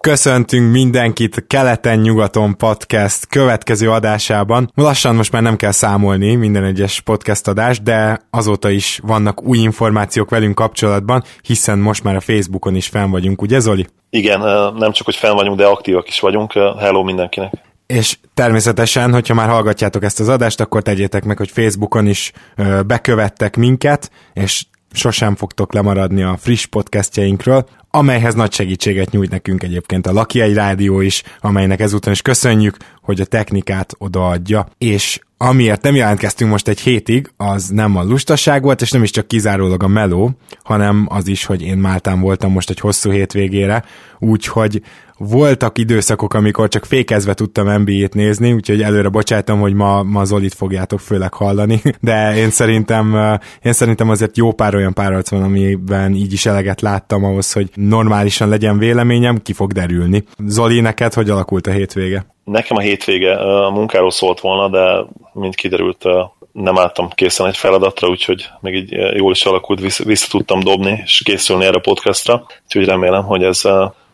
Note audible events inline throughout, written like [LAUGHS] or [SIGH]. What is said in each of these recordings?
Köszöntünk mindenkit Keleten-nyugaton podcast következő adásában. Lassan most már nem kell számolni minden egyes podcast adást, de azóta is vannak új információk velünk kapcsolatban, hiszen most már a Facebookon is fenn vagyunk, ugye Zoli? Igen, nem csak, hogy fenn vagyunk, de aktívak is vagyunk. Hello mindenkinek! És természetesen, hogyha már hallgatjátok ezt az adást, akkor tegyétek meg, hogy Facebookon is bekövettek minket, és sosem fogtok lemaradni a friss podcastjainkről, amelyhez nagy segítséget nyújt nekünk egyébként a Lakiai Rádió is, amelynek ezúton is köszönjük, hogy a technikát odaadja, és amiért nem jelentkeztünk most egy hétig, az nem a lustaság volt, és nem is csak kizárólag a meló, hanem az is, hogy én Máltán voltam most egy hosszú hétvégére, úgyhogy voltak időszakok, amikor csak fékezve tudtam NBA-t nézni, úgyhogy előre bocsátom, hogy ma, ma Zolit fogjátok főleg hallani, [LAUGHS] de én szerintem, én szerintem azért jó pár olyan párharc van, amiben így is eleget láttam ahhoz, hogy normálisan legyen véleményem, ki fog derülni. Zoli, neked hogy alakult a hétvége? Nekem a hétvége a munkáról szólt volna, de mint kiderült, nem álltam készen egy feladatra, úgyhogy még így jól is alakult, vissza, vissza tudtam dobni, és készülni erre a podcastra, úgyhogy remélem, hogy ez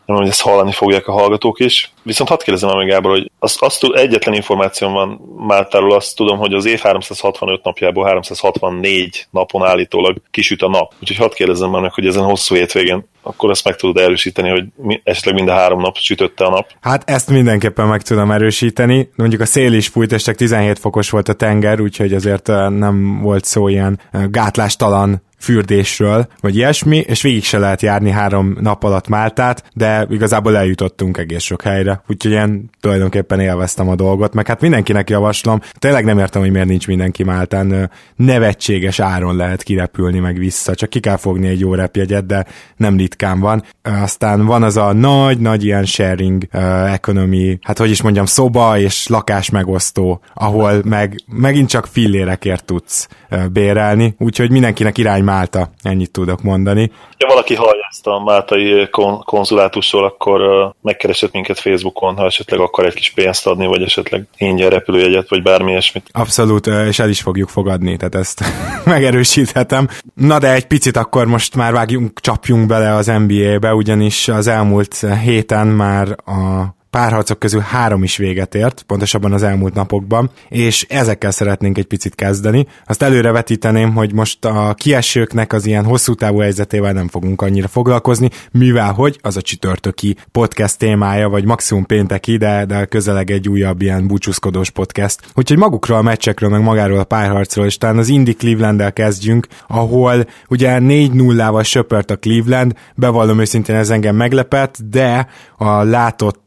nem hogy ezt hallani fogják a hallgatók is. Viszont hadd kérdezem meg Gábor, hogy azt, azt egyetlen információm van Máltáról, azt tudom, hogy az év 365 napjából 364 napon állítólag kisüt a nap. Úgyhogy hadd kérdezem meg, hogy ezen hosszú hétvégén akkor ezt meg tudod erősíteni, hogy mi, esetleg mind a három nap sütötte a nap. Hát ezt mindenképpen meg tudom erősíteni. Mondjuk a szél is fújt, és csak 17 fokos volt a tenger, úgyhogy azért nem volt szó ilyen gátlástalan fürdésről, vagy ilyesmi, és végig se lehet járni három nap alatt Máltát, de igazából eljutottunk egész sok helyre, úgyhogy én tulajdonképpen élveztem a dolgot, meg hát mindenkinek javaslom, tényleg nem értem, hogy miért nincs mindenki Máltán, nevetséges áron lehet kirepülni meg vissza, csak ki kell fogni egy jó repjegyet, de nem ritkán van. Aztán van az a nagy-nagy ilyen sharing uh, economy, hát hogy is mondjam, szoba és lakás megosztó, ahol meg megint csak fillérekért tudsz bérelni, úgyhogy mindenkinek irány Málta, ennyit tudok mondani. Ha valaki hallja ezt a máltai kon- konzulátusról, akkor uh, megkeresett minket Facebookon, ha esetleg akar egy kis pénzt adni, vagy esetleg ingyen repülőjegyet, vagy bármi ilyesmit. Abszolút, és el is fogjuk fogadni, tehát ezt [LAUGHS] megerősíthetem. Na de egy picit akkor most már vágjunk, csapjunk bele az NBA-be, ugyanis az elmúlt héten már a párharcok közül három is véget ért, pontosabban az elmúlt napokban, és ezekkel szeretnénk egy picit kezdeni. Azt előre vetíteném, hogy most a kiesőknek az ilyen hosszú távú helyzetével nem fogunk annyira foglalkozni, mivel hogy az a csütörtöki podcast témája, vagy maximum pénteki, de, de közeleg egy újabb ilyen búcsúzkodós podcast. Úgyhogy magukról a meccsekről, meg magáról a párharcról, és talán az Indy cleveland kezdjünk, ahol ugye 4-0-val söpört a Cleveland, bevallom őszintén ez engem meglepett, de a látott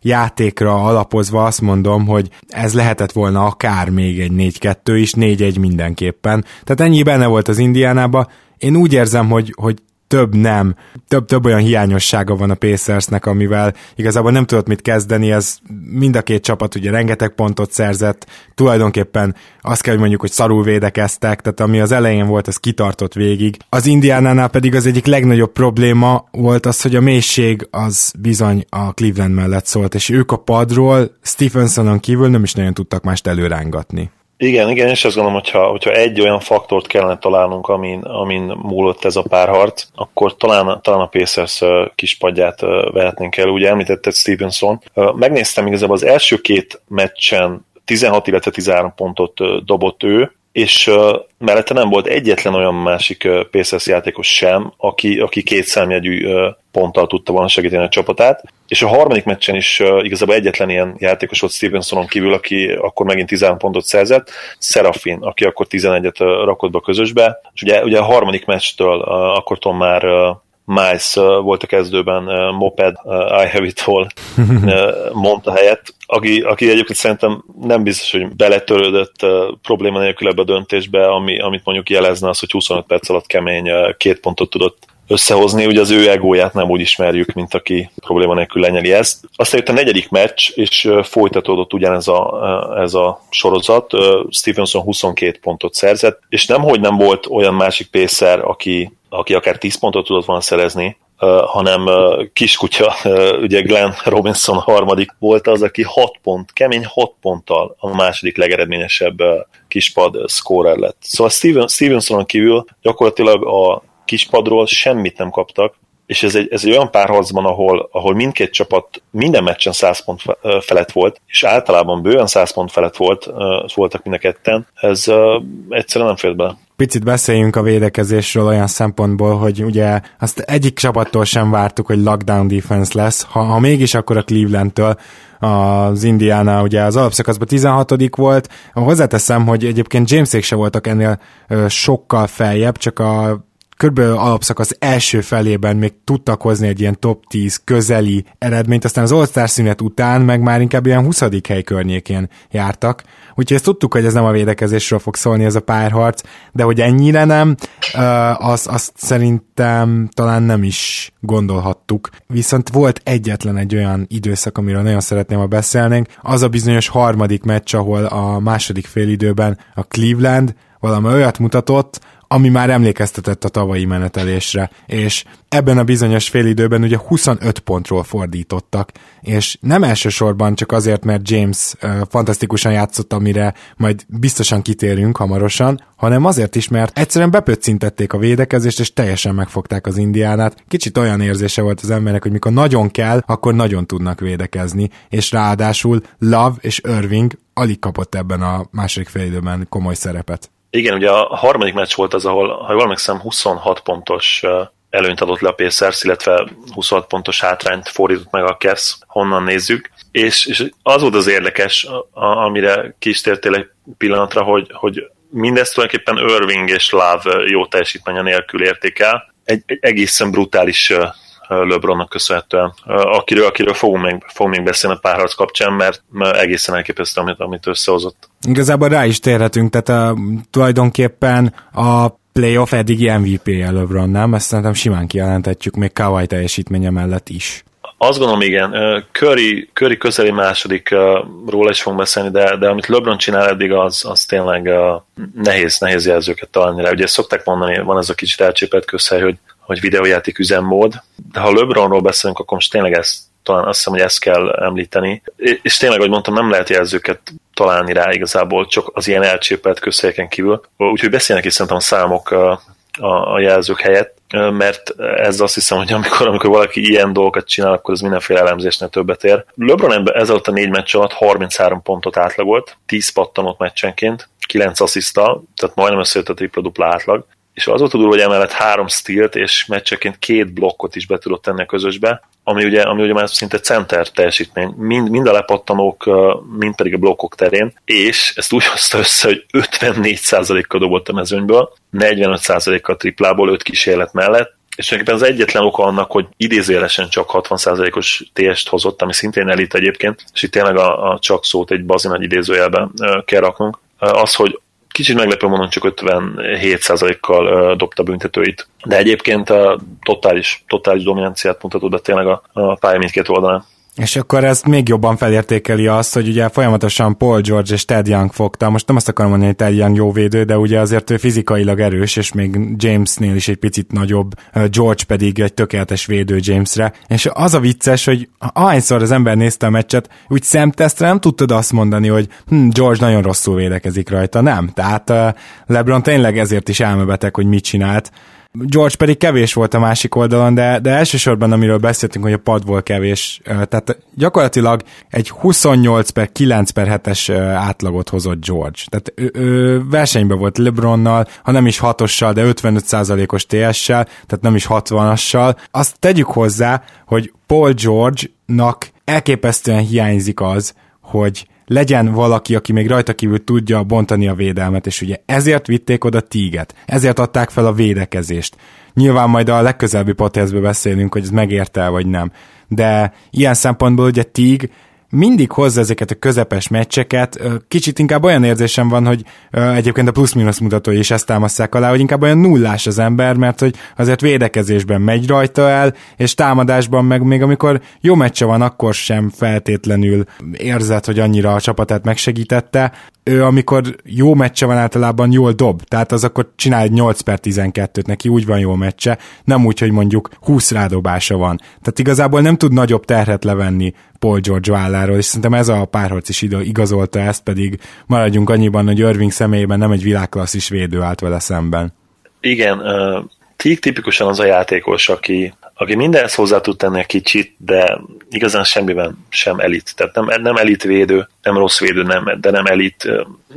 játékra alapozva azt mondom, hogy ez lehetett volna akár még egy 4-2 is, 4-1 mindenképpen. Tehát ennyi benne volt az Indiánába. Én úgy érzem, hogy, hogy több nem, több, több olyan hiányossága van a Pacersnek, amivel igazából nem tudott mit kezdeni, ez mind a két csapat ugye rengeteg pontot szerzett, tulajdonképpen azt kell, hogy mondjuk, hogy szarul védekeztek, tehát ami az elején volt, az kitartott végig. Az Indiánánál pedig az egyik legnagyobb probléma volt az, hogy a mélység az bizony a Cleveland mellett szólt, és ők a padról Stephensonon kívül nem is nagyon tudtak mást előrángatni. Igen, igen, és azt gondolom, hogyha, hogyha egy olyan faktort kellene találnunk, amin, amin múlott ez a párharc, akkor talán, talán a Pacers kispadját vehetnénk el. Ugye említetted Stevenson. Megnéztem igazából az első két meccsen 16, illetve 13 pontot dobott ő, és uh, mellette nem volt egyetlen olyan másik uh, Pacers játékos sem, aki, aki két számjegyű uh, ponttal tudta volna segíteni a csapatát, és a harmadik meccsen is uh, igazából egyetlen ilyen játékos volt Stevensonon kívül, aki akkor megint 13 pontot szerzett, Serafin, aki akkor 11-et uh, rakott be a közösbe, és ugye, ugye a harmadik meccstől uh, akkortól már uh, Miles volt a kezdőben, Moped, I have it all uh, mondta helyett, aki, aki egyébként szerintem nem biztos, hogy beletörődött probléma nélkül ebbe a döntésbe, ami, amit mondjuk jelezne az, hogy 25 perc alatt kemény két pontot tudott összehozni, ugye az ő egóját nem úgy ismerjük, mint aki probléma nélkül lenyeli ezt. Aztán jött a negyedik meccs, és folytatódott ugyanez a, ez a sorozat. Stevenson 22 pontot szerzett, és nemhogy nem volt olyan másik pészer, aki, aki akár 10 pontot tudott volna szerezni, hanem kiskutya, ugye Glenn Robinson harmadik volt az, aki 6 pont, kemény 6 ponttal a második legeredményesebb kispad scorer lett. Szóval Steven, Stevensonon kívül gyakorlatilag a kispadról semmit nem kaptak, és ez egy, ez egy olyan párharcban, ahol, ahol mindkét csapat minden meccsen 100 pont felett volt, és általában bőven 100 pont felett volt, voltak mind a ketten, ez egyszerűen nem fért bele. Picit beszéljünk a védekezésről olyan szempontból, hogy ugye azt egyik csapattól sem vártuk, hogy lockdown defense lesz, ha, ha mégis, akkor a Cleveland-től az Indiana ugye az alapszakaszban 16 volt. Hozzáteszem, hogy egyébként Jamesék se voltak ennél sokkal feljebb, csak a körülbelül alapszakasz első felében még tudtak hozni egy ilyen top 10 közeli eredményt, aztán az All-Star szünet után meg már inkább ilyen 20. hely környékén jártak. Úgyhogy ezt tudtuk, hogy ez nem a védekezésről fog szólni ez a párharc, de hogy ennyire nem, azt, azt szerintem talán nem is gondolhattuk. Viszont volt egyetlen egy olyan időszak, amiről nagyon szeretném, ha beszélnénk, az a bizonyos harmadik meccs, ahol a második félidőben a Cleveland valami olyat mutatott, ami már emlékeztetett a tavalyi menetelésre, és ebben a bizonyos félidőben ugye 25 pontról fordítottak, és nem elsősorban csak azért, mert James uh, fantasztikusan játszott, amire majd biztosan kitérünk hamarosan, hanem azért is, mert egyszerűen bepöccintették a védekezést, és teljesen megfogták az indiánát. Kicsit olyan érzése volt az embernek, hogy mikor nagyon kell, akkor nagyon tudnak védekezni, és ráadásul Love és Irving alig kapott ebben a második félidőben komoly szerepet. Igen, ugye a harmadik meccs volt az, ahol, ha jól emlékszem, 26 pontos előnyt adott le a Pacers, illetve 26 pontos hátrányt fordított meg a Cavs, honnan nézzük. És, és az volt az érdekes, amire tértél egy pillanatra, hogy, hogy mindezt tulajdonképpen Irving és Love jó teljesítménye nélkül érték el. Egy, egy egészen brutális LeBronnak köszönhetően, akiről, akiről fogunk még, fogunk még beszélni a párharc kapcsán, mert, egészen elképesztő, amit, amit összehozott. Igazából rá is térhetünk, tehát a, tulajdonképpen a playoff eddigi MVP-je LeBron, nem? Ezt szerintem simán kijelenthetjük még Kawhi teljesítménye mellett is. Azt gondolom, igen. Curry, Curry közeli második róla is fogunk beszélni, de, de amit LeBron csinál eddig, az, az tényleg nehéz, nehéz jelzőket találni rá. Ugye szokták mondani, van ez a kicsit elcsépelt közhely, hogy hogy videójáték üzemmód, de ha LeBronról beszélünk, akkor most tényleg ezt, talán azt hiszem, hogy ezt kell említeni. És tényleg, ahogy mondtam, nem lehet jelzőket találni rá igazából, csak az ilyen elcsépelt közhelyeken kívül. Úgyhogy beszélnek is szerintem számok a, a, a jelzők helyett, mert ez azt hiszem, hogy amikor, amikor valaki ilyen dolgokat csinál, akkor ez mindenféle elemzésnél többet ér. LeBron ez alatt a négy meccs alatt 33 pontot átlagolt, 10 pattanott meccsenként, 9 asszisztal, tehát majdnem összejött a tripla-dupla átlag, és az volt a hogy emellett három stílt és meccseként két blokkot is be tudott tenni a közösbe, ami ugye, ami ugye már szinte center teljesítmény, mind, mind a lepattanók, mind pedig a blokkok terén, és ezt úgy hozta össze, hogy 54%-kal dobott a mezőnyből, 45%-kal triplából, 5 kísérlet mellett, és tulajdonképpen az egyetlen oka annak, hogy idézélesen csak 60%-os TS-t hozott, ami szintén elit egyébként, és itt tényleg a, a csak szót egy bazi nagy idézőjelbe kell raknunk, az, hogy kicsit meglepő mondom, csak 57%-kal dobta büntetőit. De egyébként a totális, totális dominanciát mutatott be tényleg a, a pálya mindkét oldalán. És akkor ezt még jobban felértékeli azt, hogy ugye folyamatosan Paul George és Ted Young fogta. Most nem azt akarom mondani, hogy Ted Young jó védő, de ugye azért ő fizikailag erős, és még Jamesnél is egy picit nagyobb, George pedig egy tökéletes védő Jamesre. És az a vicces, hogy ahányszor az ember nézte a meccset, úgy szemtesztre nem tudtad azt mondani, hogy hm, George nagyon rosszul védekezik rajta. Nem. Tehát LeBron tényleg ezért is elmebeteg, hogy mit csinált George pedig kevés volt a másik oldalon, de, de elsősorban amiről beszéltünk, hogy a padból kevés, tehát gyakorlatilag egy 28 per 9 per 7-es átlagot hozott George. Tehát ő, ő versenyben volt LeBronnal, ha nem is 6-ossal, de 55%-os TS-sel, tehát nem is 60-assal. Azt tegyük hozzá, hogy Paul George-nak elképesztően hiányzik az, hogy legyen valaki, aki még rajta kívül tudja bontani a védelmet, és ugye ezért vitték oda Tíget, ezért adták fel a védekezést. Nyilván majd a legközelebbi podcastben beszélünk, hogy ez megérte vagy nem. De ilyen szempontból ugye Tíg mindig hozza ezeket a közepes meccseket. Kicsit inkább olyan érzésem van, hogy egyébként a plusz-minusz mutatói is ezt támasztják alá, hogy inkább olyan nullás az ember, mert hogy azért védekezésben megy rajta el, és támadásban meg még amikor jó meccse van, akkor sem feltétlenül érzed, hogy annyira a csapatát megsegítette. Ő amikor jó meccse van általában jól dob, tehát az akkor csinál egy 8 per 12-t, neki úgy van jó meccse, nem úgy, hogy mondjuk 20 rádobása van. Tehát igazából nem tud nagyobb terhet levenni Paul George válláról, és szerintem ez a párharc is igazolta ezt, pedig maradjunk annyiban, hogy Irving személyében nem egy világklasszis védő állt vele szemben. Igen, uh, tipikusan az a játékos, aki aki mindenhez hozzá tud tenni egy kicsit, de igazán semmiben sem elit. Tehát nem, nem elit védő, nem rossz védő, nem, de nem elit,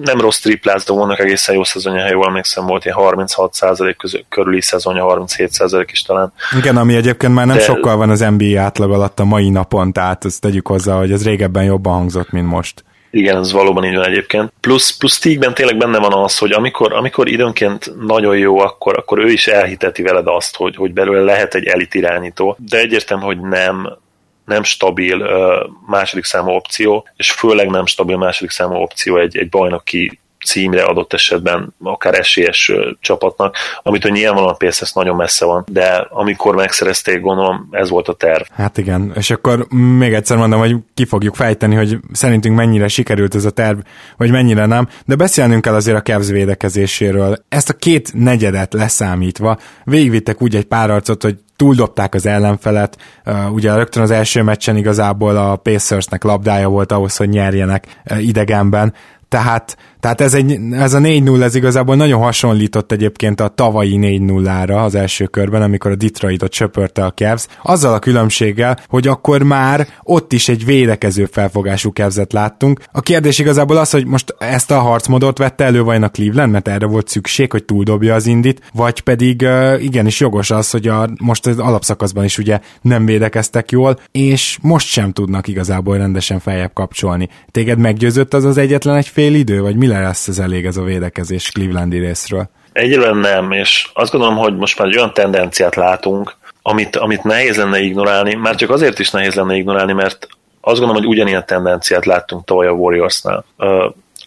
nem rossz triplázó, vannak egészen jó szezonja, ha jól emlékszem, volt ilyen 36% közül, körüli szezonja, 37% is talán. Igen, ami egyébként már nem de, sokkal van az NBA átlag alatt a mai napon, tehát ezt tegyük hozzá, hogy ez régebben jobban hangzott, mint most. Igen, ez valóban így van egyébként. Plusz, plusz Stigben tényleg benne van az, hogy amikor, amikor időnként nagyon jó, akkor, akkor ő is elhiteti veled azt, hogy, hogy belőle lehet egy elit irányító, de egyértelmű, hogy nem, nem stabil uh, második számú opció, és főleg nem stabil második számú opció egy, egy bajnoki címre adott esetben akár esélyes csapatnak, amit hogy nyilvánvalóan a PSS nagyon messze van, de amikor megszerezték, gondolom ez volt a terv. Hát igen, és akkor még egyszer mondom, hogy ki fogjuk fejteni, hogy szerintünk mennyire sikerült ez a terv, vagy mennyire nem, de beszélnünk kell azért a Cavs védekezéséről. Ezt a két negyedet leszámítva végigvittek úgy egy pár arcot, hogy túldobták az ellenfelet, uh, ugye rögtön az első meccsen igazából a Pacersnek labdája volt ahhoz, hogy nyerjenek idegenben, tehát, tehát ez, egy, ez a 4-0 ez igazából nagyon hasonlított egyébként a tavalyi 4-0-ra az első körben, amikor a Detroitot csöpörte a Cavs, azzal a különbséggel, hogy akkor már ott is egy védekező felfogású Cavs-et láttunk. A kérdés igazából az, hogy most ezt a harcmodot vette elő vajon a Cleveland, mert erre volt szükség, hogy túldobja az indit, vagy pedig igenis jogos az, hogy a, most az alapszakaszban is ugye nem védekeztek jól, és most sem tudnak igazából rendesen feljebb kapcsolni. Téged meggyőzött az az egyetlen egy fél idő, vagy mi lesz ez elég ez a védekezés Clevelandi részről? Egyelőre nem, és azt gondolom, hogy most már egy olyan tendenciát látunk, amit, amit nehéz lenne ignorálni, már csak azért is nehéz lenne ignorálni, mert azt gondolom, hogy ugyanilyen tendenciát láttunk tavaly a Warriorsnál.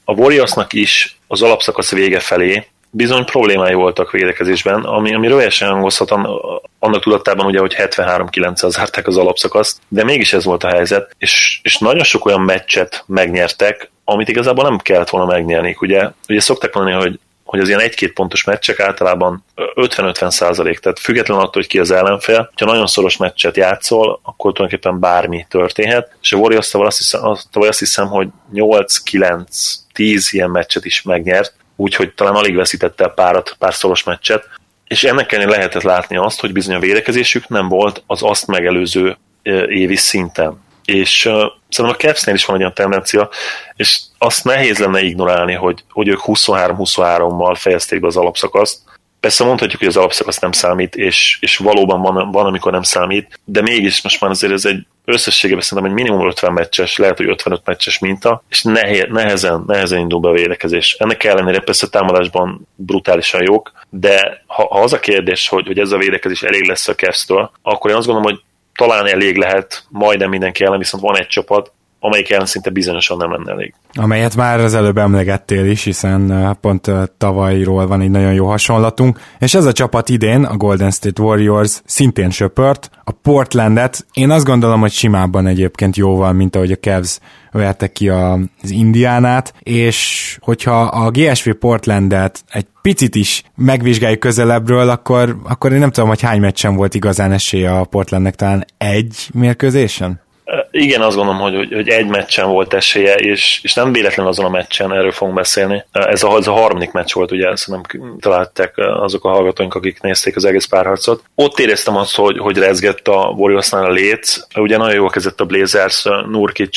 A Warriorsnak is az alapszakasz vége felé bizony problémái voltak védekezésben, ami, ami rövidesen hangozhat annak tudatában, ugye, hogy 73-9-el zárták az alapszakaszt, de mégis ez volt a helyzet, és, és nagyon sok olyan meccset megnyertek, amit igazából nem kellett volna megnyerni. Ugye, ugye szokták mondani, hogy hogy az ilyen egy-két pontos meccsek általában 50-50 százalék, tehát független attól, hogy ki az ellenfél, ha nagyon szoros meccset játszol, akkor tulajdonképpen bármi történhet, és a Warriors azt hiszem, azt hiszem hogy 8-9-10 ilyen meccset is megnyert, úgyhogy talán alig veszítette el párat, pár szoros meccset, és ennek ellenére lehetett látni azt, hogy bizony a védekezésük nem volt az azt megelőző évi szinten és uh, szerintem a Cavs-nél is van egy olyan tendencia, és azt nehéz lenne ignorálni, hogy, hogy ők 23-23-mal fejezték be az alapszakaszt. Persze mondhatjuk, hogy az alapszakasz nem számít, és, és valóban van, van, amikor nem számít, de mégis most már azért ez egy összességében szerintem egy minimum 50 meccses, lehet, hogy 55 meccses minta, és nehe, nehezen, nehezen indul be a védekezés. Ennek ellenére persze támadásban brutálisan jók, de ha, ha az a kérdés, hogy, hogy ez a védekezés elég lesz a Cavs-től, akkor én azt gondolom, hogy talán elég lehet, majdnem mindenki ellen, viszont van egy csapat, amelyik ellen szinte bizonyosan nem lenne elég. Amelyet már az előbb emlegettél is, hiszen pont tavalyról van egy nagyon jó hasonlatunk, és ez a csapat idén, a Golden State Warriors szintén söpört, a Portlandet, én azt gondolom, hogy simábban egyébként jóval, mint ahogy a Cavs verte ki az Indiánát, és hogyha a GSV Portlandet egy picit is megvizsgáljuk közelebbről, akkor, akkor én nem tudom, hogy hány meccsen volt igazán esélye a Portlandnek, talán egy mérkőzésen? Igen, azt gondolom, hogy, hogy egy meccsen volt esélye, és, és nem véletlen azon a meccsen, erről fogunk beszélni. Ez a, ez a harmadik meccs volt, ugye, szerintem találták azok a hallgatóink, akik nézték az egész párharcot. Ott éreztem azt, hogy, hogy rezgett a Warriorsnál a léc. Ugye nagyon jól kezdett a Blazers, Nurkic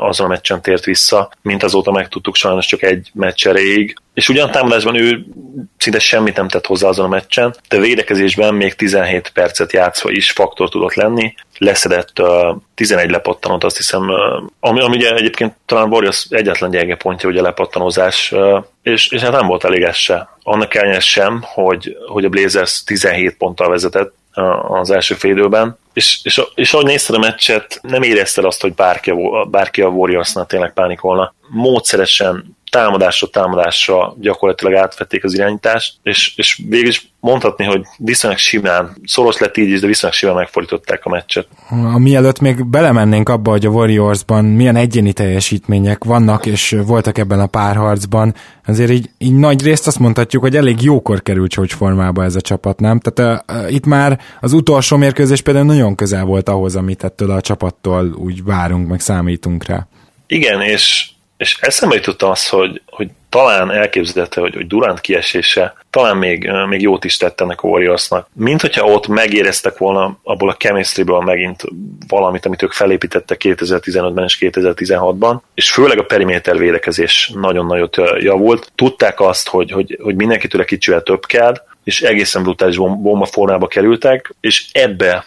azon a meccsen tért vissza, mint azóta megtudtuk, sajnos csak egy meccs erejéig. És ugyan támadásban ő szinte semmit nem tett hozzá azon a meccsen, de védekezésben még 17 percet játszva is faktor tudott lenni. Leszedett uh, 11 lepattanót, azt hiszem, uh, ami, ami ugye egyébként talán Warriors egyetlen gyenge pontja, ugye a lepattanózás, uh, és, és hát nem volt elég ez se. Annak ellenére sem, hogy, hogy a Blazers 17 ponttal vezetett, az első fél időben, és, és, és ahogy nézted a meccset, nem érezted azt, hogy bárki a, bárki a Warriorsnál tényleg pánikolna. Módszeresen támadásra támadásra gyakorlatilag átvették az irányítást, és, és végül is mondhatni, hogy viszonylag simán, szoros lett így is, de viszonylag simán megfordították a meccset. A mielőtt még belemennénk abba, hogy a Warriorsban milyen egyéni teljesítmények vannak, és voltak ebben a párharcban, azért így, így nagy részt azt mondhatjuk, hogy elég jókor került csúcsformába ez a csapat, nem? Tehát uh, itt már az utolsó mérkőzés például nagyon közel volt ahhoz, amit ettől a csapattól úgy várunk, meg számítunk rá. Igen, és és eszembe jutott az, hogy, hogy talán elképzelhető, hogy, hogy Durant kiesése talán még, még jót is tett ennek a Warriorsnak. Mint hogyha ott megéreztek volna abból a chemistryből megint valamit, amit ők felépítettek 2015-ben és 2016-ban, és főleg a periméter védekezés nagyon nagyot javult. Tudták azt, hogy, hogy, hogy mindenkitől kicsivel több kell, és egészen brutális bomba formába kerültek, és ebbe,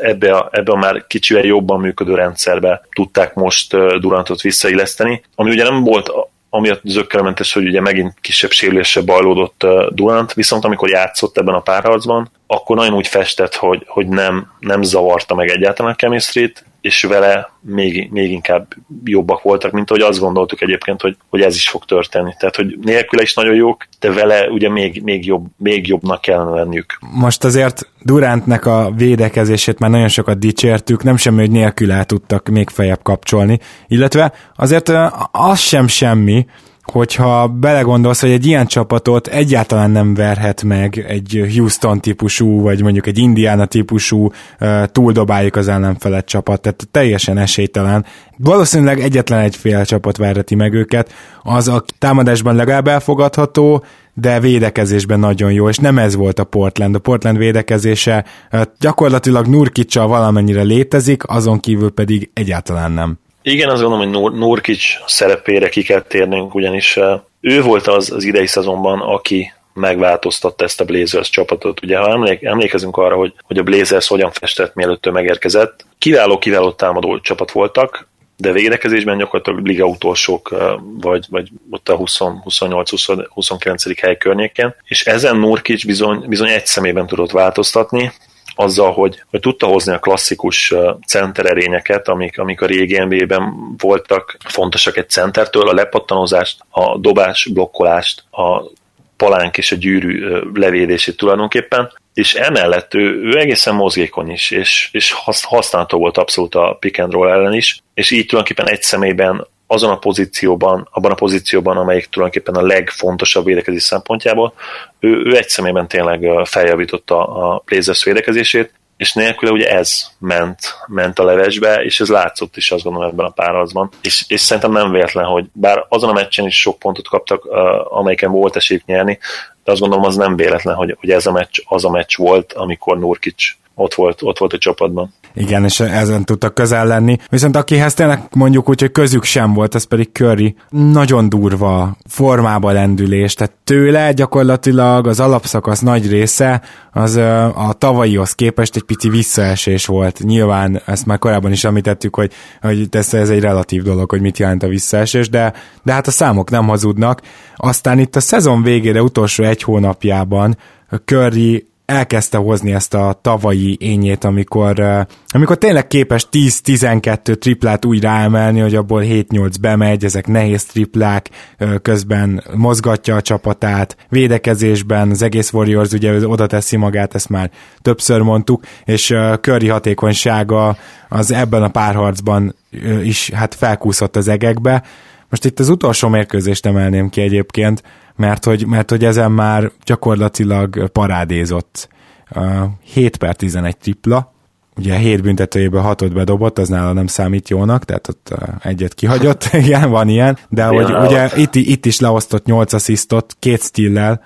ebbe, a, ebbe a már kicsivel jobban működő rendszerbe tudták most Durantot visszailleszteni, ami ugye nem volt amiatt zöggelmentes, hogy ugye megint kisebb sérüléssel bajlódott Durant, viszont amikor játszott ebben a párharcban, akkor nagyon úgy festett, hogy, hogy nem, nem zavarta meg egyáltalán a chemistry és vele még, még inkább jobbak voltak, mint ahogy azt gondoltuk egyébként, hogy, hogy ez is fog történni. Tehát, hogy nélküle is nagyon jók, de vele ugye még, még, jobb, még jobbnak kellene lenniük. Most azért Durantnek a védekezését már nagyon sokat dicsértük, nem semmi, hogy nélküle tudtak még fejebb kapcsolni, illetve azért az sem semmi, hogyha belegondolsz, hogy egy ilyen csapatot egyáltalán nem verhet meg egy Houston típusú, vagy mondjuk egy Indiana típusú túldobáljuk az ellenfelet csapat, tehát teljesen esélytelen. Valószínűleg egyetlen egy fél csapat verheti meg őket, az a támadásban legalább elfogadható, de védekezésben nagyon jó, és nem ez volt a Portland. A Portland védekezése gyakorlatilag Nurkicsal valamennyire létezik, azon kívül pedig egyáltalán nem. Igen, azt gondolom, hogy Nurkic szerepére ki kell térnünk, ugyanis ő volt az az idei szezonban, aki megváltoztatta ezt a Blazers csapatot. Ugye, ha emlék, emlékezünk arra, hogy, hogy a Blazers hogyan festett, mielőtt ő megérkezett, kiváló-kiváló támadó csapat voltak, de védekezésben gyakorlatilag liga utolsók, vagy, vagy ott a 28-29. hely környéken, és ezen Nurkic bizony, bizony egy szemében tudott változtatni, azzal, hogy, hogy tudta hozni a klasszikus centererényeket, amik, amik a régi NBA-ben voltak fontosak egy centertől, a lepattanozást, a dobás, blokkolást, a palánk és a gyűrű levédését tulajdonképpen, és emellett ő, ő egészen mozgékony is, és, és használható volt abszolút a pick and roll ellen is, és így tulajdonképpen egy személyben azon a pozícióban, abban a pozícióban, amelyik tulajdonképpen a legfontosabb védekezés szempontjából, ő, ő egy személyben tényleg feljavította a Blazers védekezését, és nélküle ugye ez ment, ment a levesbe, és ez látszott is azt gondolom ebben a párharcban. És, és szerintem nem véletlen, hogy bár azon a meccsen is sok pontot kaptak, amelyiken volt esélyük nyerni, de azt gondolom az nem véletlen, hogy, hogy ez a meccs az a meccs volt, amikor Nurkic ott volt, ott volt a csapatban. Igen, és ezen tudtak közel lenni. Viszont akihez tényleg mondjuk úgy, hogy közük sem volt, az pedig Curry. Nagyon durva formába lendülés, tehát tőle gyakorlatilag az alapszakasz nagy része az a tavalyihoz képest egy pici visszaesés volt. Nyilván ezt már korábban is említettük, hogy, hogy ez, ez egy relatív dolog, hogy mit jelent a visszaesés, de, de hát a számok nem hazudnak. Aztán itt a szezon végére utolsó egy hónapjában Curry elkezdte hozni ezt a tavalyi ényét, amikor, amikor tényleg képes 10-12 triplát úgy ráemelni, hogy abból 7-8 bemegy, ezek nehéz triplák, közben mozgatja a csapatát, védekezésben az egész Warriors ugye oda teszi magát, ezt már többször mondtuk, és Curry hatékonysága az ebben a párharcban is hát felkúszott az egekbe. Most itt az utolsó mérkőzést emelném ki egyébként, mert hogy, mert hogy ezen már gyakorlatilag parádézott. Uh, 7 per 11 tripla, ugye 7 büntetőjéből 6 bedobott, az nála nem számít jónak, tehát ott egyet kihagyott, [LAUGHS] igen, van ilyen, de hogy ugye itt, itt is leosztott 8 asszisztot, két stillel,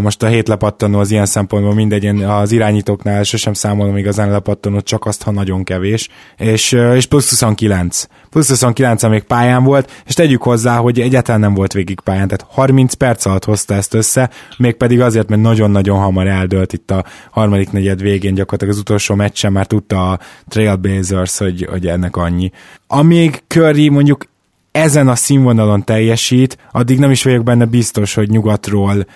most a 7 lepattanó az ilyen szempontból mindegy, én az irányítóknál sosem számolom igazán lepattanót, csak azt, ha nagyon kevés, és, és plusz 29. Plusz 29 még pályán volt, és tegyük hozzá, hogy egyáltalán nem volt végig pályán, tehát 30 perc alatt hozta ezt össze, mégpedig azért, mert nagyon-nagyon hamar eldőlt itt a harmadik negyed végén, gyakorlatilag az utolsó meccsen már tudta a Trailblazers, hogy, hogy ennek annyi. Amíg Curry mondjuk ezen a színvonalon teljesít, addig nem is vagyok benne biztos, hogy nyugatról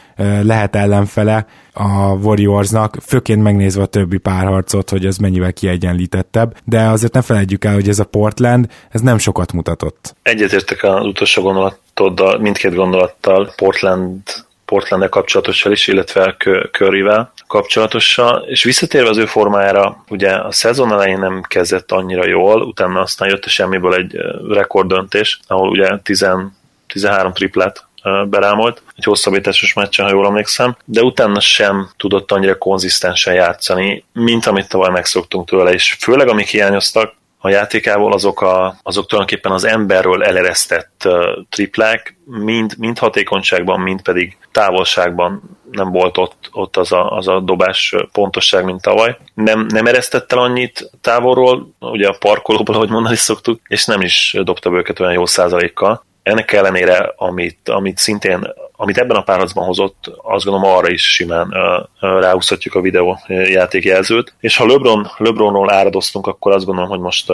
lehet ellenfele a Warriorsnak, főként megnézve a többi párharcot, hogy ez mennyivel kiegyenlítettebb, de azért ne felejtjük el, hogy ez a Portland, ez nem sokat mutatott. Egyetértek az utolsó gondolatoddal, mindkét gondolattal, Portland Portland kapcsolatossal is, illetve Curryvel kapcsolatossal, és visszatérve az ő formájára, ugye a szezon elején nem kezdett annyira jól, utána aztán jött a semmiből egy rekorddöntés, ahol ugye 10, 13 triplet berámolt, egy hosszabbításos meccsen, ha jól emlékszem, de utána sem tudott annyira konzisztensen játszani, mint amit tavaly megszoktunk tőle, és főleg amik hiányoztak, a játékából, azok, a, azok tulajdonképpen az emberről eleresztett uh, triplák, mind, mind hatékonyságban, mind pedig távolságban nem volt ott, ott az, a, az a dobás pontosság, mint tavaly. Nem, nem eresztett el annyit távolról, ugye a parkolóból, ahogy mondani szoktuk, és nem is dobta őket olyan jó százalékkal. Ennek ellenére, amit, amit szintén, amit ebben a párharcban hozott, azt gondolom arra is simán ráúszhatjuk a videó játékjelzőt. És ha LeBron, LeBronról áradoztunk, akkor azt gondolom, hogy most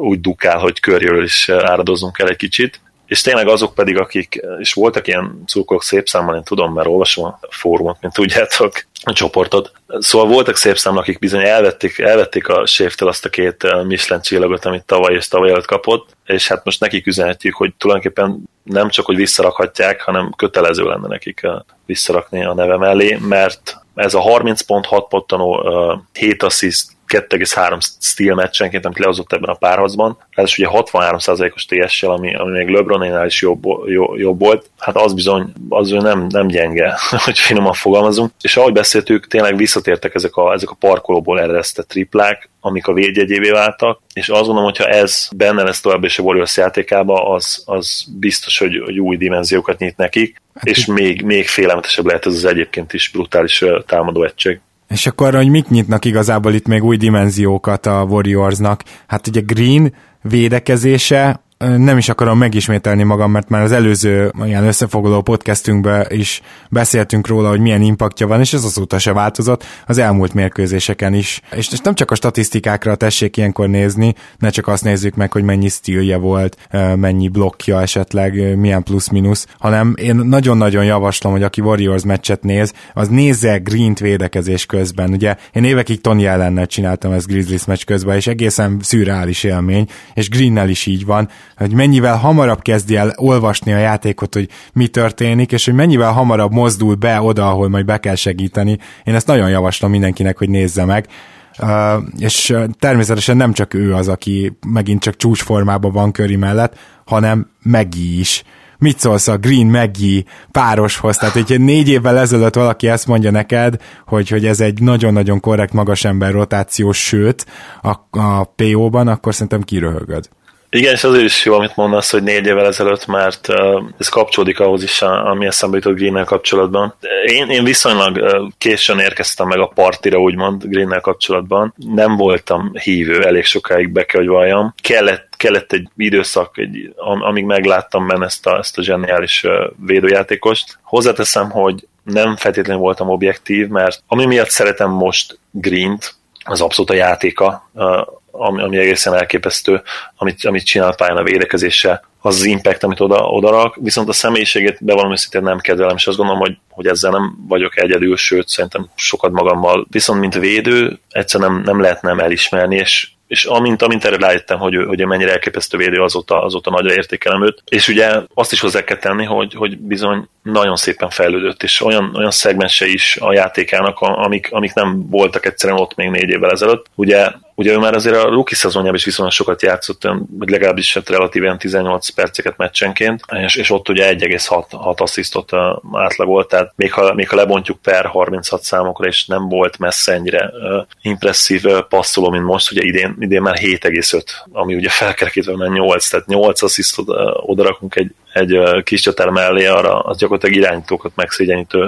úgy dukál, hogy körjöről is áradozzunk el egy kicsit és tényleg azok pedig, akik, és voltak ilyen cukok szép számmal, én tudom, mert olvasom a fórumot, mint tudjátok, a csoportot. Szóval voltak szép számmal, akik bizony elvették, elvették a séftől azt a két eh, Michelin csillagot, amit tavaly és tavaly előtt kapott, és hát most nekik üzenhetjük, hogy tulajdonképpen nem csak, hogy visszarakhatják, hanem kötelező lenne nekik eh, visszarakni a neve mellé, mert ez a 30.6 pottanó, 7 assziszt, 2,3 steel meccsenként, amit lehozott ebben a párharcban. Ez ugye 63%-os TS-sel, ami, ami még LeBronénál is jobb, jobb, jobb, volt. Hát az bizony, az nem, nem gyenge, [LAUGHS] hogy finoman fogalmazunk. És ahogy beszéltük, tényleg visszatértek ezek a, ezek a parkolóból eresztett triplák, amik a védjegyévé váltak, és azt gondolom, hogyha ez benne lesz tovább és a Warriors játékába, az, az biztos, hogy, hogy új dimenziókat nyit nekik, hát és még, még félelmetesebb lehet ez az egyébként is brutális támadó egység. És akkor, hogy mik nyitnak igazából itt még új dimenziókat a Warriorsnak? Hát ugye Green védekezése, nem is akarom megismételni magam, mert már az előző ilyen összefoglaló podcastünkben is beszéltünk róla, hogy milyen impaktja van, és ez azóta se változott az elmúlt mérkőzéseken is. És nem csak a statisztikákra tessék ilyenkor nézni, ne csak azt nézzük meg, hogy mennyi stílje volt, mennyi blokkja esetleg, milyen plusz-minusz, hanem én nagyon-nagyon javaslom, hogy aki Warriors meccset néz, az nézze Green-t védekezés közben. Ugye én évekig Tony ellennel csináltam ezt Grizzlies meccs közben, és egészen szürreális élmény, és Greennel is így van, hogy mennyivel hamarabb kezdi el olvasni a játékot, hogy mi történik, és hogy mennyivel hamarabb mozdul be oda, ahol majd be kell segíteni. Én ezt nagyon javaslom mindenkinek, hogy nézze meg. Uh, és természetesen nem csak ő az, aki megint csak csúcsformában van köri mellett, hanem Megi is. Mit szólsz a Green Maggie pároshoz? Tehát, hogyha négy évvel ezelőtt valaki ezt mondja neked, hogy, hogy ez egy nagyon-nagyon korrekt magasember rotáció, sőt, a, a PO-ban, akkor szerintem kiröhögöd. Igen, és azért is jó, amit mondasz, hogy négy évvel ezelőtt, mert ez kapcsolódik ahhoz is, ami eszembe jutott green kapcsolatban. Én, én viszonylag későn érkeztem meg a partira, úgymond green kapcsolatban. Nem voltam hívő, elég sokáig be kell, hogy valljam. Kellett kellett egy időszak, egy, amíg megláttam benne ezt a, ezt a zseniális védőjátékost. Hozzáteszem, hogy nem feltétlenül voltam objektív, mert ami miatt szeretem most Green-t, az abszolút a játéka, ami, ami egészen elképesztő, amit, amit csinál pályán a védekezéssel, az az impact, amit oda, odarak, viszont a személyiségét bevallom őszintén nem kedvelem, és azt gondolom, hogy, hogy ezzel nem vagyok egyedül, sőt, szerintem sokat magammal. Viszont, mint védő, egyszerűen nem, nem lehet nem elismerni, és és amint, amint erre rájöttem, hogy, hogy mennyire elképesztő védő, azóta, azóta nagyra értékelem őt. És ugye azt is hozzá kell tenni, hogy, hogy bizony nagyon szépen fejlődött, és olyan, olyan szegmense is a játékának, amik, amik nem voltak egyszerűen ott még négy évvel ezelőtt. Ugye Ugye ő már azért a rookie szezonjában is viszonylag sokat játszott, vagy legalábbis hát relatíven 18 perceket meccsenként, és, és ott ugye 1,6 asszisztot átlagolt, tehát még ha, még ha lebontjuk per 36 számokra, és nem volt messze ennyire uh, impresszív uh, passzoló, mint most, ugye idén, idén már 7,5, ami ugye felkerekítve már 8, tehát 8 asszisztot uh, odarakunk egy, egy kis csatár mellé, arra az gyakorlatilag irányítókat megszégyenítő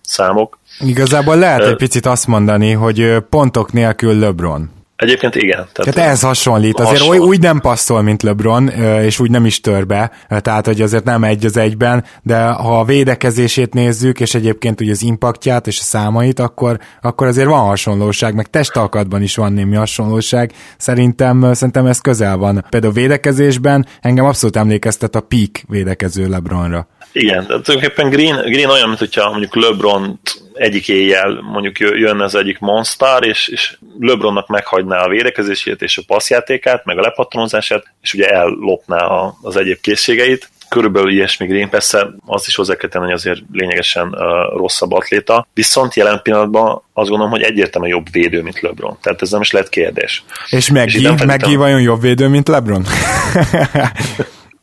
számok. Igazából lehet egy picit azt mondani, hogy pontok nélkül LeBron. Egyébként igen. Tehát, tehát ez hasonlít. Azért hasonl. úgy nem passzol, mint LeBron, és úgy nem is tör be, tehát hogy azért nem egy az egyben, de ha a védekezését nézzük, és egyébként ugye az impaktját és a számait, akkor, akkor azért van hasonlóság, meg testalkatban is van némi hasonlóság. Szerintem, szerintem ez közel van. Például a védekezésben engem abszolút emlékeztet a peak védekező LeBronra. Igen, tehát tulajdonképpen Green, Green olyan, mint hogyha mondjuk LeBron egyik éjjel mondjuk jönne az egyik monster, és, és LeBronnak meghagyná a védekezését és a passzjátékát, meg a lepattanózását, és ugye ellopná a, az egyéb készségeit. Körülbelül ilyesmi Green, persze azt is hozzá kell tenni, hogy azért lényegesen uh, rosszabb atléta, viszont jelen pillanatban azt gondolom, hogy egyértelműen jobb védő, mint LeBron. Tehát ez nem is lehet kérdés. És Meggi, és Meggi vajon jobb védő, mint LeBron? [LAUGHS]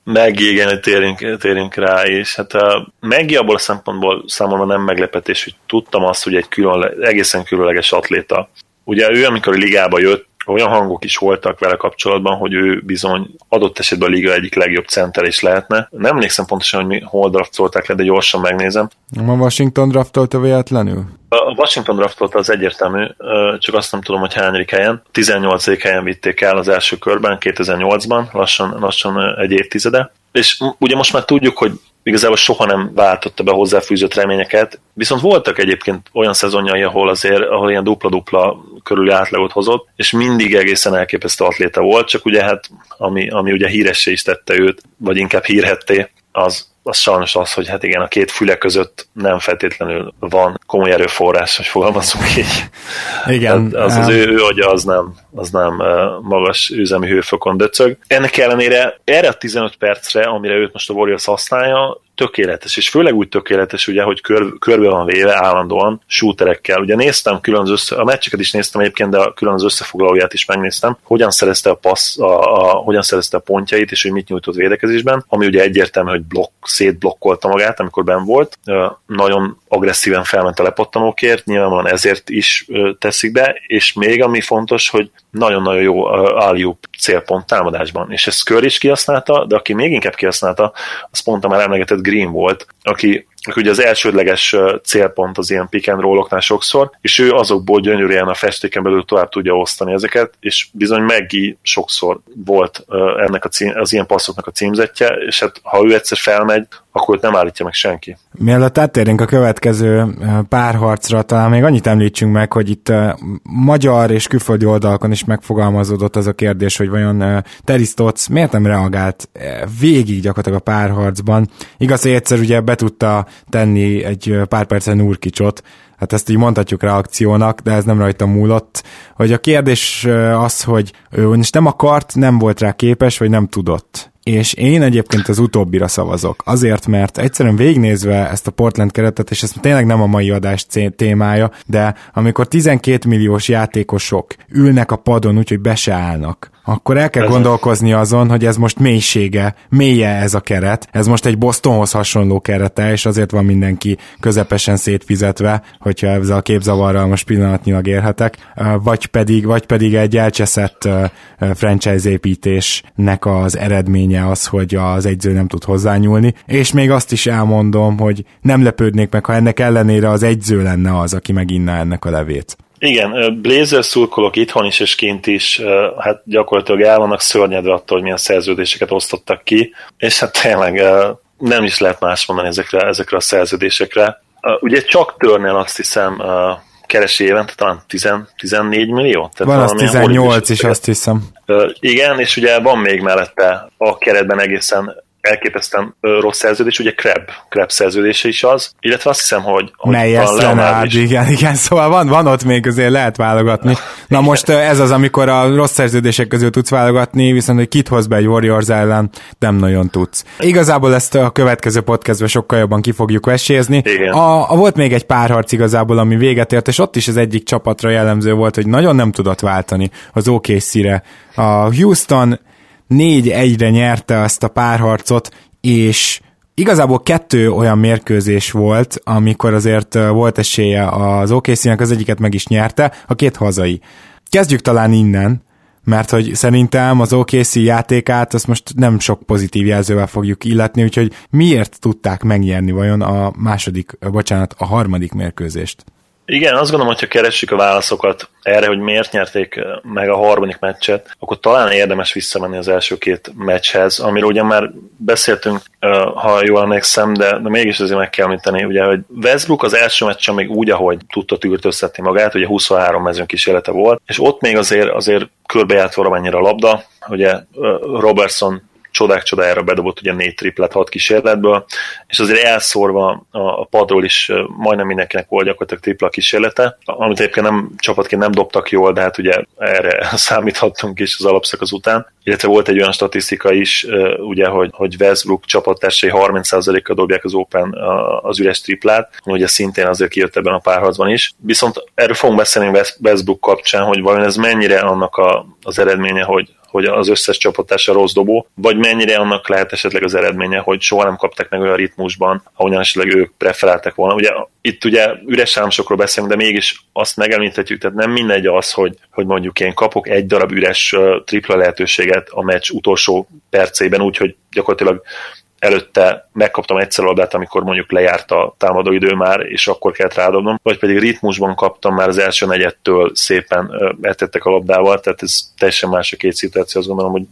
meg igen, térjünk, térjünk rá, és hát a Meggi abból a szempontból számomra nem meglepetés, hogy tudtam azt, hogy egy külön, egészen különleges atléta. Ugye ő, amikor a ligába jött, olyan hangok is voltak vele kapcsolatban, hogy ő bizony adott esetben a liga egyik legjobb center is lehetne. Nem emlékszem pontosan, hogy mi hol draftolták le, de gyorsan megnézem. A Washington draftolta véletlenül? A Washington draftolta az egyértelmű, csak azt nem tudom, hogy hányadik helyen. 18. helyen vitték el az első körben, 2008-ban, lassan, lassan egy évtizede. És ugye most már tudjuk, hogy igazából soha nem váltotta be hozzáfűzött reményeket, viszont voltak egyébként olyan szezonjai, ahol azért, ahol ilyen dupla-dupla körüli átlagot hozott, és mindig egészen elképesztő atléta volt, csak ugye hát, ami, ami ugye híressé is tette őt, vagy inkább hírhetté, az, az sajnos az, hogy hát igen, a két füle között nem feltétlenül van komoly erőforrás, hogy fogalmazunk így. Igen. Tehát az, az ő, ő agya az nem, az nem magas üzemi hőfokon döcög. Ennek ellenére erre a 15 percre, amire őt most a Warriors használja, tökéletes, és főleg úgy tökéletes, ugye, hogy kör, körbe van véve állandóan shooterekkel. Ugye néztem külön az össze, a meccseket is néztem egyébként, de a külön az összefoglalóját is megnéztem, hogyan szerezte a passz, a, a, hogyan szerezte a pontjait, és hogy mit nyújtott védekezésben, ami ugye egyértelmű, hogy blokk, szétblokkolta magát, amikor ben volt. Nagyon agresszíven felment a lepottanókért, nyilvánvalóan ezért is teszik be, és még ami fontos, hogy nagyon-nagyon jó álljuk célpont támadásban, és ezt Kör is kihasználta, de aki még inkább kihasználta, az pont a már emlegetett Green volt, aki ugye az elsődleges célpont az ilyen pick and roll sokszor, és ő azokból gyönyörűen a festéken belül tovább tudja osztani ezeket, és bizony Meggi sokszor volt ennek a cím, az ilyen passzoknak a címzetje, és hát ha ő egyszer felmegy, akkor nem állítja meg senki. Mielőtt áttérünk a következő párharcra, talán még annyit említsünk meg, hogy itt magyar és külföldi oldalakon is megfogalmazódott az a kérdés, hogy vajon Teristoc miért nem reagált végig gyakorlatilag a párharcban. Igaz, hogy egyszer ugye be tudta tenni egy pár percen Nurkicsot, hát ezt így mondhatjuk reakciónak, de ez nem rajta múlott, hogy a kérdés az, hogy ő most nem akart, nem volt rá képes, vagy nem tudott. És én egyébként az utóbbira szavazok. Azért, mert egyszerűen végignézve ezt a Portland keretet, és ez tényleg nem a mai adás témája, de amikor 12 milliós játékosok ülnek a padon úgy, hogy be se állnak, akkor el kell ez gondolkozni azon, hogy ez most mélysége, mélye ez a keret, ez most egy Bostonhoz hasonló kerete, és azért van mindenki közepesen szétfizetve, hogyha ezzel a képzavarral most pillanatnyilag érhetek, vagy pedig, vagy pedig egy elcseszett franchise építésnek az eredménye az, hogy az egyző nem tud hozzányúlni, és még azt is elmondom, hogy nem lepődnék meg, ha ennek ellenére az egyző lenne az, aki meginná ennek a levét. Igen, Blazer szurkolók itthon is és kint is, hát gyakorlatilag el vannak szörnyedve attól, hogy milyen szerződéseket osztottak ki, és hát tényleg nem is lehet más mondani ezekre, ezekre a szerződésekre. Ugye csak törnél azt hiszem keresi évente talán 10, 14 millió? Tehát van az 18 is, azt hiszem. Igen, és ugye van még mellette a keretben egészen elképesztően rossz szerződés, ugye Kreb, Kreb szerződése is az, illetve azt hiszem, hogy, hogy Melyes Leonard, igen, igen, szóval van, van ott még azért lehet válogatni. Na igen. most ez az, amikor a rossz szerződések közül tudsz válogatni, viszont hogy kit hoz be egy Warriors ellen, nem nagyon tudsz. Igazából ezt a következő podcastben sokkal jobban ki fogjuk vesézni. A, a, volt még egy párharc igazából, ami véget ért, és ott is az egyik csapatra jellemző volt, hogy nagyon nem tudott váltani az OKC-re. A Houston négy egyre nyerte azt a párharcot, és igazából kettő olyan mérkőzés volt, amikor azért volt esélye az okc az egyiket meg is nyerte, a két hazai. Kezdjük talán innen, mert hogy szerintem az OKC játékát azt most nem sok pozitív jelzővel fogjuk illetni, úgyhogy miért tudták megnyerni vajon a második, bocsánat, a harmadik mérkőzést? Igen, azt gondolom, hogyha keressük a válaszokat erre, hogy miért nyerték meg a harmadik meccset, akkor talán érdemes visszamenni az első két meccshez, amiről ugye már beszéltünk, ha jól emlékszem, de, de mégis azért meg kell említeni, ugye, hogy Westbrook az első meccsen még úgy, ahogy tudta tűrtőztetni magát, ugye 23 mezőn kísérlete volt, és ott még azért, azért körbejárt valamennyire a labda, ugye Robertson csodák csodájára bedobott ugye négy triplet hat kísérletből, és azért elszórva a padról is majdnem mindenkinek volt gyakorlatilag tripla kísérlete, amit egyébként nem csapatként nem dobtak jól, de hát ugye erre [LAUGHS] számíthattunk is az alapszakasz után. Illetve volt egy olyan statisztika is, ugye, hogy, hogy Westbrook csapattársai 30%-kal dobják az Open az üres triplát, ugye szintén azért kijött ebben a párharcban is. Viszont erről fogunk beszélni Westbrook kapcsán, hogy vajon ez mennyire annak a, az eredménye, hogy, hogy az összes csapatása rossz dobó, vagy mennyire annak lehet esetleg az eredménye, hogy soha nem kaptak meg olyan ritmusban, ahogyan esetleg ők preferáltak volna. Ugye itt ugye üres számsokról beszélünk, de mégis azt megemlíthetjük, tehát nem mindegy az, hogy, hogy mondjuk én kapok egy darab üres tripla lehetőséget a meccs utolsó percében, úgyhogy gyakorlatilag előtte megkaptam egyszer labdát, amikor mondjuk lejárt a támadó idő már, és akkor kellett rádobnom, vagy pedig ritmusban kaptam már az első negyedtől szépen eltettek a labdával, tehát ez teljesen más a két szituáció, azt gondolom, hogy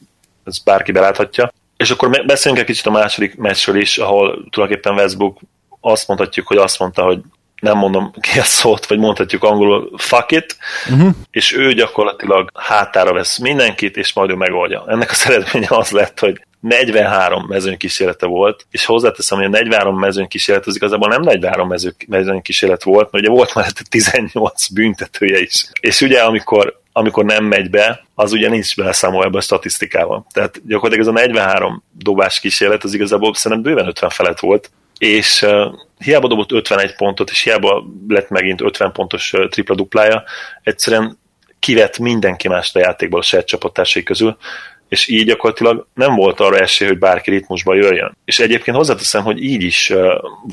ez bárki beláthatja. És akkor beszéljünk egy kicsit a második meccsről is, ahol tulajdonképpen Westbrook azt mondhatjuk, hogy azt mondta, hogy nem mondom ki a szót, vagy mondhatjuk angolul fuck it, uh-huh. és ő gyakorlatilag hátára vesz mindenkit, és majd ő megoldja. Ennek az eredménye az lett, hogy 43 mezőnykísérlete volt, és hozzáteszem, hogy a 43 mezőnykísérlet az igazából nem 43 mező, mezőnykísérlet volt, mert ugye volt már 18 büntetője is. És ugye amikor, amikor nem megy be, az ugye nincs beleszámolva ebbe a statisztikával. Tehát gyakorlatilag ez a 43 dobás kísérlet az igazából szerintem bőven 50 felett volt, és uh, hiába dobott 51 pontot, és hiába lett megint 50 pontos uh, tripla duplája, egyszerűen kivett mindenki mást a játékból a saját csapattársai közül, és így gyakorlatilag nem volt arra esély, hogy bárki ritmusba jöjjön. És egyébként hozzáteszem, hogy így is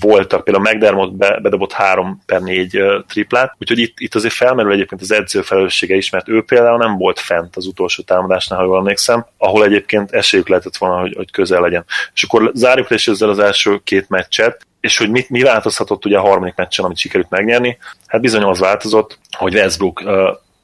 voltak, például McDermott be, bedobott 3 per 4 uh, triplát, úgyhogy itt, itt azért felmerül egyébként az edző felelőssége is, mert ő például nem volt fent az utolsó támadásnál, ha jól emlékszem, ahol egyébként esélyük lehetett volna, hogy, hogy közel legyen. És akkor zárjuk le is ezzel az első két meccset, és hogy mit, mi változhatott ugye a harmadik meccsen, amit sikerült megnyerni? Hát bizony az változott, hogy Westbrook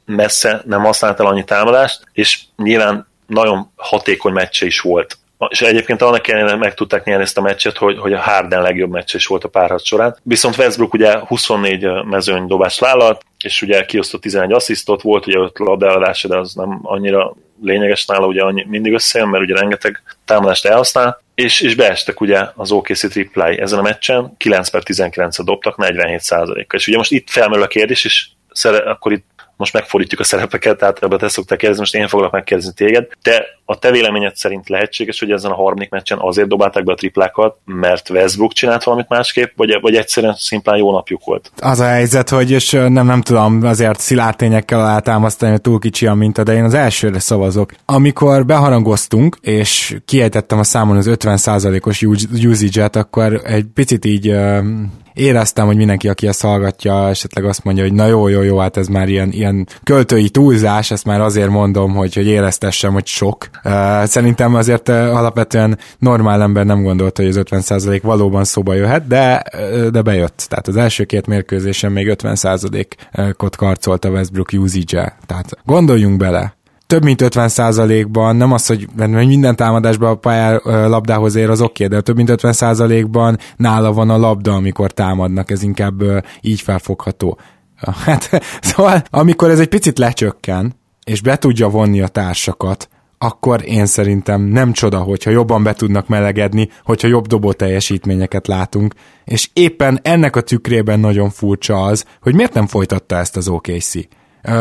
messze nem használt el annyi támadást, és nyilván nagyon hatékony meccse is volt. És egyébként annak ellenére meg tudták nyerni ezt a meccset, hogy, hogy a Harden legjobb meccse is volt a párharc során. Viszont Westbrook ugye 24 mezőny dobást vállalt, és ugye kiosztott 11 asszisztot, volt ugye 5 labdaeladása, de az nem annyira lényeges nála, ugye annyi, mindig összejön, mert ugye rengeteg támadást elhasznál, és, és beestek ugye az OKC triplái ezen a meccsen, 9 per 19 dobtak, 47 kal És ugye most itt felmerül a kérdés, és szere, akkor itt most megfordítjuk a szerepeket, általában te szoktál kérdezni, most én foglak megkérdezni téged. Te a te véleményed szerint lehetséges, hogy ezen a harmadik meccsen azért dobálták be a triplákat, mert Westbrook csinált valamit másképp, vagy, vagy egyszerűen szimplán jó napjuk volt? Az a helyzet, hogy és nem, nem tudom azért szilárd tényekkel alátámasztani, hogy túl kicsi a minta, de én az elsőre szavazok. Amikor beharangoztunk, és kiejtettem a számon az 50%-os usage-et, akkor egy picit így éreztem, hogy mindenki, aki ezt hallgatja, esetleg azt mondja, hogy na jó, jó, jó, hát ez már ilyen, ilyen költői túlzás, ezt már azért mondom, hogy, hogy éreztessem, hogy sok. Szerintem azért alapvetően normál ember nem gondolta, hogy az 50% valóban szóba jöhet, de, de bejött. Tehát az első két mérkőzésen még 50%-ot karcolt a Westbrook usage-e. Tehát gondoljunk bele, több mint 50%-ban, nem az, hogy minden támadásban a pályá labdához ér, az oké, okay, de több mint 50%-ban nála van a labda, amikor támadnak, ez inkább így felfogható. Hát, [LAUGHS] szóval, amikor ez egy picit lecsökken, és be tudja vonni a társakat, akkor én szerintem nem csoda, hogyha jobban be tudnak melegedni, hogyha jobb dobó teljesítményeket látunk, és éppen ennek a tükrében nagyon furcsa az, hogy miért nem folytatta ezt az OKC.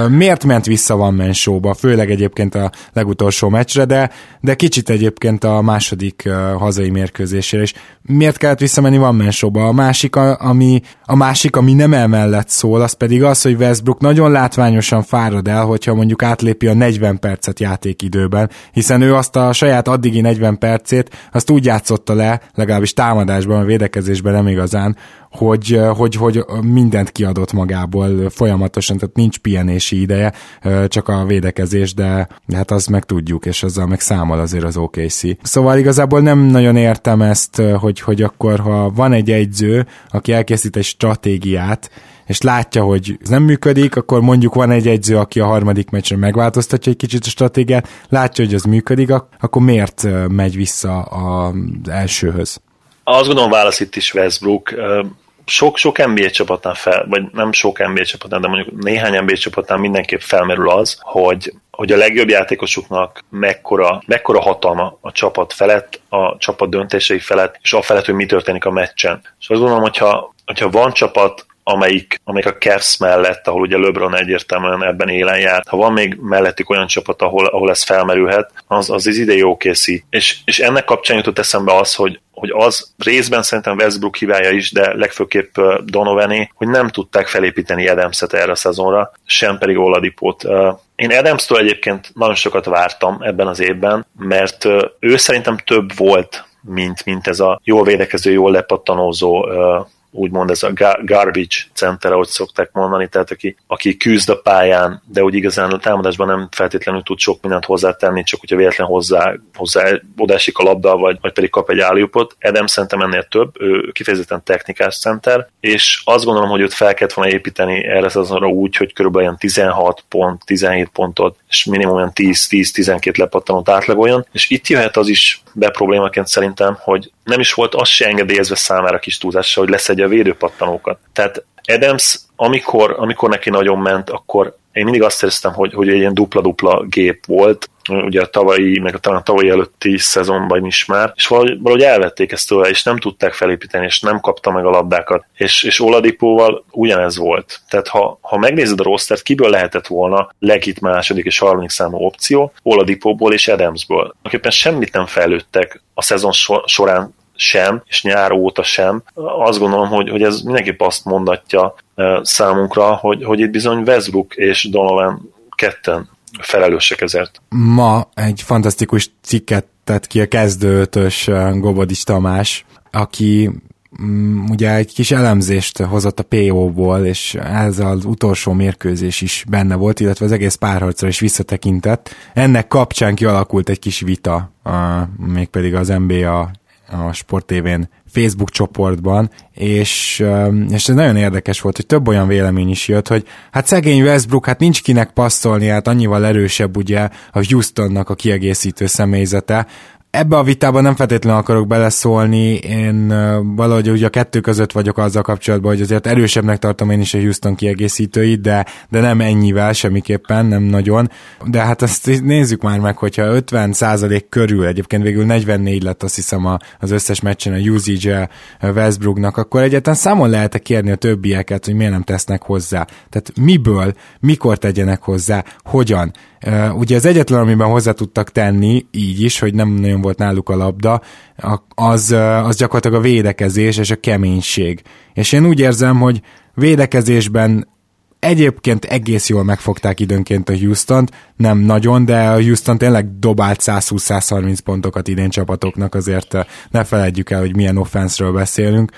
Miért ment vissza Van Man Show-ba, főleg egyébként a legutolsó meccsre, de, de kicsit egyébként a második hazai mérkőzésére is. Miért kellett visszamenni Van Man Show-ba? A másik, ami, a másik, ami nem emellett szól, az pedig az, hogy Westbrook nagyon látványosan fárad el, hogyha mondjuk átlépi a 40 percet játékidőben, hiszen ő azt a saját addigi 40 percét, azt úgy játszotta le, legalábbis támadásban, a védekezésben nem igazán, hogy, hogy, hogy mindent kiadott magából folyamatosan, tehát nincs pihenési ideje, csak a védekezés, de hát azt meg tudjuk, és azzal meg számol azért az OKC. Szóval igazából nem nagyon értem ezt, hogy, hogy akkor, ha van egy egyző, aki elkészít egy stratégiát, és látja, hogy ez nem működik, akkor mondjuk van egy egyző, aki a harmadik meccsen megváltoztatja egy kicsit a stratégiát, látja, hogy az működik, akkor miért megy vissza az elsőhöz? Azt gondolom válasz itt is Westbrook sok-sok NBA csapatnál fel, vagy nem sok NBA csapatnál, de mondjuk néhány NBA csapatnál mindenképp felmerül az, hogy hogy a legjobb játékosuknak mekkora, mekkora hatalma a csapat felett, a csapat döntései felett, és a felett, hogy mi történik a meccsen. És azt gondolom, hogyha, hogyha van csapat, amelyik, amelyik a Cavs mellett, ahol ugye LeBron egyértelműen ebben élen járt, ha van még mellettük olyan csapat, ahol, ahol ez felmerülhet, az az, az idei OKC. És, és ennek kapcsán jutott eszembe az, hogy hogy az részben szerintem Westbrook hibája is, de legfőképp Donované, hogy nem tudták felépíteni Adams-et erre a szezonra, sem pedig Oladipót. Én Adams-tól egyébként nagyon sokat vártam ebben az évben, mert ő szerintem több volt, mint, mint ez a jól védekező, jól lepattanózó úgymond ez a garbage center, ahogy szokták mondani, tehát aki, aki küzd a pályán, de úgy igazán a támadásban nem feltétlenül tud sok mindent hozzátenni, csak hogyha véletlen hozzá, hozzá odásik a labda, vagy, vagy pedig kap egy állópot. Edem szerintem ennél több, ő kifejezetten technikás center, és azt gondolom, hogy őt fel kellett volna építeni erre azonra úgy, hogy körülbelül olyan 16 pont, 17 pontot, és minimum olyan 10-10-12 lepattanót átlagoljon, és itt jöhet az is be problémaként szerintem, hogy nem is volt az se engedélyezve számára kis túlzással, hogy leszedje a védőpattanókat. Tehát Adams, amikor, amikor neki nagyon ment, akkor én mindig azt éreztem, hogy, hogy egy ilyen dupla-dupla gép volt, ugye a tavalyi, meg a talán a tavalyi előtti szezonban is már, és valahogy, valahogy elvették ezt tőle, és nem tudták felépíteni, és nem kapta meg a labdákat. És, és Oladipóval ugyanez volt. Tehát ha, ha megnézed a rostert, kiből lehetett volna legit második és harmadik számú opció, Oladipóból és Adamsból. Akiben semmit nem fejlődtek a szezon során sem, és nyár óta sem. Azt gondolom, hogy, hogy ez mindenképp azt mondatja számunkra, hogy, hogy itt bizony Westbrook és Donovan ketten felelősek ezért. Ma egy fantasztikus cikket tett ki a kezdőtös Gobodis Tamás, aki mm, ugye egy kis elemzést hozott a PO-ból, és ez az utolsó mérkőzés is benne volt, illetve az egész párharcra is visszatekintett. Ennek kapcsán kialakult egy kis vita, a, mégpedig az NBA a Sport TV-n Facebook csoportban, és, és ez nagyon érdekes volt, hogy több olyan vélemény is jött, hogy hát szegény Westbrook, hát nincs kinek passzolni, hát annyival erősebb ugye a Houstonnak a kiegészítő személyzete, Ebbe a vitában nem feltétlenül akarok beleszólni, én valahogy ugye a kettő között vagyok azzal kapcsolatban, hogy azért erősebbnek tartom én is a Houston kiegészítőit, de, de nem ennyivel semmiképpen, nem nagyon. De hát azt nézzük már meg, hogyha 50% körül, egyébként végül 44 lett azt hiszem az összes meccsen a usage Westbrooknak, akkor egyáltalán számon lehet-e kérni a többieket, hogy miért nem tesznek hozzá? Tehát miből, mikor tegyenek hozzá, hogyan? Ugye az egyetlen, amiben hozzá tudtak tenni, így is, hogy nem nagyon volt náluk a labda, az, az gyakorlatilag a védekezés és a keménység. És én úgy érzem, hogy védekezésben egyébként egész jól megfogták időnként a Houston-t, nem nagyon, de a Houston tényleg dobált 120-130 pontokat idén csapatoknak, azért ne feledjük el, hogy milyen offenszről beszélünk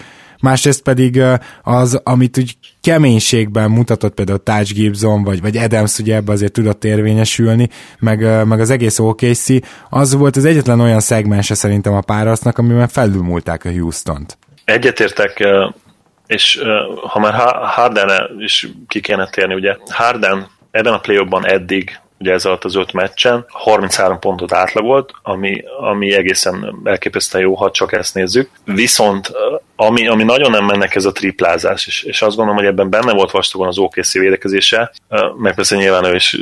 másrészt pedig az, amit úgy keménységben mutatott például Taj Gibson, vagy, vagy Adams ugye ebbe azért tudott érvényesülni, meg, meg az egész OKC, az volt az egyetlen olyan szegmense szerintem a párasznak, amiben felülmúlták a Houston-t. Egyetértek, és ha már Harden is ki kéne térni, ugye Harden ebben a play eddig ugye ez alatt az öt meccsen, 33 pontot átlagolt, ami, ami egészen elképesztően jó, ha csak ezt nézzük. Viszont ami, ami nagyon nem mennek ez a triplázás, és, és azt gondolom, hogy ebben benne volt vastagon az OKC védekezése, meg persze nyilván ő is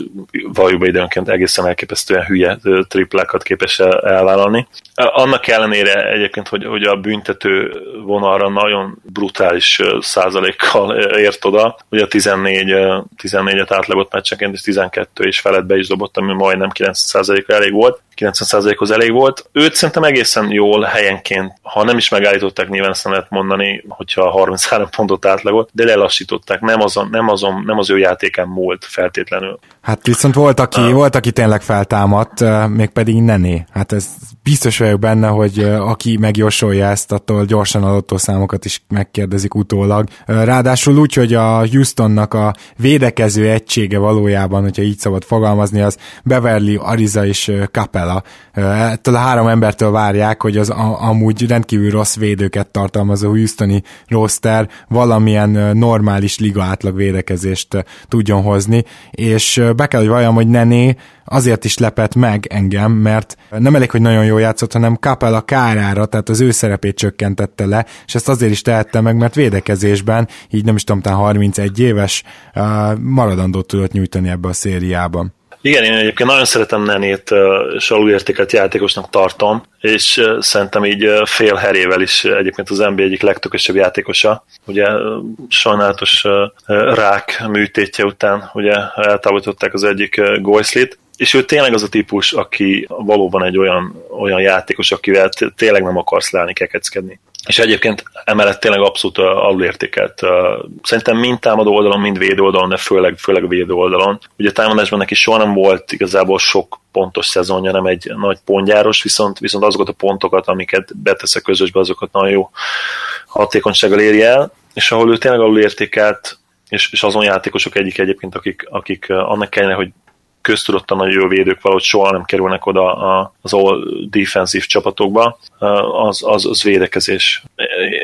valljuk időnként egészen elképesztően hülye triplákat képes elvállalni. Annak ellenére egyébként, hogy, hogy a büntető vonalra nagyon brutális százalékkal ért oda, ugye a 14, 14-et átlagot meccsenként, és 12 és felett be is dobott, ami majdnem 9 százalékra elég volt. 90%-hoz elég volt. Őt szerintem egészen jól helyenként, ha nem is megállították, nyilván ezt lehet mondani, hogyha 33 [LAUGHS] pontot átlagolt, de lelassították, nem, azon, nem, azon, nem az ő játékán múlt feltétlenül. Hát viszont volt, aki, uh. volt, aki tényleg feltámadt, mégpedig Nené. Hát ez biztos vagyok benne, hogy aki megjósolja ezt, attól gyorsan adott számokat is megkérdezik utólag. Ráadásul úgy, hogy a Houstonnak a védekező egysége valójában, hogyha így szabad fogalmazni, az Beverly, Ariza és Capella ettől a három embertől várják, hogy az a, amúgy rendkívül rossz védőket tartalmazó Houstoni roster valamilyen normális liga átlag védekezést tudjon hozni, és be kell, hogy valljam, hogy Nené azért is lepett meg engem, mert nem elég, hogy nagyon jól játszott, hanem a kárára, tehát az ő szerepét csökkentette le, és ezt azért is tehette meg, mert védekezésben, így nem is tudom, 31 éves, maradandót tudott nyújtani ebbe a szériában. Igen, én egyébként nagyon szeretem Nenét, és alulértékelt játékosnak tartom, és szerintem így fél herével is egyébként az NBA egyik legtökösebb játékosa. Ugye sajnálatos rák műtétje után ugye eltávolították az egyik Goyslit, és ő tényleg az a típus, aki valóban egy olyan, olyan játékos, akivel tényleg nem akarsz leállni, kekeckedni. És egyébként emellett tényleg abszolút alulértékelt. Szerintem mind támadó oldalon, mind védő oldalon, de főleg, főleg védő oldalon. Ugye támadásban neki soha nem volt igazából sok pontos szezonja, nem egy nagy pontjáros, viszont, viszont azokat a pontokat, amiket betesz a közösbe, azokat nagyon jó hatékonysággal éri el, és ahol ő tényleg alulértékelt, és, és azon játékosok egyik egyébként, akik, akik annak kellene, hogy köztudottan nagyon jó védők valahogy soha nem kerülnek oda az all defensív csapatokba, az, az, az védekezés.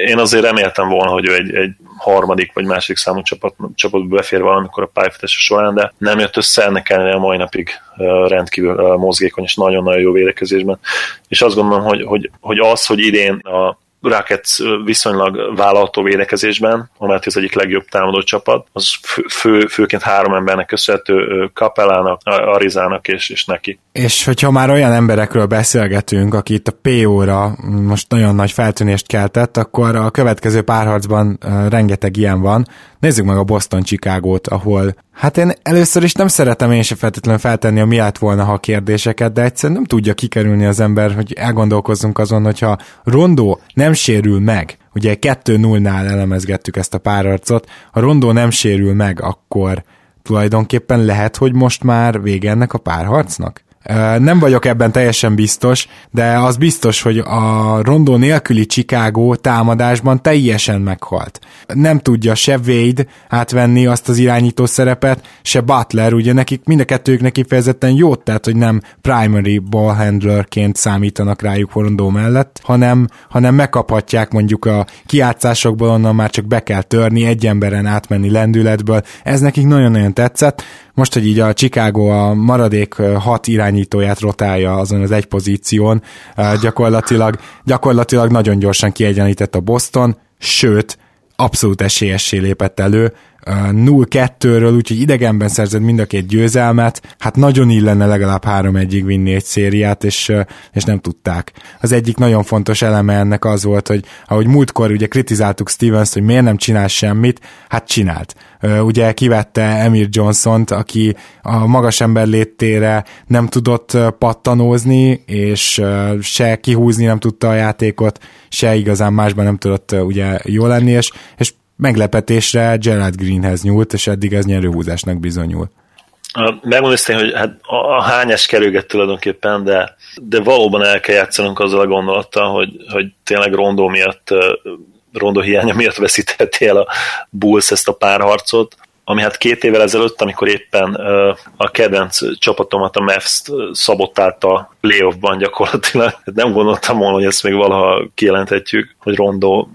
Én azért reméltem volna, hogy ő egy, egy harmadik vagy második számú csapat, csapatba befér valamikor a pályafutása során, de nem jött össze, ennek ellenére a mai napig rendkívül mozgékony és nagyon-nagyon jó védekezésben. És azt gondolom, hogy, hogy, hogy az, hogy idén a Rockets viszonylag vállalható védekezésben, amelyet az egyik legjobb támadó csapat, az fő, főként három embernek köszönhető, Kapellának, Arizának és, és neki. És hogyha már olyan emberekről beszélgetünk, aki itt a PO-ra most nagyon nagy feltűnést keltett, akkor a következő párharcban rengeteg ilyen van. Nézzük meg a Boston-Chicagót, ahol hát én először is nem szeretem én se feltétlenül feltenni a mi lett volna, ha kérdéseket, de egyszerűen nem tudja kikerülni az ember, hogy elgondolkozzunk azon, hogyha Rondó nem sérül meg, ugye 2-0-nál elemezgettük ezt a párharcot, ha Rondó nem sérül meg, akkor tulajdonképpen lehet, hogy most már vége ennek a párharcnak? Nem vagyok ebben teljesen biztos, de az biztos, hogy a rondó nélküli Chicago támadásban teljesen meghalt. Nem tudja se Wade átvenni azt az irányító szerepet, se Butler, ugye nekik mind a kettőjüknek kifejezetten jót tett, hogy nem primary ball handlerként számítanak rájuk rondó mellett, hanem, hanem megkaphatják mondjuk a kiátszásokból, onnan már csak be kell törni, egy emberen átmenni lendületből. Ez nekik nagyon-nagyon tetszett. Most, hogy így a Chicago a maradék hat irányítóját rotálja azon az egy pozíción, gyakorlatilag, gyakorlatilag nagyon gyorsan kiegyenlített a Boston, sőt, abszolút esélyessé lépett elő, 0-2-ről, úgyhogy idegenben szerzett mind a két győzelmet, hát nagyon illene legalább 3-1-ig vinni egy szériát, és, és nem tudták. Az egyik nagyon fontos eleme ennek az volt, hogy ahogy múltkor ugye kritizáltuk Stevens, hogy miért nem csinál semmit, hát csinált. Ugye kivette Emir Johnson-t, aki a magas ember léttére nem tudott pattanózni, és se kihúzni nem tudta a játékot, se igazán másban nem tudott ugye jó lenni, és, és meglepetésre Gerard Greenhez nyúlt, és eddig ez nyerőhúzásnak bizonyul. Megmondom hogy hát a hányás kerülget tulajdonképpen, de, de valóban el kell játszanunk azzal a gondolattal, hogy, hogy tényleg Rondó miatt, Rondó hiánya miatt veszítette el a Bulls ezt a párharcot, ami hát két évvel ezelőtt, amikor éppen a kedvenc csapatomat, a Mavs-t szabottálta playoffban gyakorlatilag. Nem gondoltam volna, hogy ezt még valaha kijelenthetjük, hogy Rondó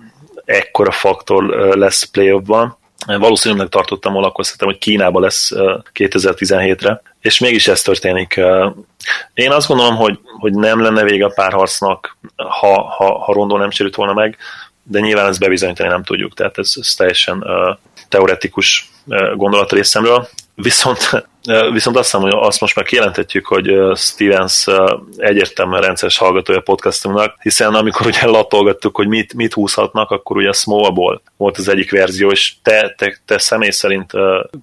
ekkora faktor lesz playoffban. Valószínűleg tartottam volna, akkor hogy Kínába lesz 2017-re, és mégis ez történik. Én azt gondolom, hogy, hogy nem lenne vége a párharcnak, ha, ha, ha Rondó nem sérült volna meg, de nyilván ezt bebizonyítani nem tudjuk, tehát ez, ez teljesen uh, teoretikus uh, gondolat részemről. Viszont Viszont azt hiszem, hogy azt most már kijelentetjük, hogy Stevens egyértelműen rendszeres hallgatója a podcastunknak, hiszen amikor ugye latolgattuk, hogy mit, mit húzhatnak, akkor ugye a Smallból volt az egyik verzió, és te, te, te személy szerint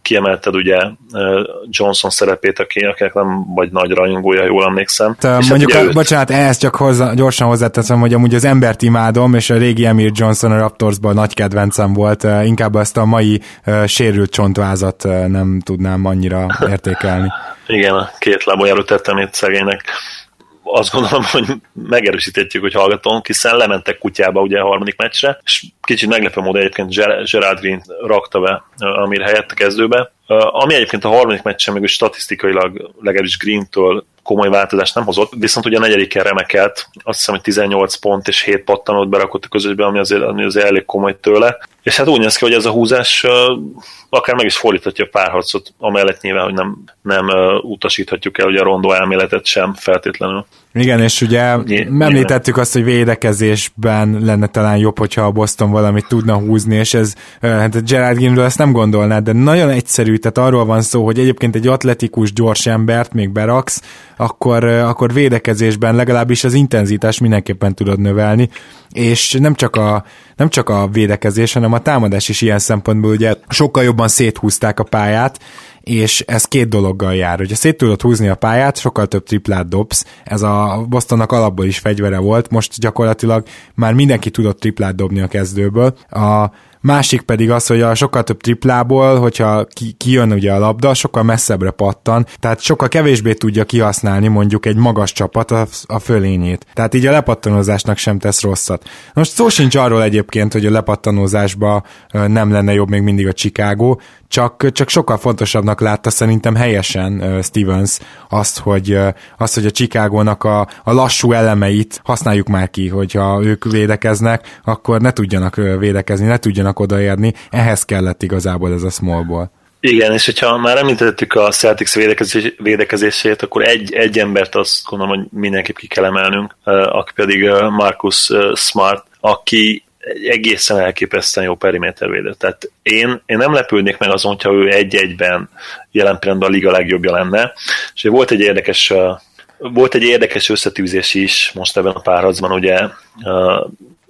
kiemelted ugye Johnson szerepét, aki, akinek nem vagy nagy rajongója, jól emlékszem. Te, hát mondjuk, hát a, őt... bocsánat, ehhez csak hozzá, gyorsan hozzáteszem, hogy amúgy az embert imádom, és a régi Emir Johnson a Raptorsban nagy kedvencem volt, inkább ezt a mai sérült csontvázat nem tudnám annyira értékelni. Igen, a két lábon tettem itt szegénynek. Azt gondolom, hogy megerősíthetjük, hogy hallgatom, hiszen lementek kutyába ugye a harmadik meccsre, és kicsit meglepő módon egyébként Gerard Green rakta be Amir helyett a kezdőbe, ami egyébként a harmadik meccsen még statisztikailag legalábbis Green-től komoly változást nem hozott, viszont ugye a negyediken remekelt, azt hiszem, hogy 18 pont és 7 pattanót berakott a közösbe, ami azért, ami azért elég komoly tőle. És hát úgy néz ki, hogy ez a húzás akár meg is fordíthatja a párharcot, amellett nyilván, hogy nem, nem utasíthatjuk el ugye a rondó elméletet sem feltétlenül. Igen, és ugye Ny- említettük azt, hogy védekezésben lenne talán jobb, hogyha a Boston valamit tudna húzni, és ez, hát Gerard Gimről ezt nem gondolnád, de nagyon egyszerű, tehát arról van szó, hogy egyébként egy atletikus, gyors embert még beraksz, akkor, akkor védekezésben legalábbis az intenzitás mindenképpen tudod növelni, és nem csak a, nem csak a védekezés, hanem a támadás is ilyen szempontból ugye sokkal jobban széthúzták a pályát, és ez két dologgal jár. Hogyha szét tudod húzni a pályát, sokkal több triplát dobsz, ez a Bostonnak alapból is fegyvere volt, most gyakorlatilag már mindenki tudott triplát dobni a kezdőből. A másik pedig az, hogy a sokkal több triplából, hogyha ki, kijön ugye a labda, sokkal messzebbre pattan, tehát sokkal kevésbé tudja kihasználni mondjuk egy magas csapat a, a fölényét. Tehát így a lepattanózásnak sem tesz rosszat. Most szó sincs arról egyébként, hogy a lepattanózásba nem lenne jobb még mindig a Chicago, csak, csak sokkal fontosabbnak látta szerintem helyesen Stevens azt, hogy, azt, hogy a Chicagónak a, a lassú elemeit használjuk már ki, hogyha ők védekeznek, akkor ne tudjanak védekezni, ne tudjanak odaérni, ehhez kellett igazából ez a smallból. Igen, és hogyha már említettük a Celtics védekezés, védekezését, akkor egy, egy embert azt gondolom, hogy mindenképp ki kell emelnünk, aki pedig Marcus Smart, aki egészen elképesztően jó perimétervédő. Tehát én, én nem lepődnék meg azon, hogyha ő egy-egyben jelen pillanatban a liga legjobbja lenne. És volt egy érdekes volt egy érdekes összetűzés is most ebben a párharcban, ugye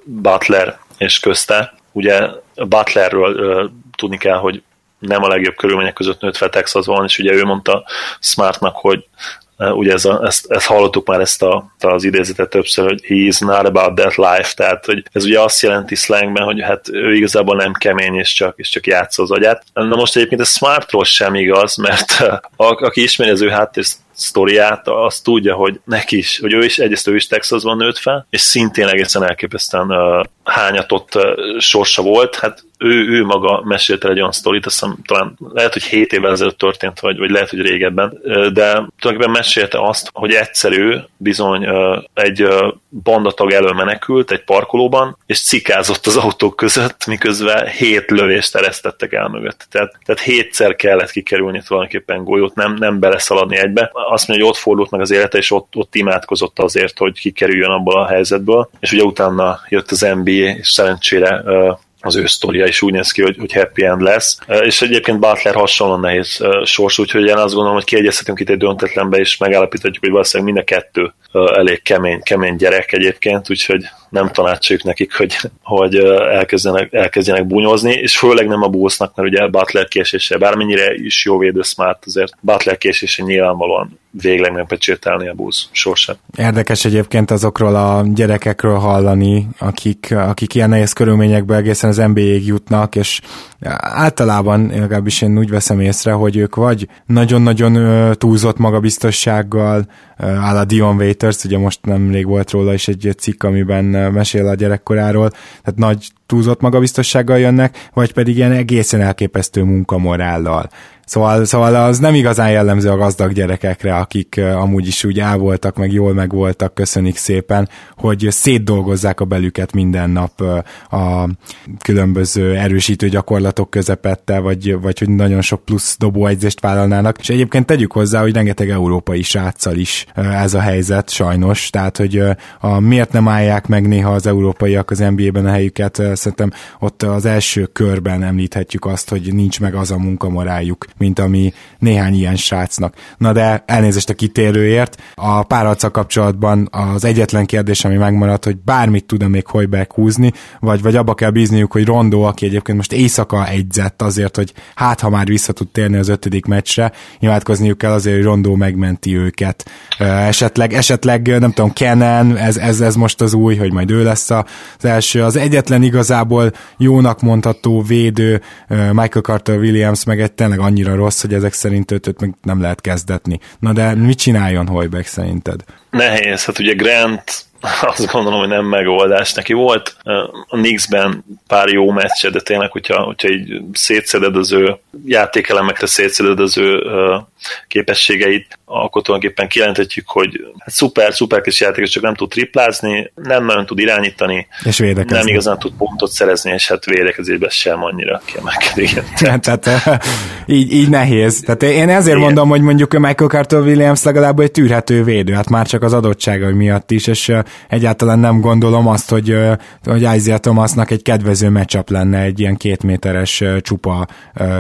Butler és közte. Ugye Butlerről tudni kell, hogy nem a legjobb körülmények között nőtt fel Texasban, és ugye ő mondta Smartnak, hogy ugye ez a, ezt, ezt hallottuk már ezt a, az idézetet többször, hogy he is not about that life, tehát hogy ez ugye azt jelenti slangben, hogy hát ő igazából nem kemény, és csak, és csak játsza az agyát. Na most egyébként ez Smartról sem igaz, mert a, aki ismeri az ő háttér sztoriát, azt tudja, hogy neki is, hogy ő is, egyrészt ő is Texasban nőtt fel, és szintén egészen elképesztően uh, hányatott uh, sorsa volt. Hát ő, ő maga mesélte egy olyan sztorit, azt hiszem talán lehet, hogy 7 évvel ezelőtt történt, vagy, vagy lehet, hogy régebben, de tulajdonképpen mesélte azt, hogy egyszerű bizony egy bandatag elől menekült egy parkolóban, és cikázott az autók között, miközben hét lövést eresztettek el mögött. Tehát, tehát hétszer kellett kikerülni tulajdonképpen golyót, nem, nem beleszaladni egybe. Azt mondja, hogy ott fordult meg az élete, és ott, ott imádkozott azért, hogy kikerüljön abból a helyzetből, és ugye utána jött az NBA, és szerencsére az ő sztoria is úgy néz ki, hogy, hogy happy end lesz. És egyébként Butler hasonlóan nehéz sors, úgyhogy én azt gondolom, hogy kiegyezhetünk itt egy döntetlenbe, és megállapíthatjuk, hogy valószínűleg mind a kettő elég kemény, kemény gyerek egyébként, úgyhogy nem tanácsoljuk nekik, hogy, hogy elkezdjenek, elkezdjenek bunyozni, és főleg nem a Bullsnak, mert ugye Butler késése, bármennyire is jó védő Smart, azért Butler késése nyilvánvalóan végleg nem pecsételni a Bulls sorsát. Érdekes egyébként azokról a gyerekekről hallani, akik, akik ilyen nehéz körülményekben egészen az NBA-ig jutnak, és általában legalábbis én úgy veszem észre, hogy ők vagy nagyon-nagyon túlzott magabiztossággal, áll a Dion Waiters, ugye most nemrég volt róla is egy cikk, amiben mesél a gyerekkoráról, tehát nagy túlzott magabiztossággal jönnek, vagy pedig ilyen egészen elképesztő munkamorállal. Szóval, szóval az nem igazán jellemző a gazdag gyerekekre, akik amúgy is úgy el meg jól meg voltak, köszönik szépen, hogy szétdolgozzák a belüket minden nap a különböző erősítő gyakorlatok közepette, vagy, vagy hogy nagyon sok plusz dobóegyzést vállalnának. És egyébként tegyük hozzá, hogy rengeteg európai sráccal is ez a helyzet, sajnos. Tehát, hogy a, miért nem állják meg néha az európaiak az NBA-ben a helyüket, szerintem ott az első körben említhetjük azt, hogy nincs meg az a munkamoráljuk, mint ami néhány ilyen srácnak. Na de elnézést a kitérőért. A párharccal kapcsolatban az egyetlen kérdés, ami megmaradt, hogy bármit tud-e még Hojberg húzni, vagy, vagy abba kell bízniuk, hogy Rondó, aki egyébként most éjszaka egyzett azért, hogy hát ha már vissza tud térni az ötödik meccsre, nyilatkozniuk kell azért, hogy Rondó megmenti őket. Esetleg, esetleg nem tudom, Kennen, ez, ez, ez most az új, hogy majd ő lesz az első. Az egyetlen igazából jónak mondható védő Michael Carter Williams, meg egy tényleg annyira annyira rossz, hogy ezek szerint őt, őt meg nem lehet kezdetni. Na de mit csináljon Hojbeck szerinted? Nehéz, hát ugye Grant [LAUGHS] azt gondolom, hogy nem megoldás. Neki volt a Knicksben pár jó meccse, de tényleg, hogyha, hogyha így szétszeded az ő játékelemekre, szétszeded az ő képességeit, akkor tulajdonképpen kijelenthetjük, hogy hát szuper, szuper kis játékos, csak nem tud triplázni, nem nagyon tud irányítani, és védekezni. nem igazán tud pontot szerezni, és hát védekezésben sem annyira kiemelkedik. [LAUGHS] Tehát eh, így, így nehéz. Tehát én ezért Igen. mondom, hogy mondjuk Michael Carter Williams legalább egy tűrhető védő, hát már csak az adottságai miatt is, és eh, egyáltalán nem gondolom azt, hogy, eh, hogy Isaiah Thomasnak egy kedvező meccsap lenne egy ilyen kétméteres csupa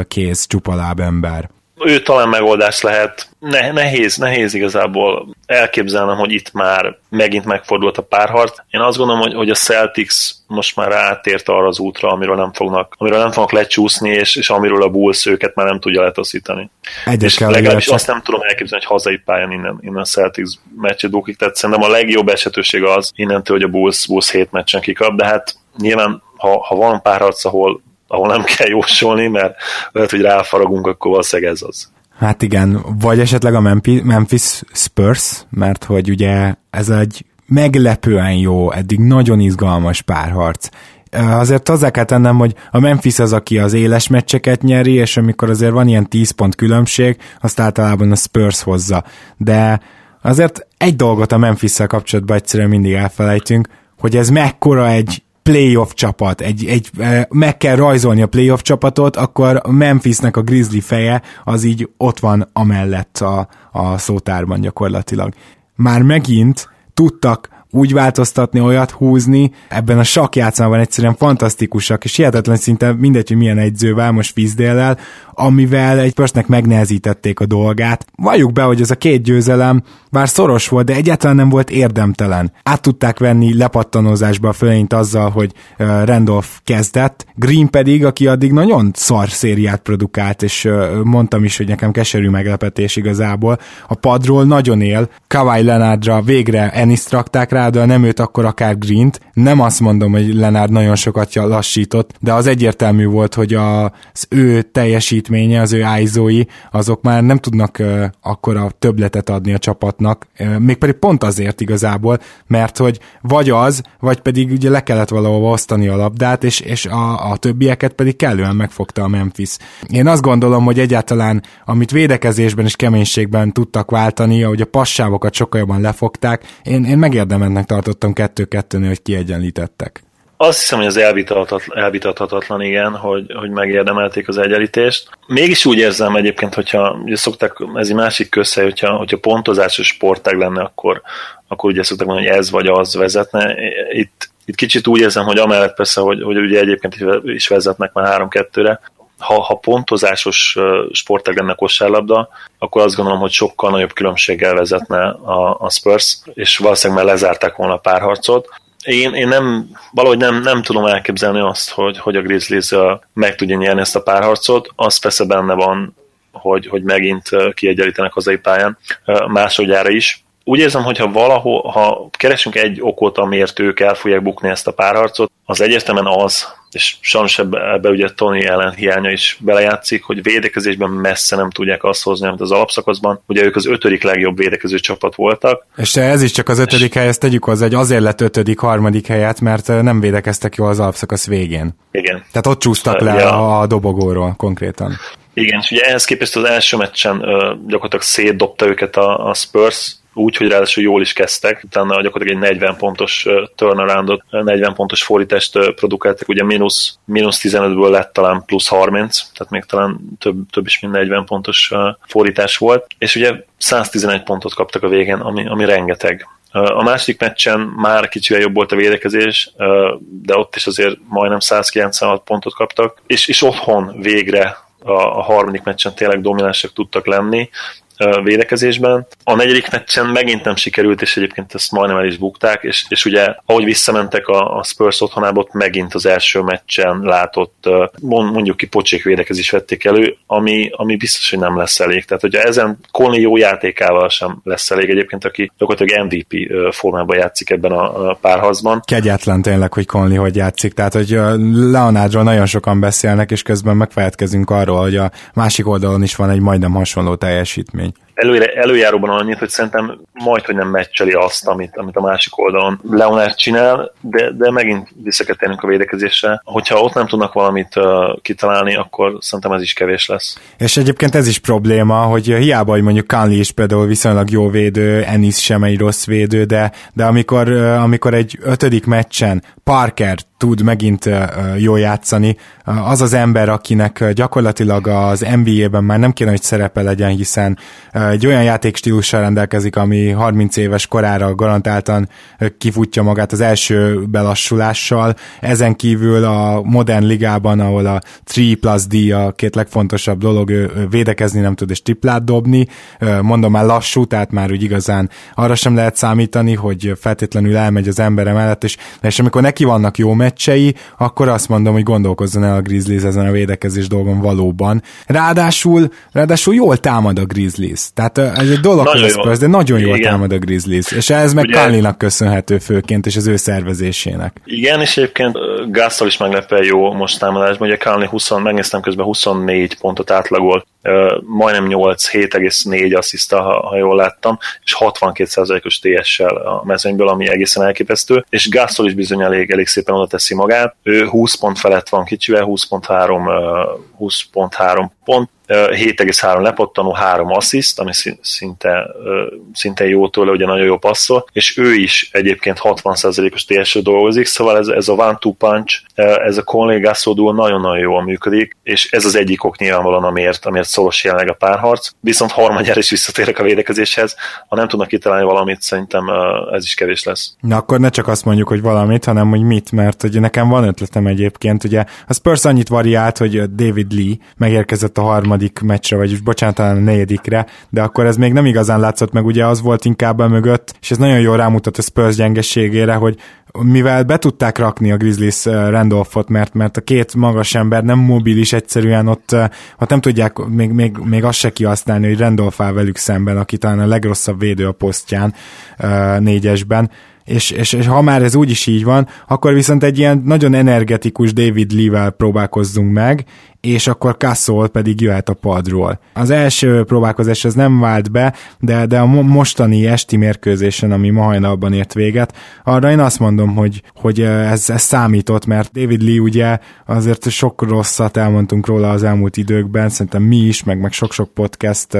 kéz, csupa lábember ő talán megoldás lehet. Ne, nehéz, nehéz igazából elképzelnem, hogy itt már megint megfordult a párharc. Én azt gondolom, hogy, hogy a Celtics most már átért arra az útra, amiről nem fognak, amiről nem fognak lecsúszni, és, és amiről a Bulls őket már nem tudja letaszítani. Egyes és legalábbis azt nem tudom elképzelni, hogy hazai pályán innen, innen a Celtics meccset bukik, tehát szerintem a legjobb esetőség az innentől, hogy a Bulls, Bulls 7 meccsen kikap, de hát nyilván ha, ha van párharc, ahol ahol nem kell jósolni, mert lehet, hogy ráfaragunk, akkor valószínűleg ez az. Hát igen, vagy esetleg a Memphis Spurs, mert hogy ugye ez egy meglepően jó, eddig nagyon izgalmas párharc. Azért hozzá kell tennem, hogy a Memphis az, aki az éles meccseket nyeri, és amikor azért van ilyen 10 pont különbség, azt általában a Spurs hozza. De azért egy dolgot a Memphis-szel kapcsolatban egyszerűen mindig elfelejtünk, hogy ez mekkora egy playoff csapat, egy, egy, meg kell rajzolni a playoff csapatot, akkor Memphisnek a Grizzly feje az így ott van amellett a, a szótárban gyakorlatilag. Már megint tudtak úgy változtatni, olyat húzni, ebben a sakjátszában egyszerűen fantasztikusak, és hihetetlen szinte mindegy, hogy milyen egyzővel, most Fizdéllel, amivel egy pörsnek megnehezítették a dolgát. Valljuk be, hogy ez a két győzelem bár szoros volt, de egyáltalán nem volt érdemtelen. Át tudták venni lepattanózásba a fölényt azzal, hogy Randolph kezdett, Green pedig, aki addig nagyon szar szériát produkált, és mondtam is, hogy nekem keserű meglepetés igazából, a padról nagyon él, Kawai Leonardra végre Ennis rakták rá, de nem őt, akkor akár Green-t. Nem azt mondom, hogy Lenard nagyon sokat lassított, de az egyértelmű volt, hogy az ő teljesít teljesítménye, az ő ájzói, azok már nem tudnak uh, akkora többletet adni a csapatnak, uh, mégpedig pont azért igazából, mert hogy vagy az, vagy pedig ugye le kellett valahova osztani a labdát, és, és a, a többieket pedig kellően megfogta a Memphis. Én azt gondolom, hogy egyáltalán, amit védekezésben és keménységben tudtak váltani, ahogy a passávokat sokkal jobban lefogták, én, én megérdementnek tartottam kettő-kettőnél, hogy kiegyenlítettek. Azt hiszem, hogy az elvitathatatlan, elvitathatatlan igen, hogy, hogy megérdemelték az egyenlítést. Mégis úgy érzem egyébként, hogyha ugye szokták, ez egy másik közhely, hogyha, hogyha pontozásos sportág lenne, akkor, akkor ugye szokták mondani, hogy ez vagy az vezetne. Itt, itt kicsit úgy érzem, hogy amellett persze, hogy, hogy ugye egyébként is vezetnek már 3-2-re, ha, ha pontozásos sportág lenne kosárlabda, akkor azt gondolom, hogy sokkal nagyobb különbséggel vezetne a, a Spurs, és valószínűleg már lezárták volna a párharcot én, én nem, valahogy nem, nem tudom elképzelni azt, hogy, hogy a Grizzlies meg tudja nyerni ezt a párharcot. Az persze benne van, hogy, hogy megint kiegyenlítenek hazai pályán másodjára is. Úgy érzem, hogy ha valahol, ha keresünk egy okot, amiért ők el fogják bukni ezt a párharcot, az egyértelműen az, és sajnos ebbe, ebbe ugye Tony ellen hiánya is belejátszik, hogy védekezésben messze nem tudják azt hozni, amit az alapszakaszban. Ugye ők az ötödik legjobb védekező csapat voltak. És ez is csak az ötödik hely, ezt tegyük hozzá, hogy azért lett ötödik, harmadik helyet, mert nem védekeztek jól az alapszakasz végén. Igen. Tehát ott csúsztak le ja. a dobogóról konkrétan. Igen, és ugye ehhez képest az első meccsen gyakorlatilag szétdobta őket a, a Spurs, úgy, hogy ráadásul jól is kezdtek, utána gyakorlatilag egy 40 pontos turnaroundot, 40 pontos fordítást produkáltak, ugye mínusz, mínusz 15-ből lett talán plusz 30, tehát még talán több, több is, mint 40 pontos fordítás volt, és ugye 111 pontot kaptak a végén, ami, ami rengeteg. A második meccsen már kicsivel jobb volt a védekezés, de ott is azért majdnem 196 pontot kaptak, és, és otthon végre a, a harmadik meccsen tényleg dominánsak tudtak lenni, védekezésben. A negyedik meccsen megint nem sikerült, és egyébként ezt majdnem el is bukták, és, és ugye ahogy visszamentek a, a Spurs otthonába, ott megint az első meccsen látott, mondjuk ki pocsék védekezés vették elő, ami, ami biztos, hogy nem lesz elég. Tehát, hogyha ezen Conley jó játékával sem lesz elég egyébként, aki gyakorlatilag MVP formában játszik ebben a, a párharcban. Kegyetlen tényleg, hogy Conley hogy játszik. Tehát, hogy Leonardról nagyon sokan beszélnek, és közben megfeledkezünk arról, hogy a másik oldalon is van egy majdnem hasonló teljesítmény. день. Előre, előjáróban annyit, hogy szerintem majd, hogy nem meccseli azt, amit, amit a másik oldalon Leonard csinál, de, de megint vissza kell térnünk a védekezésre. Hogyha ott nem tudnak valamit uh, kitalálni, akkor szerintem ez is kevés lesz. És egyébként ez is probléma, hogy hiába, hogy mondjuk Kanli is például viszonylag jó védő, Ennis sem egy rossz védő, de, de amikor, amikor egy ötödik meccsen Parker tud megint jól játszani. Az az ember, akinek gyakorlatilag az NBA-ben már nem kéne, hogy szerepe legyen, hiszen egy olyan játékstílussal rendelkezik, ami 30 éves korára garantáltan kifutja magát az első belassulással. Ezen kívül a modern ligában, ahol a 3 plus D a két legfontosabb dolog, ő védekezni nem tud és triplát dobni. Mondom már lassú, tehát már úgy igazán arra sem lehet számítani, hogy feltétlenül elmegy az embere mellett, és, és amikor neki vannak jó meccsei, akkor azt mondom, hogy gondolkozzon el a Grizzlies ezen a védekezés dolgon valóban. Ráadásul, ráadásul jól támad a Grizzlies. Tehát ez egy dolog, nagyon Spurs, de nagyon jól Igen. támad a Grizzlies. És ez meg Kallinak köszönhető főként, és az ő szervezésének. Igen, és egyébként Gásztal is meglepően jó most támadásban. Ugye Kalni 20, megnéztem közben 24 pontot átlagolt, majdnem 8, 7,4 assziszta, ha, ha jól láttam, és 62%-os TS-sel a mezőnyből, ami egészen elképesztő, és Gászol is bizony elég, elég szépen oda teszi magát. Ő 20 pont felett van kicsivel, 20.3 20.3 pont, 7,3 lepottanó, 3 assziszt, ami szinte, szinte jó tőle, ugye nagyon jó passzol, és ő is egyébként 60%-os ts dolgozik, szóval ez, ez a one-two punch, ez a Conley Gasol nagyon-nagyon jól működik, és ez az egyik ok nyilvánvalóan, amiért, amiért szoros jelenleg a párharc, viszont harmadjára is visszatérek a védekezéshez, ha nem tudnak kitalálni valamit, szerintem ez is kevés lesz. Na akkor ne csak azt mondjuk, hogy valamit, hanem hogy mit, mert ugye nekem van ötletem egyébként, ugye a Spurs annyit variált, hogy David Lee megérkezett a harmadik meccsre, vagy bocsánat, talán a negyedikre, de akkor ez még nem igazán látszott meg, ugye az volt inkább mögött, és ez nagyon jól rámutat a Spurs gyengeségére, hogy mivel be tudták rakni a Grizzlies uh, Randolphot, mert, mert a két magas ember nem mobilis, egyszerűen ott, ott nem tudják még, még, még azt se kihasználni, hogy Randolph áll velük szemben, aki talán a legrosszabb védő a posztján uh, négyesben, és, és, és ha már ez úgy is így van, akkor viszont egy ilyen nagyon energetikus David Lee-vel próbálkozzunk meg, és akkor Kassol pedig jöhet a padról. Az első próbálkozás az nem vált be, de, de a mostani esti mérkőzésen, ami ma hajnalban ért véget, arra én azt mondom, hogy, hogy ez, ez számított, mert David Lee ugye azért sok rosszat elmondtunk róla az elmúlt időkben, szerintem mi is, meg, meg sok-sok podcast,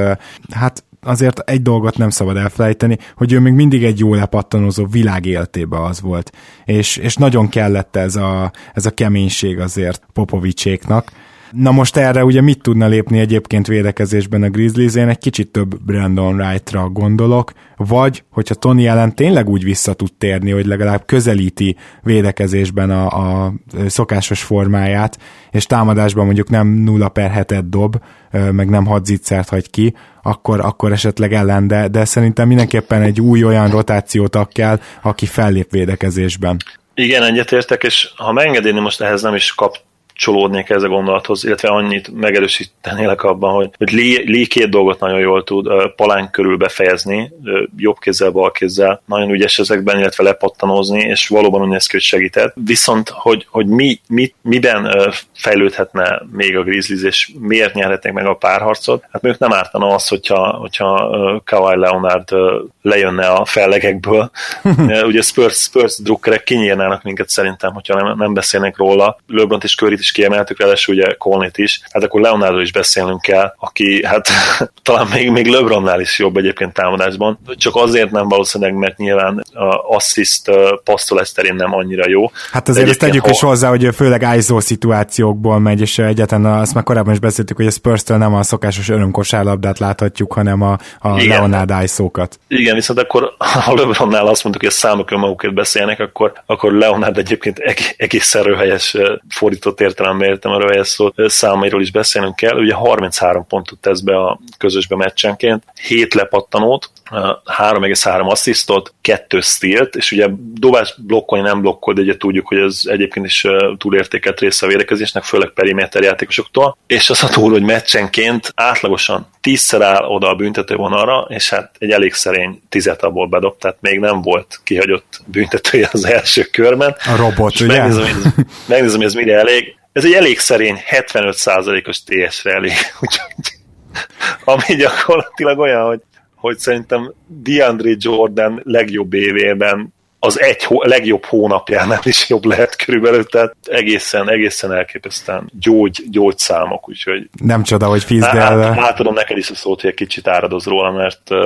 hát azért egy dolgot nem szabad elfelejteni, hogy ő még mindig egy jó lepattanozó világ életébe az volt. És, és nagyon kellett ez a, ez a keménység azért Popovicséknak. Na most erre ugye mit tudna lépni egyébként védekezésben a Grizzlies? Én egy kicsit több Brandon Wright-ra gondolok, vagy hogyha Tony ellen tényleg úgy vissza tud térni, hogy legalább közelíti védekezésben a, a szokásos formáját, és támadásban mondjuk nem 0 per 7 dob, meg nem 6 zicsert hagy ki, akkor, akkor esetleg ellen, de, de szerintem mindenképpen egy új olyan rotációt kell, aki fellép védekezésben. Igen, egyetértek, és ha megengedni, most ehhez nem is kap kapcsolódnék ez a gondolathoz, illetve annyit megerősítenélek abban, hogy, hogy Lee, Lee két dolgot nagyon jól tud palánk körül befejezni, jobb kézzel, bal kézzel, nagyon ügyes ezekben, illetve lepattanózni, és valóban úgy néz ki, hogy segített. Viszont, hogy, hogy mi, mi, miben fejlődhetne még a Grizzlies, és miért nyerhetnék meg a párharcot, hát még nem ártana az, hogyha, hogyha Kawhi Leonard lejönne a fellegekből. [LAUGHS] Ugye Spurs, Spurs drukkerek kinyírnának minket szerintem, hogyha nem, nem beszélnek róla. LeBron és curry is is kiemeltük, ráadásul ugye Colnit is, hát akkor Leonardo is beszélnünk kell, aki hát [LAUGHS] talán még, még LeBronnál is jobb egyébként támadásban, csak azért nem valószínűleg, mert nyilván a assist passzolás terén nem annyira jó. Hát azért ezt tegyük ha... is hozzá, hogy főleg ISO szituációkból megy, és egyáltalán azt már korábban is beszéltük, hogy a spurs nem a szokásos örömkosárlabdát láthatjuk, hanem a, a Leonard ISO-kat. Igen, viszont akkor [LAUGHS] ha LeBronnál azt mondtuk, hogy a számok önmagukért beszélnek, akkor, akkor Leonard egyébként egészen röhelyes fordított ért értelemben értem a rövejes szót, számairól is beszélnünk kell. Ugye 33 pontot tesz be a közösbe meccsenként, 7 lepattanót, 3,3 asszisztot, 2 stílt, és ugye dobás blokkolni nem blokkol, de ugye tudjuk, hogy ez egyébként is túlértékelt része a védekezésnek, főleg periméter játékosoktól, és az a túl, hogy meccsenként átlagosan tízszer áll oda a büntetővonalra, és hát egy elég szerény tizet abból bedob, tehát még nem volt kihagyott büntetője az első körben. A robot, és ugye? Megnézem, hogy ez, megnézem, hogy ez mire elég. Ez egy elég szerény 75%-os TS-re elég, [LAUGHS] úgyhogy ami gyakorlatilag olyan, hogy hogy szerintem DeAndre Jordan legjobb évében az egy hó, legjobb hónapjánál is jobb lehet körülbelül, tehát egészen, egészen elképesztően gyógy, gyógyszámok, úgyhogy... Nem csoda, hogy Fizdel... Hát, átadom neked is a szót, hogy egy kicsit áradoz róla, mert uh,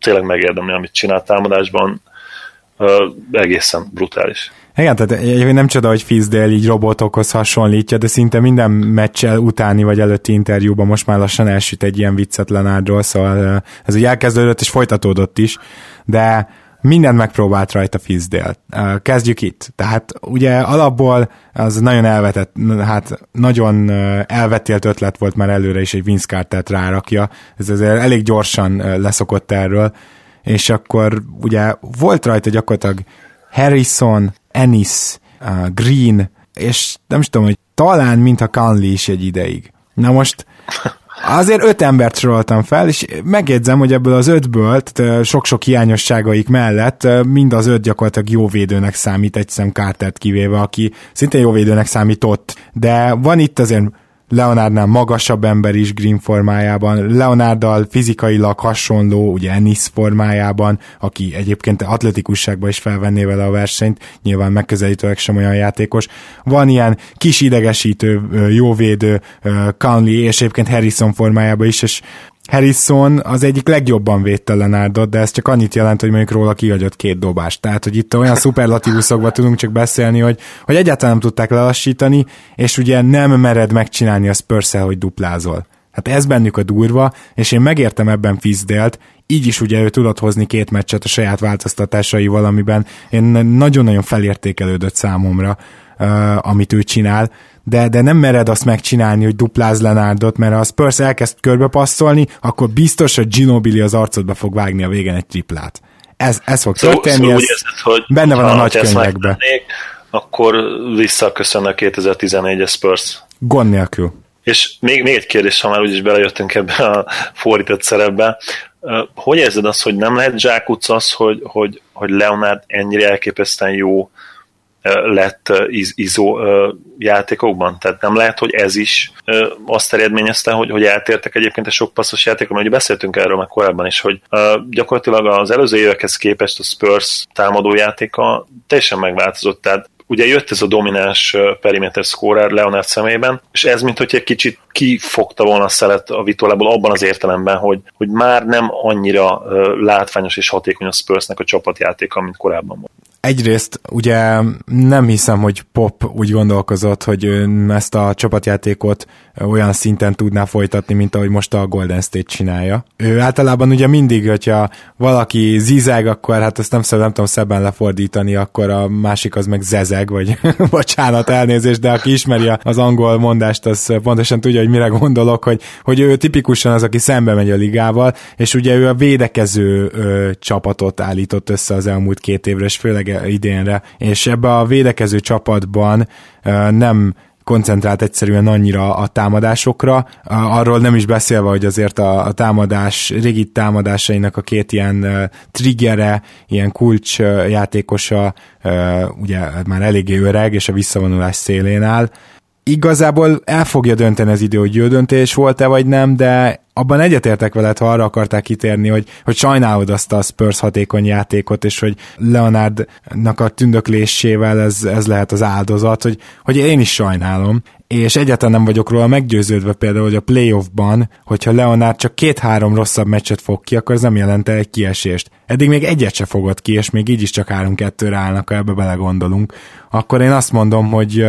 tényleg megérdemli, amit csinált támadásban, uh, egészen brutális. Igen, tehát nem csoda, hogy Fizdale így robotokhoz hasonlítja, de szinte minden meccsel utáni vagy előtti interjúban most már lassan elsüt egy ilyen viccet Lenardról, szóval ez ugye elkezdődött és folytatódott is, de mindent megpróbált rajta Fizdale. Kezdjük itt. Tehát ugye alapból az nagyon elvetett, hát nagyon elvetélt ötlet volt már előre is, egy Vince Carter-t rárakja. Ez azért elég gyorsan leszokott erről, és akkor ugye volt rajta gyakorlatilag Harrison, Ennis, Green, és nem is tudom, hogy talán mintha Conley is egy ideig. Na most Azért öt embert soroltam fel, és megjegyzem, hogy ebből az ötből, tehát sok-sok hiányosságaik mellett mind az öt gyakorlatilag jó védőnek számít, egy szem Cartert kivéve, aki szintén jó védőnek számított, de van itt azért Leonardnál magasabb ember is Green formájában, Leonarddal fizikailag hasonló, ugye Ennis formájában, aki egyébként atletikusságban is felvenné vele a versenyt, nyilván megközelítőleg sem olyan játékos. Van ilyen kis idegesítő, jóvédő Conley, és egyébként Harrison formájában is, és Harrison az egyik legjobban védte Lenárdot, de ez csak annyit jelent, hogy mondjuk róla kihagyott két dobást. Tehát, hogy itt olyan szuperlatívuszokban tudunk csak beszélni, hogy, hogy egyáltalán nem tudták lelassítani, és ugye nem mered megcsinálni a spurs hogy duplázol. Hát ez bennük a durva, és én megértem ebben Fizdelt, így is ugye ő tudott hozni két meccset a saját változtatásaival, amiben én nagyon-nagyon felértékelődött számomra, uh, amit ő csinál, de, de nem mered azt megcsinálni, hogy dupláz Lenárdot, mert ha a Spurs elkezd körbe passzolni, akkor biztos, hogy Ginobili az arcodba fog vágni a végén egy triplát. Ez, ez fog szóval, történni, szóval ez érzed, hogy benne van a nagy könyvekben. Akkor visszaköszön a 2014-es Spurs. Gond nélkül. És még, még egy kérdés, ha már úgyis belejöttünk ebbe a fordított szerepbe. Hogy érzed azt, hogy nem lehet zsákutc az, hogy, hogy, hogy Leonard ennyire elképesztően jó lett izó játékokban. Tehát nem lehet, hogy ez is azt eredményezte, hogy, hogy eltértek egyébként a sok passzos játékokban. Ugye beszéltünk erről már korábban is, hogy gyakorlatilag az előző évekhez képest a Spurs támadójátéka teljesen megváltozott. Tehát ugye jött ez a domináns perimeter scorer Leonard szemében, és ez mint hogy egy kicsit kifogta volna a szelet a vitolából abban az értelemben, hogy, hogy már nem annyira látványos és hatékony a Spursnek a csapatjátéka, mint korábban volt egyrészt ugye nem hiszem, hogy Pop úgy gondolkozott, hogy ezt a csapatjátékot olyan szinten tudná folytatni, mint ahogy most a Golden State csinálja. Ő általában ugye mindig, hogyha valaki zizeg, akkor hát ezt nem, szem, nem tudom szebben lefordítani, akkor a másik az meg zezeg, vagy [LAUGHS] bocsánat, elnézést, de aki ismeri az angol mondást, az pontosan tudja, hogy mire gondolok, hogy, hogy ő tipikusan az, aki szembe megy a ligával, és ugye ő a védekező ö, csapatot állított össze az elmúlt két évre, és főleg idénre, és ebbe a védekező csapatban nem koncentrált egyszerűen annyira a támadásokra, arról nem is beszélve, hogy azért a, támadás, régi támadásainak a két ilyen triggere, ilyen kulcs játékosa, ugye már eléggé öreg, és a visszavonulás szélén áll, igazából el fogja dönteni az idő, hogy jó döntés volt-e vagy nem, de abban egyetértek veled, ha arra akarták kitérni, hogy, hogy sajnálod azt a Spurs hatékony játékot, és hogy Leonardnak a tündöklésével ez, ez lehet az áldozat, hogy, hogy én is sajnálom, és egyáltalán nem vagyok róla meggyőződve például, hogy a playoffban, hogyha Leonard csak két-három rosszabb meccset fog ki, akkor ez nem jelente egy kiesést. Eddig még egyet se fogott ki, és még így is csak három-kettőre állnak, ha ebbe belegondolunk. Akkor én azt mondom, hogy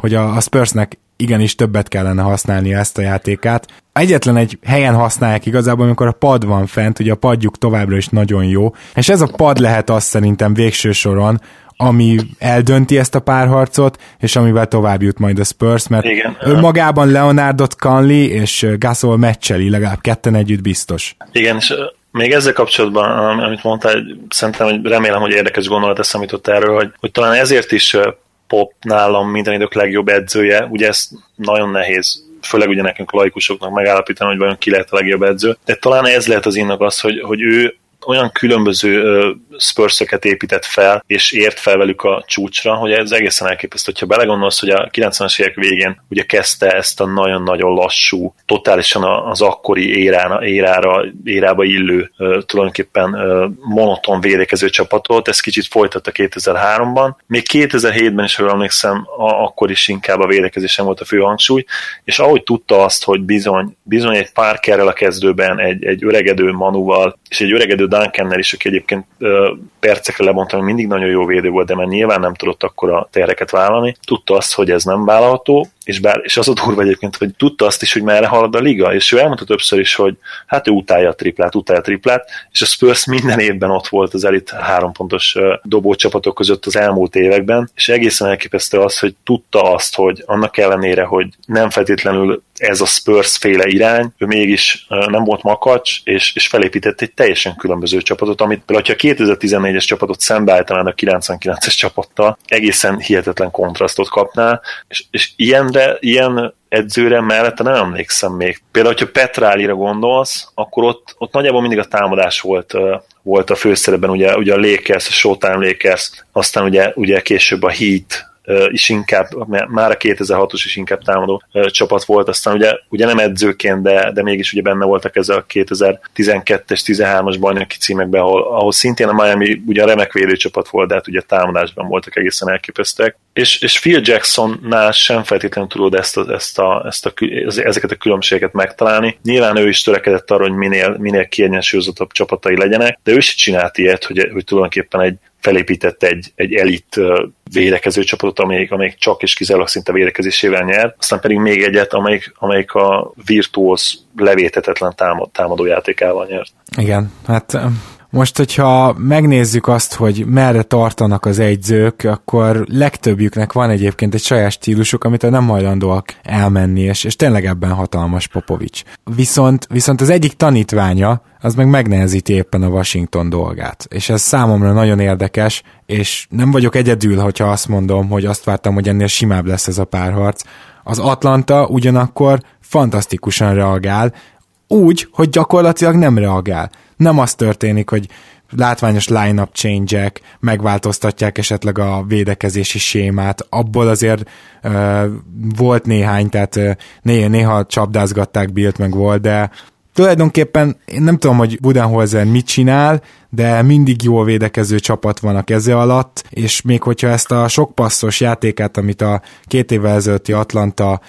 hogy a, a Spursnek igenis többet kellene használni ezt a játékát. Egyetlen egy helyen használják igazából, amikor a pad van fent, ugye a padjuk továbbra is nagyon jó, és ez a pad lehet azt szerintem végső soron, ami eldönti ezt a párharcot, és amivel tovább jut majd a Spurs, mert Igen. önmagában Leonardot Conley és Gasol meccseli, legalább ketten együtt biztos. Igen, és még ezzel kapcsolatban, amit mondtál, szerintem, hogy remélem, hogy érdekes gondolat eszem jutott erről, hogy, hogy talán ezért is Pop nálam minden idők legjobb edzője, ugye ez nagyon nehéz főleg ugye nekünk laikusoknak megállapítani, hogy vajon ki lehet a legjobb edző. De talán ez lehet az innak az, hogy, hogy ő olyan különböző spurs épített fel, és ért fel velük a csúcsra, hogy ez egészen elképesztő. Ha belegondolsz, hogy a 90-es évek végén ugye kezdte ezt a nagyon-nagyon lassú, totálisan az akkori érána, érára, érába illő tulajdonképpen monoton védekező csapatot, ez kicsit folytatta 2003-ban. Még 2007-ben is, ha emlékszem, akkor is inkább a védekezésen volt a fő hangsúly, és ahogy tudta azt, hogy bizony, bizony egy pár kerrel a kezdőben, egy, egy öregedő Manuval, és egy öregedő Duncannel is, aki egyébként percekre hogy mindig nagyon jó védő volt, de már nyilván nem tudott akkor a tereket vállalni. Tudta azt, hogy ez nem vállalható, és, bár, és az a durva egyébként, hogy tudta azt is, hogy merre halad a liga, és ő elmondta többször is, hogy hát ő utálja a triplát, utálja a triplát, és a Spurs minden évben ott volt az elit három pontos dobócsapatok között az elmúlt években, és egészen elképesztő az, hogy tudta azt, hogy annak ellenére, hogy nem feltétlenül ez a Spurs féle irány, ő mégis nem volt makacs, és, és felépített egy teljesen különböző csapatot, amit például, ha a 2014-es csapatot szembeállítanál a 99-es csapattal, egészen hihetetlen kontrasztot kapná, és, és ilyenre, ilyen edzőre mellette nem emlékszem még. Például, hogyha Petrálira gondolsz, akkor ott, ott nagyjából mindig a támadás volt, volt a főszerepben, ugye, ugye a Lakers, a Showtime Lakers, aztán ugye, ugye később a Heat, is inkább, már a 2006-os is inkább támadó csapat volt, aztán ugye, ugye nem edzőként, de, de mégis ugye benne voltak ez a 2012-es, 13-as bajnoki címekben, ahol, ahol szintén a Miami ugye a remek védőcsapat volt, de hát ugye támadásban voltak egészen elképesztőek. És, és Phil Jacksonnál sem feltétlenül tudod ezt a, ezt a, ezt a, ezeket a különbségeket megtalálni. Nyilván ő is törekedett arra, hogy minél, minél kiegyensúlyozottabb csapatai legyenek, de ő is csinált ilyet, hogy, hogy tulajdonképpen egy felépített egy, egy elit védekező csapatot, amelyik, amelyik csak és kizárólag szinte védekezésével nyer, aztán pedig még egyet, amelyik, amelyik a virtuóz levétetetlen támad, támadójátékával nyert. Igen, hát most, hogyha megnézzük azt, hogy merre tartanak az egyzők, akkor legtöbbjüknek van egyébként egy saját stílusuk, amit nem hajlandóak elmenni, és, és tényleg ebben hatalmas Popovics. Viszont, viszont az egyik tanítványa, az meg megnehezíti éppen a Washington dolgát. És ez számomra nagyon érdekes, és nem vagyok egyedül, hogyha azt mondom, hogy azt vártam, hogy ennél simább lesz ez a párharc. Az Atlanta ugyanakkor fantasztikusan reagál, úgy, hogy gyakorlatilag nem reagál nem az történik, hogy látványos line-up change megváltoztatják esetleg a védekezési sémát, abból azért uh, volt néhány, tehát uh, néha, néha csapdázgatták Bilt meg volt, de tulajdonképpen én nem tudom, hogy Budenholzer mit csinál, de mindig jól védekező csapat van a keze alatt, és még hogyha ezt a sok passzos játékát, amit a két évvel ezelőtti Atlanta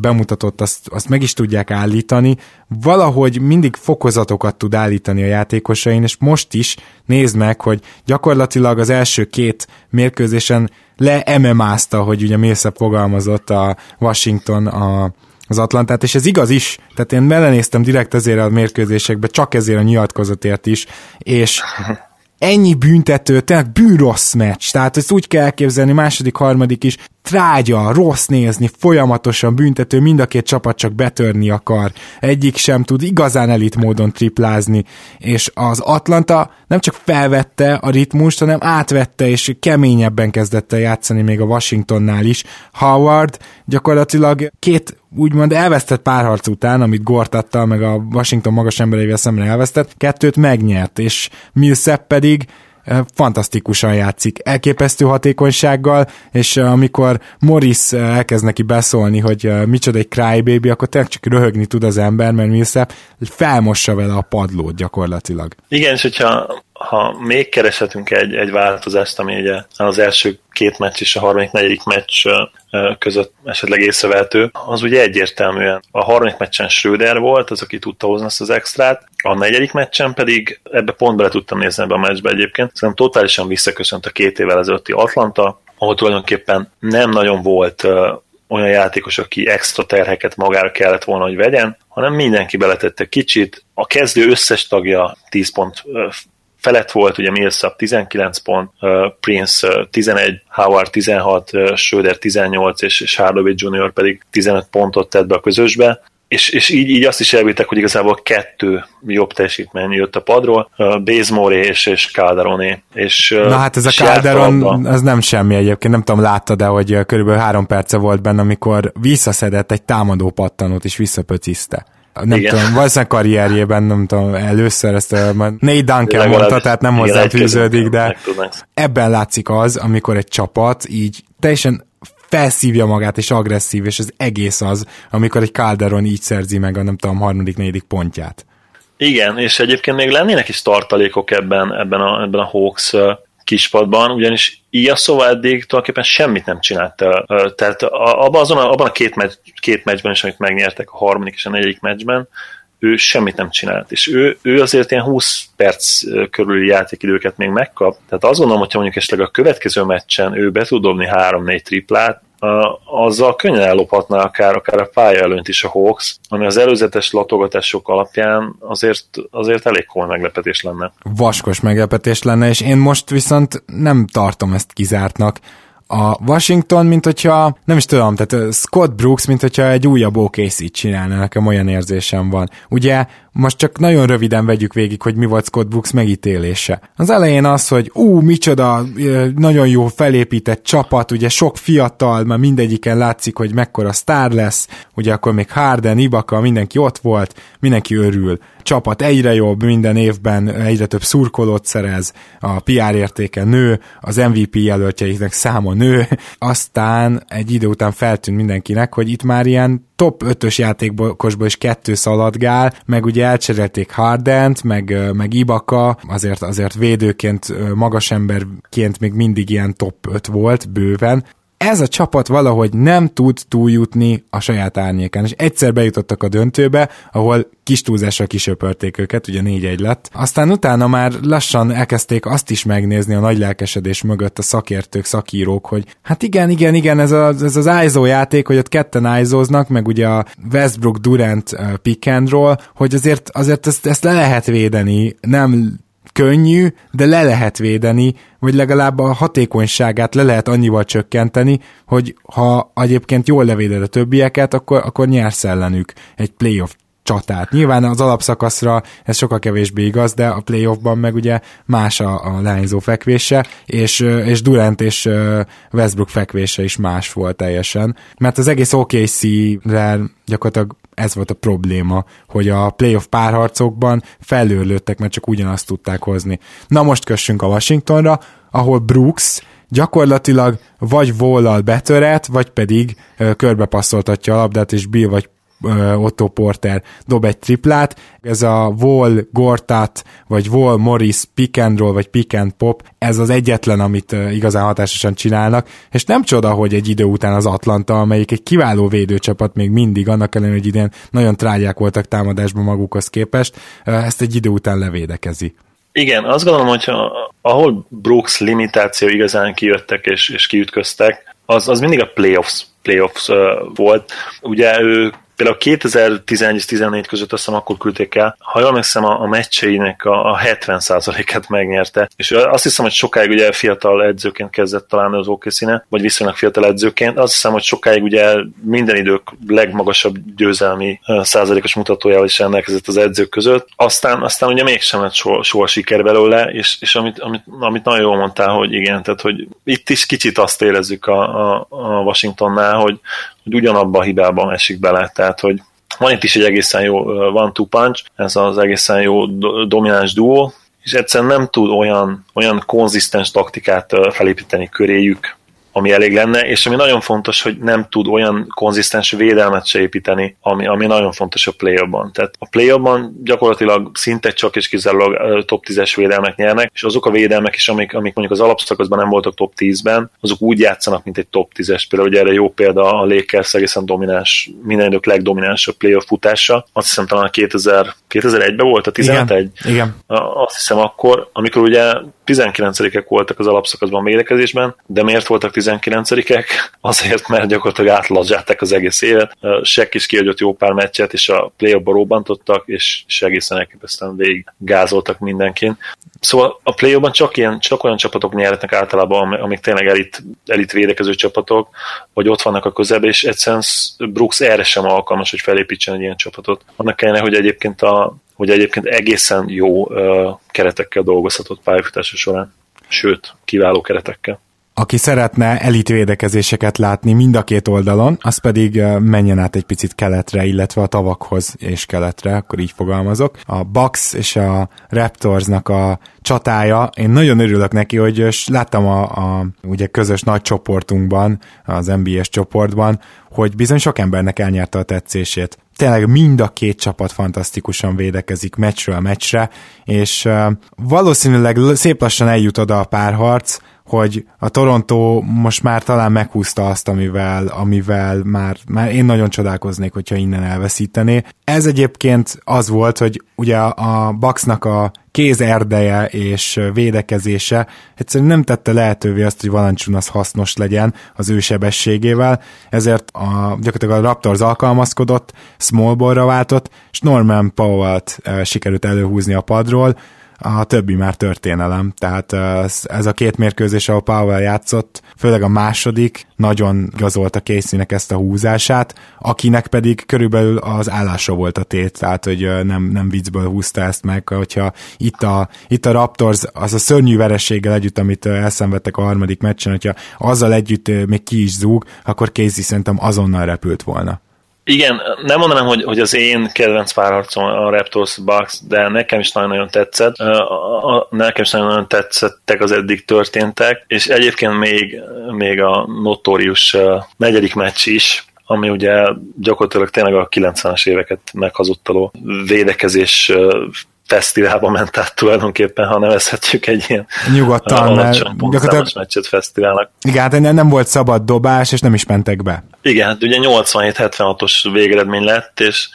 bemutatott, azt, azt meg is tudják állítani, valahogy mindig fokozatokat tud állítani a játékosain, és most is nézd meg, hogy gyakorlatilag az első két mérkőzésen le MMA-zta, hogy ugye Millsap fogalmazott a Washington a az Atlantát, és ez igaz is, tehát én belenéztem direkt ezért a mérkőzésekbe, csak ezért a nyilatkozatért is, és [LAUGHS] ennyi büntető, tényleg bűnrossz meccs, tehát ezt úgy kell elképzelni, második, harmadik is, trágya, rossz nézni, folyamatosan büntető, mind a két csapat csak betörni akar, egyik sem tud igazán elit módon triplázni, és az Atlanta nem csak felvette a ritmust, hanem átvette, és keményebben kezdett el játszani még a Washingtonnál is. Howard gyakorlatilag két úgymond elvesztett párharc után, amit Gortattal meg a Washington magas embereivel szemben elvesztett, kettőt megnyert, és Millsap pedig fantasztikusan játszik, elképesztő hatékonysággal, és amikor Morris elkezd neki beszólni, hogy micsoda egy crybaby, akkor tényleg csak röhögni tud az ember, mert Millsap felmossa vele a padlót gyakorlatilag. Igen, és hogyha ha még kereshetünk egy, egy változást, ami ugye az első két meccs és a harmadik, negyedik meccs között esetleg észrevehető, az ugye egyértelműen a harmadik meccsen Schröder volt, az, aki tudta hozni ezt az extrát, a negyedik meccsen pedig ebbe pont bele tudtam nézni ebbe a meccsbe egyébként, szerintem totálisan visszaköszönt a két évvel ezelőtti Atlanta, ahol tulajdonképpen nem nagyon volt olyan játékos, aki extra terheket magára kellett volna, hogy vegyen, hanem mindenki beletette kicsit. A kezdő összes tagja 10 pont felett volt, ugye Millsap 19 pont, Prince uh, 11, Howard 16, uh, Schroeder 18, és, és Hardaway Jr. pedig 15 pontot tett be a közösbe, és, és így, így azt is elvittek, hogy igazából kettő jobb teljesítmény jött a padról, Bazemore és, és Calderoné. És, Na hát ez a Calderon, ez nem semmi egyébként, nem tudom, láttad de hogy körülbelül három perce volt benne, amikor visszaszedett egy támadó pattanót, és visszapöciszte nem igen. tudom, valószínűleg karrierjében, nem tudom, először ezt a Nate Duncan mondta, tehát nem hozzá fűződik, de ebben látszik az, amikor egy csapat így teljesen felszívja magát, és agresszív, és az egész az, amikor egy Calderon így szerzi meg a nem tudom, harmadik, negyedik pontját. Igen, és egyébként még lennének is tartalékok ebben, ebben a, ebben a Hawks kispadban, ugyanis szóval eddig tulajdonképpen semmit nem csinált. Tehát abban, azon, abban a két, meccs, két meccsben is, amit megnyertek, a harmadik és a negyedik meccsben, ő semmit nem csinált. És ő, ő azért ilyen 20 perc körüli játékidőket még megkap. Tehát azt gondolom, hogyha mondjuk esetleg a következő meccsen ő be tud dobni 3-4 triplát, azzal könnyen ellophatná akár, akár a pálya előnt is a Hawks, ami az előzetes latogatások alapján azért, azért elég komoly meglepetés lenne. Vaskos meglepetés lenne, és én most viszont nem tartom ezt kizártnak a Washington, mint hogyha, nem is tudom, tehát Scott Brooks, mint hogyha egy újabb OKC-t csinálna, nekem olyan érzésem van. Ugye most csak nagyon röviden vegyük végig, hogy mi volt Scott Brooks megítélése. Az elején az, hogy ú, micsoda, nagyon jó felépített csapat, ugye sok fiatal, már mindegyiken látszik, hogy mekkora sztár lesz, ugye akkor még Harden, Ibaka, mindenki ott volt, mindenki örül. Csapat egyre jobb, minden évben egyre több szurkolót szerez, a PR értéke nő, az MVP jelöltjeiknek száma nő, [LAUGHS] aztán egy idő után feltűnt mindenkinek, hogy itt már ilyen top 5-ös játékosból is kettő szaladgál, meg ugye elcserélték Hardent, meg, meg Ibaka, azért, azért védőként, magas emberként még mindig ilyen top 5 volt bőven, ez a csapat valahogy nem tud túljutni a saját árnyékán, és egyszer bejutottak a döntőbe, ahol kis túlzásra kisöpörték őket, ugye 4-1 lett. Aztán utána már lassan elkezdték azt is megnézni a nagy lelkesedés mögött a szakértők, szakírók, hogy hát igen, igen, igen, ez, a, ez az ISO játék, hogy ott ketten ISO-znak, meg ugye a Westbrook Durant uh, pick and roll, hogy azért, azért ezt, ezt le lehet védeni, nem könnyű, de le lehet védeni, vagy legalább a hatékonyságát le lehet annyival csökkenteni, hogy ha egyébként jól levéded a többieket, akkor, akkor nyersz ellenük egy playoff csatát. Nyilván az alapszakaszra ez sokkal kevésbé igaz, de a playoffban meg ugye más a, a lányzó fekvése, és, és Durant és Westbrook fekvése is más volt teljesen, mert az egész OKC-re gyakorlatilag ez volt a probléma, hogy a playoff párharcokban felőlődtek, mert csak ugyanazt tudták hozni. Na most kössünk a Washingtonra, ahol Brooks gyakorlatilag vagy vollal betörett, vagy pedig körbepasszoltatja a labdát, és Bill vagy Otto Porter dob egy triplát. Ez a Wall Gortat, vagy Wall Morris pick and roll, vagy pick and pop, ez az egyetlen, amit igazán hatásosan csinálnak, és nem csoda, hogy egy idő után az Atlanta, amelyik egy kiváló védőcsapat még mindig, annak ellenére, hogy idén nagyon trágyák voltak támadásban magukhoz képest, ezt egy idő után levédekezi. Igen, azt gondolom, hogy ahol Brooks limitáció igazán kijöttek és, és kiütköztek, az, az mindig a playoffs, playoffs uh, volt. Ugye ő például 2011-14 között azt hiszem akkor küldték el, ha jól megszem a, a meccseinek a, a 70%-et megnyerte. És azt hiszem, hogy sokáig ugye fiatal edzőként kezdett talán az okc vagy viszonylag fiatal edzőként. Azt hiszem, hogy sokáig ugye minden idők legmagasabb győzelmi százalékos mutatójával is rendelkezett az edzők között. Aztán, aztán ugye mégsem lett soha, soha siker belőle, és, és amit, amit, amit nagyon jól mondtál, hogy igen, tehát hogy itt is kicsit azt érezzük a, a, a Washingtonnál, hogy, hogy ugyanabban a hibában esik bele. Tehát, hogy van itt is egy egészen jó one-two punch, ez az egészen jó domináns duó, és egyszerűen nem tud olyan, olyan konzisztens taktikát felépíteni köréjük, ami elég lenne, és ami nagyon fontos, hogy nem tud olyan konzisztens védelmet se építeni, ami, ami nagyon fontos a play Tehát a play gyakorlatilag szinte csak és kizárólag top 10-es védelmek nyernek, és azok a védelmek is, amik, amik mondjuk az alapszakaszban nem voltak top 10-ben, azok úgy játszanak, mint egy top 10-es. Például ugye erre jó példa a Lakers egészen domináns, minden idők legdominánsabb playoff futása. Azt hiszem talán a 2000, 2001-ben volt a 11. Igen, igen. Azt hiszem akkor, amikor ugye 19-ek voltak az alapszakaszban védekezésben, de miért voltak 19-ek? Azért, mert gyakorlatilag átladzsálták az egész évet. Sek is kiadott jó pár meccset, és a play ba robbantottak, és, és egészen elképesztően végig gázoltak mindenkin. Szóval a play csak, ilyen, csak olyan csapatok nyerhetnek általában, amik tényleg elit, elit védekező csapatok, vagy ott vannak a közelben, és egyszerűen Brooks erre sem alkalmas, hogy felépítsen egy ilyen csapatot. Annak kellene, hogy egyébként a hogy egyébként egészen jó uh, keretekkel dolgozhatott pályafutása során, sőt, kiváló keretekkel. Aki szeretne elitvédekezéseket látni mind a két oldalon, az pedig menjen át egy picit keletre, illetve a tavakhoz és keletre, akkor így fogalmazok. A Bucks és a Raptorsnak a csatája, én nagyon örülök neki, hogy láttam a, a ugye közös nagy csoportunkban, az NBA-s csoportban, hogy bizony sok embernek elnyerte a tetszését. Tényleg mind a két csapat fantasztikusan védekezik meccsről meccsre, és valószínűleg szép lassan eljut oda a párharc, hogy a Toronto most már talán meghúzta azt, amivel, amivel már, már én nagyon csodálkoznék, hogyha innen elveszítené. Ez egyébként az volt, hogy ugye a Bucksnak a kéz erdeje és védekezése egyszerűen nem tette lehetővé azt, hogy Valanciunas hasznos legyen az ő sebességével, ezért a, gyakorlatilag a Raptors alkalmazkodott, small ballra váltott, és Norman Powell-t eh, sikerült előhúzni a padról, a többi már történelem, tehát ez a két mérkőzés, ahol Powell játszott, főleg a második, nagyon gazolta Casey-nek ezt a húzását, akinek pedig körülbelül az állása volt a tét, tehát hogy nem, nem viccből húzta ezt meg, hogyha itt a, itt a Raptors az a szörnyű verességgel együtt, amit elszenvedtek a harmadik meccsen, hogyha azzal együtt még ki is zúg, akkor Casey szerintem azonnal repült volna. Igen, nem mondanám, hogy, hogy az én kedvenc párharcom a Raptors Bucks, de nekem is nagyon-nagyon tetszett. A, a, nekem is nagyon-nagyon tetszettek az eddig történtek, és egyébként még, még a notórius negyedik meccs is, ami ugye gyakorlatilag tényleg a 90-es éveket meghazudtaló védekezés fesztiválba ment át tulajdonképpen, ha nevezhetjük egy ilyen nyugodtan, mert gyakorlatilag meccset fesztiválnak. Igen, hát nem volt szabad dobás, és nem is mentek be. Igen, hát ugye 87-76-os végeredmény lett, és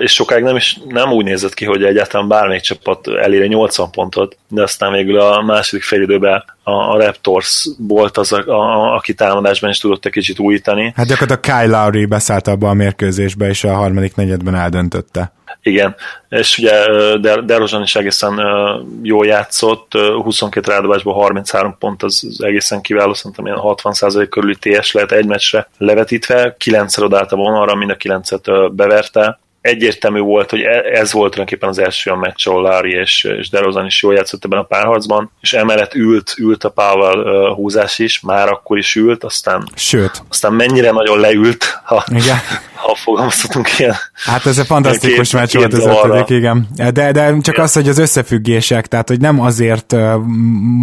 és sokáig nem is nem úgy nézett ki, hogy egyáltalán bármelyik csapat elér 80 pontot, de aztán végül a második félidőben a, a Raptors volt az, a, a, aki támadásban is tudott egy kicsit újítani. Hát gyakorlatilag Kyle Lowry beszállt abba a mérkőzésbe, és a harmadik negyedben eldöntötte. Igen, és ugye Derozsan is egészen jól játszott, 22 rádobásból 33 pont, az, az egészen kiváló, szerintem ilyen 60% körüli TS lehet egy meccsre levetítve, 9-szer odállt a vonalra, mind a 9-et beverte, egyértelmű volt, hogy e- ez volt tulajdonképpen az első a meccs, ahol Larry és, és DeRozan is jól játszott ebben a párharcban, és emellett ült, ült a Powell uh, húzás is, már akkor is ült, aztán, Sőt. aztán mennyire nagyon leült, ha, Igen. Ha fogalmazhatunk ilyen. Hát ez a fantasztikus meccs volt az ötödik, igen. De, de csak igen. az, hogy az összefüggések, tehát hogy nem azért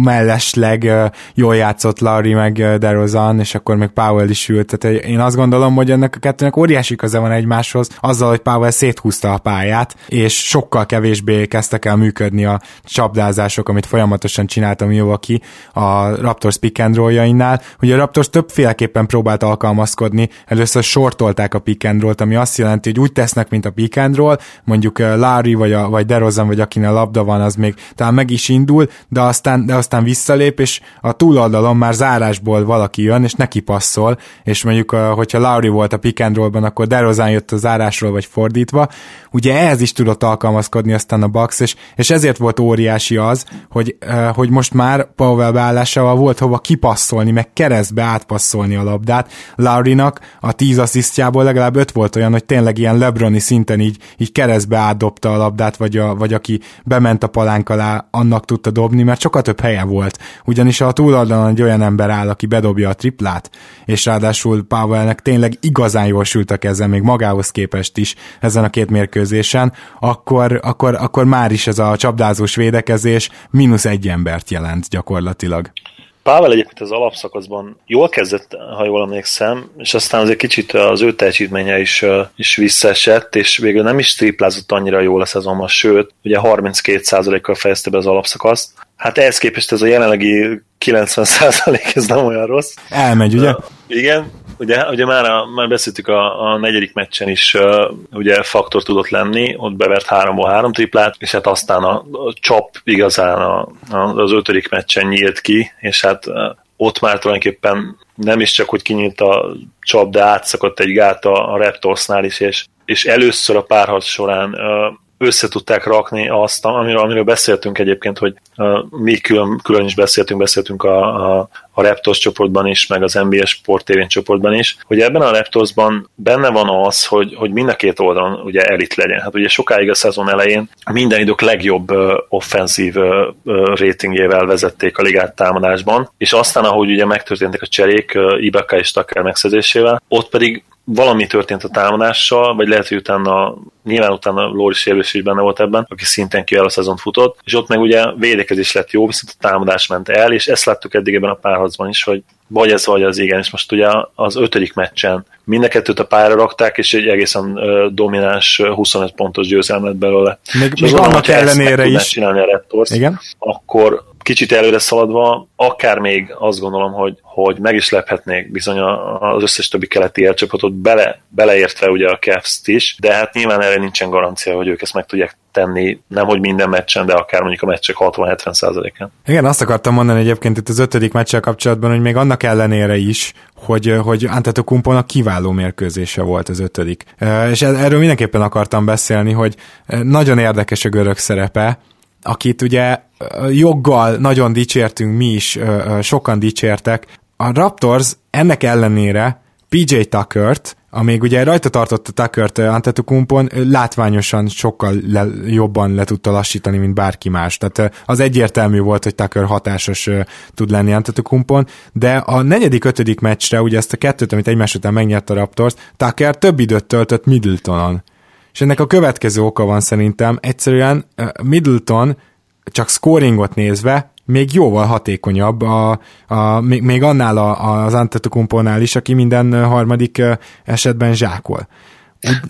mellesleg jól játszott Larry meg DeRozan, és akkor még Powell is ült, tehát én azt gondolom, hogy ennek a kettőnek óriási köze van egymáshoz, azzal, hogy Powell széthúzta a pályát, és sokkal kevésbé kezdtek el működni a csapdázások, amit folyamatosan csináltam Milwaukee a Raptors pick and roll-jainál. Ugye a Raptors többféleképpen próbált alkalmazkodni, először sortolták a pick and roll-t, ami azt jelenti, hogy úgy tesznek, mint a pick and roll, mondjuk Larry vagy, a, vagy DeRozan, vagy akinek a labda van, az még talán meg is indul, de aztán, de aztán visszalép, és a túloldalon már zárásból valaki jön, és neki passzol, és mondjuk, hogyha Larry volt a pick and roll-ban, akkor DeRozan jött a zárásról, vagy fordítva. Ugye ehhez is tudott alkalmazkodni aztán a Bucks, és, és ezért volt óriási az, hogy, uh, hogy most már Powell beállásával volt hova kipasszolni, meg keresztbe átpasszolni a labdát. Laurinak a tíz asszisztjából legalább öt volt olyan, hogy tényleg ilyen Lebroni szinten így, így keresztbe átdobta a labdát, vagy, a, vagy aki bement a palánk alá, annak tudta dobni, mert sokkal több helye volt. Ugyanis a túloldalon egy olyan ember áll, aki bedobja a triplát, és ráadásul Powellnek tényleg igazán jól sült a keze, még magához képest is ezen a két mérkőzésen, akkor, akkor, akkor már is ez a csapdázós védekezés mínusz egy embert jelent gyakorlatilag. Pável egyébként az alapszakaszban jól kezdett, ha jól emlékszem, és aztán azért kicsit az ő teljesítménye is, is visszaesett, és végül nem is triplázott annyira jól a szezonban, sőt, ugye 32%-kal fejezte be az alapszakaszt. Hát ehhez képest ez a jelenlegi 90% ez nem olyan rossz. Elmegy, ugye? Uh, igen, ugye, ugye már, a, már beszéltük a, a negyedik meccsen is, uh, ugye faktor tudott lenni, ott bevert háromból három triplát, és hát aztán a, a csap igazán a, a, az ötödik meccsen nyílt ki, és hát uh, ott már tulajdonképpen nem is csak, hogy kinyílt a csap, de átszakadt egy gát a, a Raptorsnál is, és, és először a párharc során uh, össze tudták rakni azt, amiről, amiről beszéltünk egyébként, hogy uh, mi külön, külön is beszéltünk, beszéltünk a, a, a Raptors csoportban is, meg az NBA Sport TV csoportban is, hogy ebben a Raptorsban benne van az, hogy, hogy mind a két oldalon ugye elit legyen. Hát ugye sokáig a szezon elején minden idők legjobb uh, offenzív uh, ratingjével vezették a ligát támadásban, és aztán, ahogy ugye megtörténtek a cserék uh, Ibaka és Tucker megszerzésével, ott pedig valami történt a támadással, vagy lehet, hogy utána, nyilván utána Lóri sérülés is benne volt ebben, aki szintén kivel a szezon futott, és ott meg ugye védekezés lett jó, viszont a támadás ment el, és ezt láttuk eddig ebben a párharcban is, hogy vagy ez, vagy az igen, és most ugye az ötödik meccsen mind a kettőt a pályára rakták, és egy egészen domináns 25 pontos győzelem lett belőle. Még, még annak ellenére is. Csinálni a Raptors, igen? akkor kicsit előre szaladva, akár még azt gondolom, hogy, hogy meg is lephetnék bizony az összes többi keleti elcsapatot, bele, beleértve ugye a cavs is, de hát nyilván erre nincsen garancia, hogy ők ezt meg tudják tenni, nem hogy minden meccsen, de akár mondjuk a meccsek 60-70 százalékán. Igen, azt akartam mondani egyébként itt az ötödik meccsel kapcsolatban, hogy még annak ellenére is, hogy, hogy Antetokumpónak kiváló mérkőzése volt az ötödik. És erről mindenképpen akartam beszélni, hogy nagyon érdekes a görög szerepe, akit ugye joggal nagyon dicsértünk mi is, sokan dicsértek. A Raptors ennek ellenére PJ Tuckert, amíg ugye rajta tartotta Tuckert Antetokumpon, látványosan sokkal le, jobban le tudta lassítani, mint bárki más. Tehát az egyértelmű volt, hogy Tucker hatásos tud lenni Antetokumpon, de a negyedik, ötödik meccsre, ugye ezt a kettőt, amit egymás után megnyert a Raptors, Tucker több időt töltött Middletonon. És ennek a következő oka van szerintem, egyszerűen Middleton csak scoringot nézve még jóval hatékonyabb, a, a, még, még annál a, az Antetokumpónál is, aki minden harmadik esetben zsákol.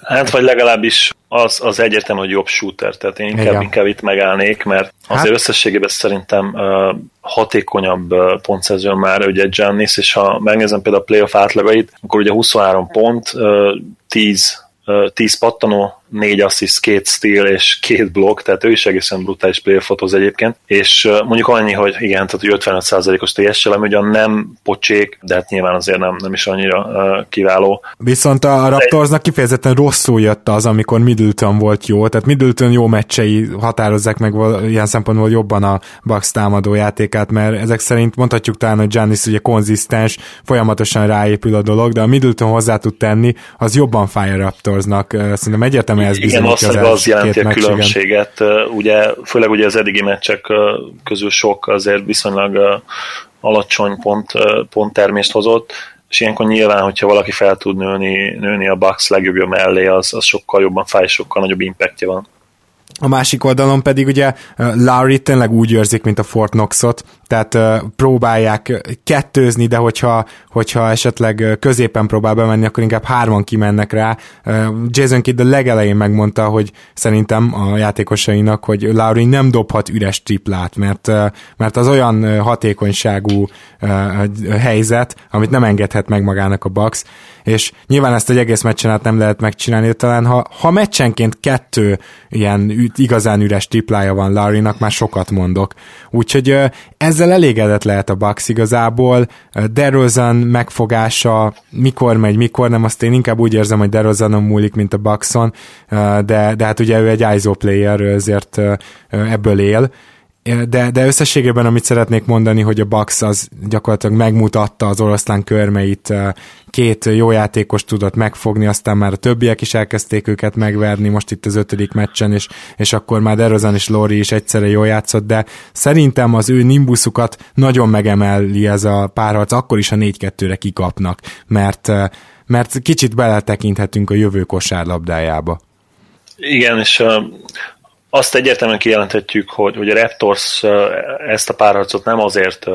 Hát, vagy legalábbis az, az egyértelmű, hogy jobb shooter, tehát én inkább, inkább itt megállnék, mert azért hát, összességében szerintem uh, hatékonyabb uh, pontszerző már ugye Giannis, és ha megnézem például a playoff átlagait, akkor ugye 23 pont, uh, 10 10 pattanó, 4 assist, 2 steal és 2 blokk, tehát ő is egészen brutális playerfotoz egyébként, és mondjuk annyi, hogy igen, tehát 55%-os TS-sel, ami ugyan nem pocsék, de hát nyilván azért nem, nem is annyira uh, kiváló. Viszont a Raptorsnak kifejezetten rosszul jött az, amikor Middleton volt jó, tehát Middleton jó meccsei határozzák meg ilyen szempontból jobban a Bucks támadó játékát, mert ezek szerint mondhatjuk talán, hogy Giannis ugye konzisztens, folyamatosan ráépül a dolog, de a Middleton hozzá tud tenni, az jobban fáj a Raptorsnak. Szerintem egyértelmű ez Igen, az, az, az jelenti a különbséget. Ugye, főleg ugye az eddigi meccsek közül sok azért viszonylag alacsony pont, ponttermést hozott, és ilyenkor nyilván, hogyha valaki fel tud nőni, nőni a Bucks legjobbja mellé, az, az sokkal jobban fáj, sokkal nagyobb impactja van. A másik oldalon pedig ugye Larry tényleg úgy érzik, mint a Fort Knoxot, tehát próbálják kettőzni, de hogyha, hogyha esetleg középen próbál bemenni, akkor inkább hárman kimennek rá. Jason Kidd a legelején megmondta, hogy szerintem a játékosainak, hogy Lowry nem dobhat üres triplát, mert, mert az olyan hatékonyságú helyzet, amit nem engedhet meg magának a Bucks, és nyilván ezt egy egész meccsen át nem lehet megcsinálni, talán ha, ha meccsenként kettő ilyen igazán üres triplája van Larrynak, már sokat mondok. Úgyhogy ezzel elégedett lehet a Bucks igazából. DeRozan megfogása, mikor megy, mikor nem, azt én inkább úgy érzem, hogy DeRozanon múlik, mint a Buckson, de, de hát ugye ő egy ISO player, ezért ebből él de, de összességében amit szeretnék mondani, hogy a Bax az gyakorlatilag megmutatta az oroszlán körmeit, két jó játékos tudott megfogni, aztán már a többiek is elkezdték őket megverni, most itt az ötödik meccsen, és, és akkor már Derozan és Lori is egyszerre jól játszott, de szerintem az ő nimbuszukat nagyon megemeli ez a párharc, akkor is a 4-2-re kikapnak, mert, mert kicsit beletekinthetünk a jövő kosárlabdájába. Igen, és azt egyértelműen kijelenthetjük, hogy, hogy a Raptors ezt a párharcot nem azért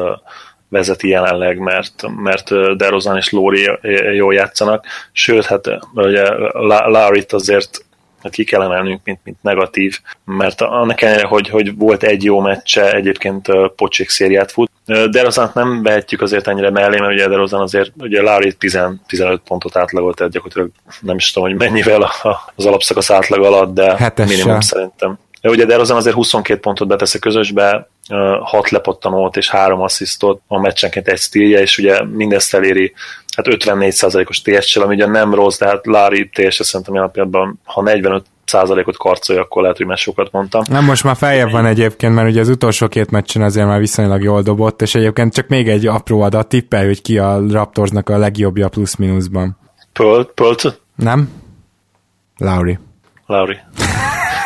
vezeti jelenleg, mert, mert DeRozan és Lóri jól játszanak, sőt, hát ugye Larry-t azért ki kell emelnünk, mint, mint negatív, mert annak ellenére, hogy, hogy volt egy jó meccse, egyébként pocsék szériát fut. DeRozant nem vehetjük azért ennyire mellé, mert ugye DeRozan azért, ugye Larry 10, 15 pontot átlagolt, tehát gyakorlatilag nem is tudom, hogy mennyivel az alapszakasz átlag alatt, de Hetesse. minimum szerintem. De ugye DeRozan azért 22 pontot betesz a közösbe, 6 lepottanót és 3 asszisztot, a meccsenként egy stílje, és ugye mindezt eléri hát 54%-os TS-sel, ami ugye nem rossz, de hát Larry TS szerintem jelen pillanatban, ha 45 százalékot karcolja, akkor lehet, hogy már sokat mondtam. Nem, most már feljebb van egyébként, mert ugye az utolsó két meccsen azért már viszonylag jól dobott, és egyébként csak még egy apró adat, tippel, hogy ki a Raptorsnak a legjobbja plusz-minuszban. Pölt? Nem? Lauri. Lauri.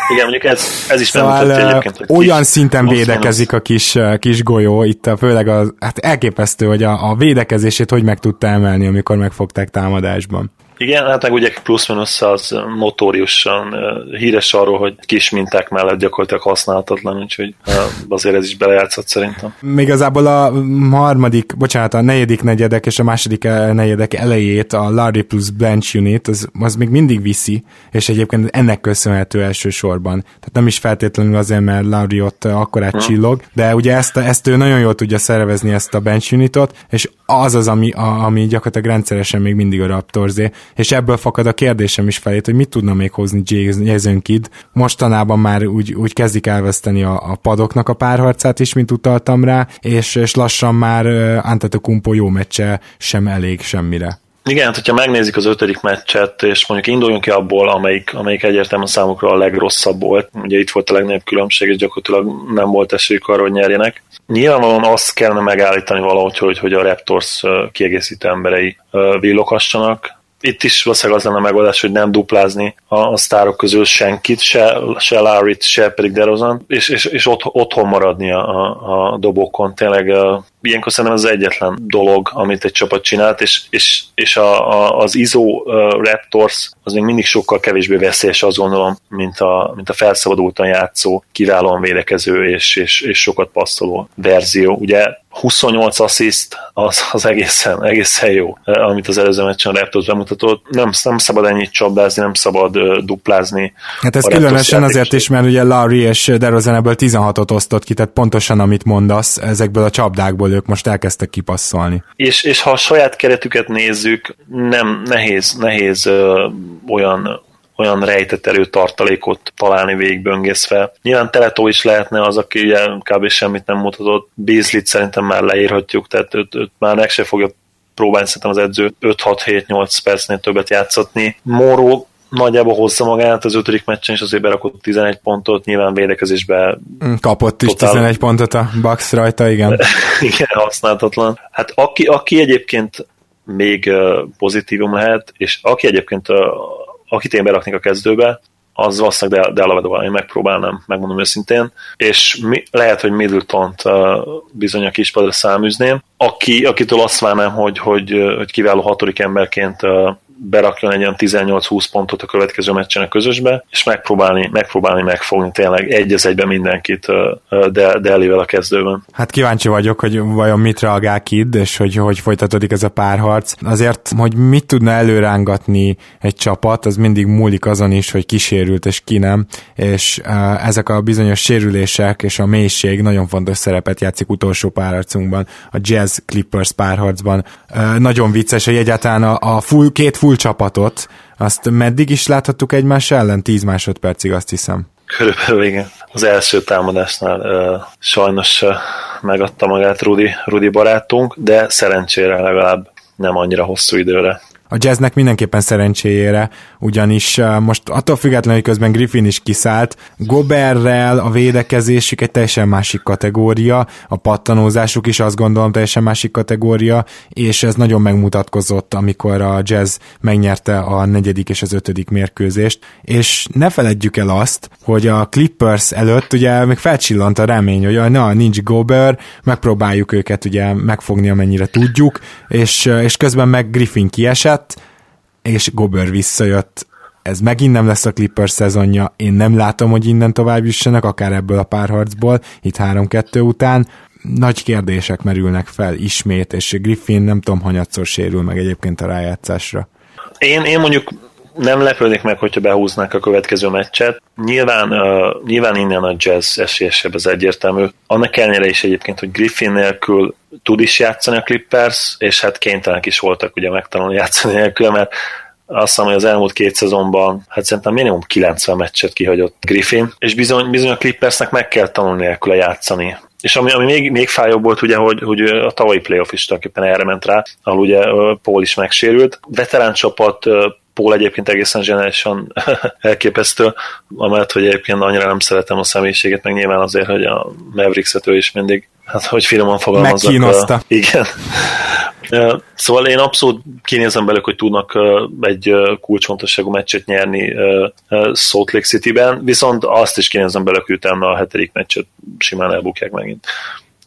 Igen, mondjuk ez, ez is szóval megmutatja egyébként, hogy Olyan kis, szinten védekezik a kis, kis golyó, itt a, főleg az, hát elképesztő, hogy a, a védekezését hogy meg tudta emelni, amikor megfogták támadásban. Igen, hát meg ugye plusz-minusz az motóriusan híres arról, hogy kis minták mellett gyakorlatilag használhatatlan, úgyhogy azért ez is belejátszott szerintem. Még igazából a harmadik, bocsánat, a negyedik negyedek és a második negyedek elejét a Larry plus bench unit, az, az még mindig viszi, és egyébként ennek köszönhető elsősorban. Tehát nem is feltétlenül azért, mert Larry ott akkor hmm. csillog, de ugye ezt, ezt ő nagyon jól tudja szervezni ezt a bench unitot, és az az, ami, a, ami gyakorlatilag rendszeresen még mindig a Raptorzé, és ebből fakad a kérdésem is felét, hogy mit tudna még hozni Jason Kidd. Mostanában már úgy, úgy kezdik elveszteni a, a padoknak a párharcát is, mint utaltam rá, és, és lassan már Antetokumpo jó meccse sem elég semmire. Igen, hát hogyha megnézik az ötödik meccset, és mondjuk induljunk ki abból, amelyik, amelyik egyértelműen számukra a legrosszabb volt, ugye itt volt a legnagyobb különbség, és gyakorlatilag nem volt esélyük arra, hogy nyerjenek. Nyilvánvalóan azt kellene megállítani valahogy, hogy, hogy a Raptors kiegészítő emberei villoghassanak, itt is valószínűleg az lenne a megoldás, hogy nem duplázni a, a sztárok közül senkit, se, se Larry-t, se pedig DeRozan, és, és, és ott, otthon maradni a, a, a dobókon. Tényleg ilyenkor szerintem ez az egyetlen dolog, amit egy csapat csinált, és, és, és a, a, az ISO uh, Raptors az még mindig sokkal kevésbé veszélyes, azt gondolom, mint a, mint a felszabadultan játszó, kiválóan védekező és, és, és sokat passzoló verzió. Ugye 28 assziszt az, az egészen, egészen jó, amit az előző meccsen a Raptors bemutatott. Nem, nem szabad ennyit csapdázni, nem szabad uh, duplázni. Hát ez különösen azért is, mert ugye Larry és DeRozan ebből 16-ot osztott ki, tehát pontosan amit mondasz, ezekből a csapdákból ők most elkezdtek kipasszolni. És, és ha a saját keretüket nézzük, nem nehéz, nehéz ö, olyan olyan rejtett erőtartalékot találni végigböngészve. Nyilván Teletó is lehetne az, aki ugye kb. semmit nem mutatott. Beasley-t szerintem már leírhatjuk, tehát őt, őt már meg se fogja próbálni szerintem az edző 5-6-7-8 percnél többet játszatni. Moró nagyjából hozza magát az ötödik meccsen, és azért berakott 11 pontot, nyilván védekezésbe mm, kapott is totál... 11 pontot a Bucks rajta, igen. [LAUGHS] igen, használhatatlan. Hát aki, aki egyébként még pozitívum lehet, és aki egyébként, akit én beraknék a kezdőbe, az valószínűleg Delavedova, én megpróbálnám, megmondom őszintén, és mi, lehet, hogy Middleton-t uh, bizony a kispadra száműzném, aki, akitől azt várnám, hogy, hogy, hogy kiváló hatodik emberként uh, berakjon egy olyan 18-20 pontot a következő meccsen a közösbe, és megpróbálni, megpróbálni megfogni tényleg egy az egyben mindenkit de, de elével a kezdőben. Hát kíváncsi vagyok, hogy vajon mit reagál Kid, és hogy hogy folytatódik ez a párharc. Azért, hogy mit tudna előrángatni egy csapat, az mindig múlik azon is, hogy kísérült és ki nem, és ezek a bizonyos sérülések és a mélység nagyon fontos szerepet játszik utolsó párharcunkban, a Jazz Clippers párharcban. Nagyon vicces, hogy egyáltalán a, a full, két full full csapatot, azt meddig is láthattuk egymás ellen? 10 másodpercig azt hiszem. Körülbelül igen. Az első támadásnál uh, sajnos uh, megadta magát Rudi, Rudi barátunk, de szerencsére legalább nem annyira hosszú időre a jazznek mindenképpen szerencséjére, ugyanis most attól függetlenül, hogy közben Griffin is kiszállt, Goberrel a védekezésük egy teljesen másik kategória, a pattanózásuk is azt gondolom teljesen másik kategória, és ez nagyon megmutatkozott, amikor a jazz megnyerte a negyedik és az ötödik mérkőzést, és ne feledjük el azt, hogy a Clippers előtt ugye még felcsillant a remény, hogy na, nincs Gober, megpróbáljuk őket ugye megfogni amennyire tudjuk, és, és közben meg Griffin kiesett, lett, és Gober visszajött. Ez megint nem lesz a Clippers szezonja, én nem látom, hogy innen tovább jussanak, akár ebből a párharcból, itt 3-2 után. Nagy kérdések merülnek fel ismét, és Griffin nem tudom, hanyatszor sérül meg egyébként a rájátszásra. Én, én mondjuk nem lepődik meg, hogyha behúznák a következő meccset. Nyilván, uh, nyilván innen a jazz esélyesebb az egyértelmű. Annak ellenére is egyébként, hogy Griffin nélkül tud is játszani a Clippers, és hát kénytelenek is voltak ugye megtanulni játszani nélkül, mert azt hiszem, hogy az elmúlt két szezonban, hát szerintem minimum 90 meccset kihagyott Griffin, és bizony, bizony a Clippersnek meg kell tanulni nélküle játszani. És ami, ami még, még fájóbb volt, ugye, hogy, hogy a tavalyi playoff is tulajdonképpen erre ment rá, ahol ugye Paul is megsérült. Veterán csapat Paul egyébként egészen zseniálisan [LAUGHS] elképesztő, amellett, hogy egyébként annyira nem szeretem a személyiséget, meg nyilván azért, hogy a Mavericks-et ő is mindig, hát hogy finoman fogalmazzak. Megkínozta. Igen. Szóval én abszolút kinézem belőle, hogy tudnak egy kulcsfontosságú meccset nyerni Salt Lake City-ben, viszont azt is kinézem belőle, hogy utána a hetedik meccset simán elbukják megint.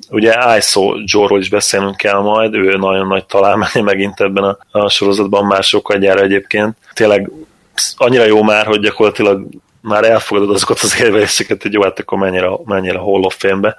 Ugye ISO Joe-ról is beszélnünk kell majd, ő nagyon nagy találmány [LAUGHS] megint ebben a, a sorozatban, már sokkal gyára egyébként. Tényleg annyira jó már, hogy gyakorlatilag már elfogadod azokat az érveléseket, hogy jó, hát akkor mennyire, mennyire Hall of Fame-be,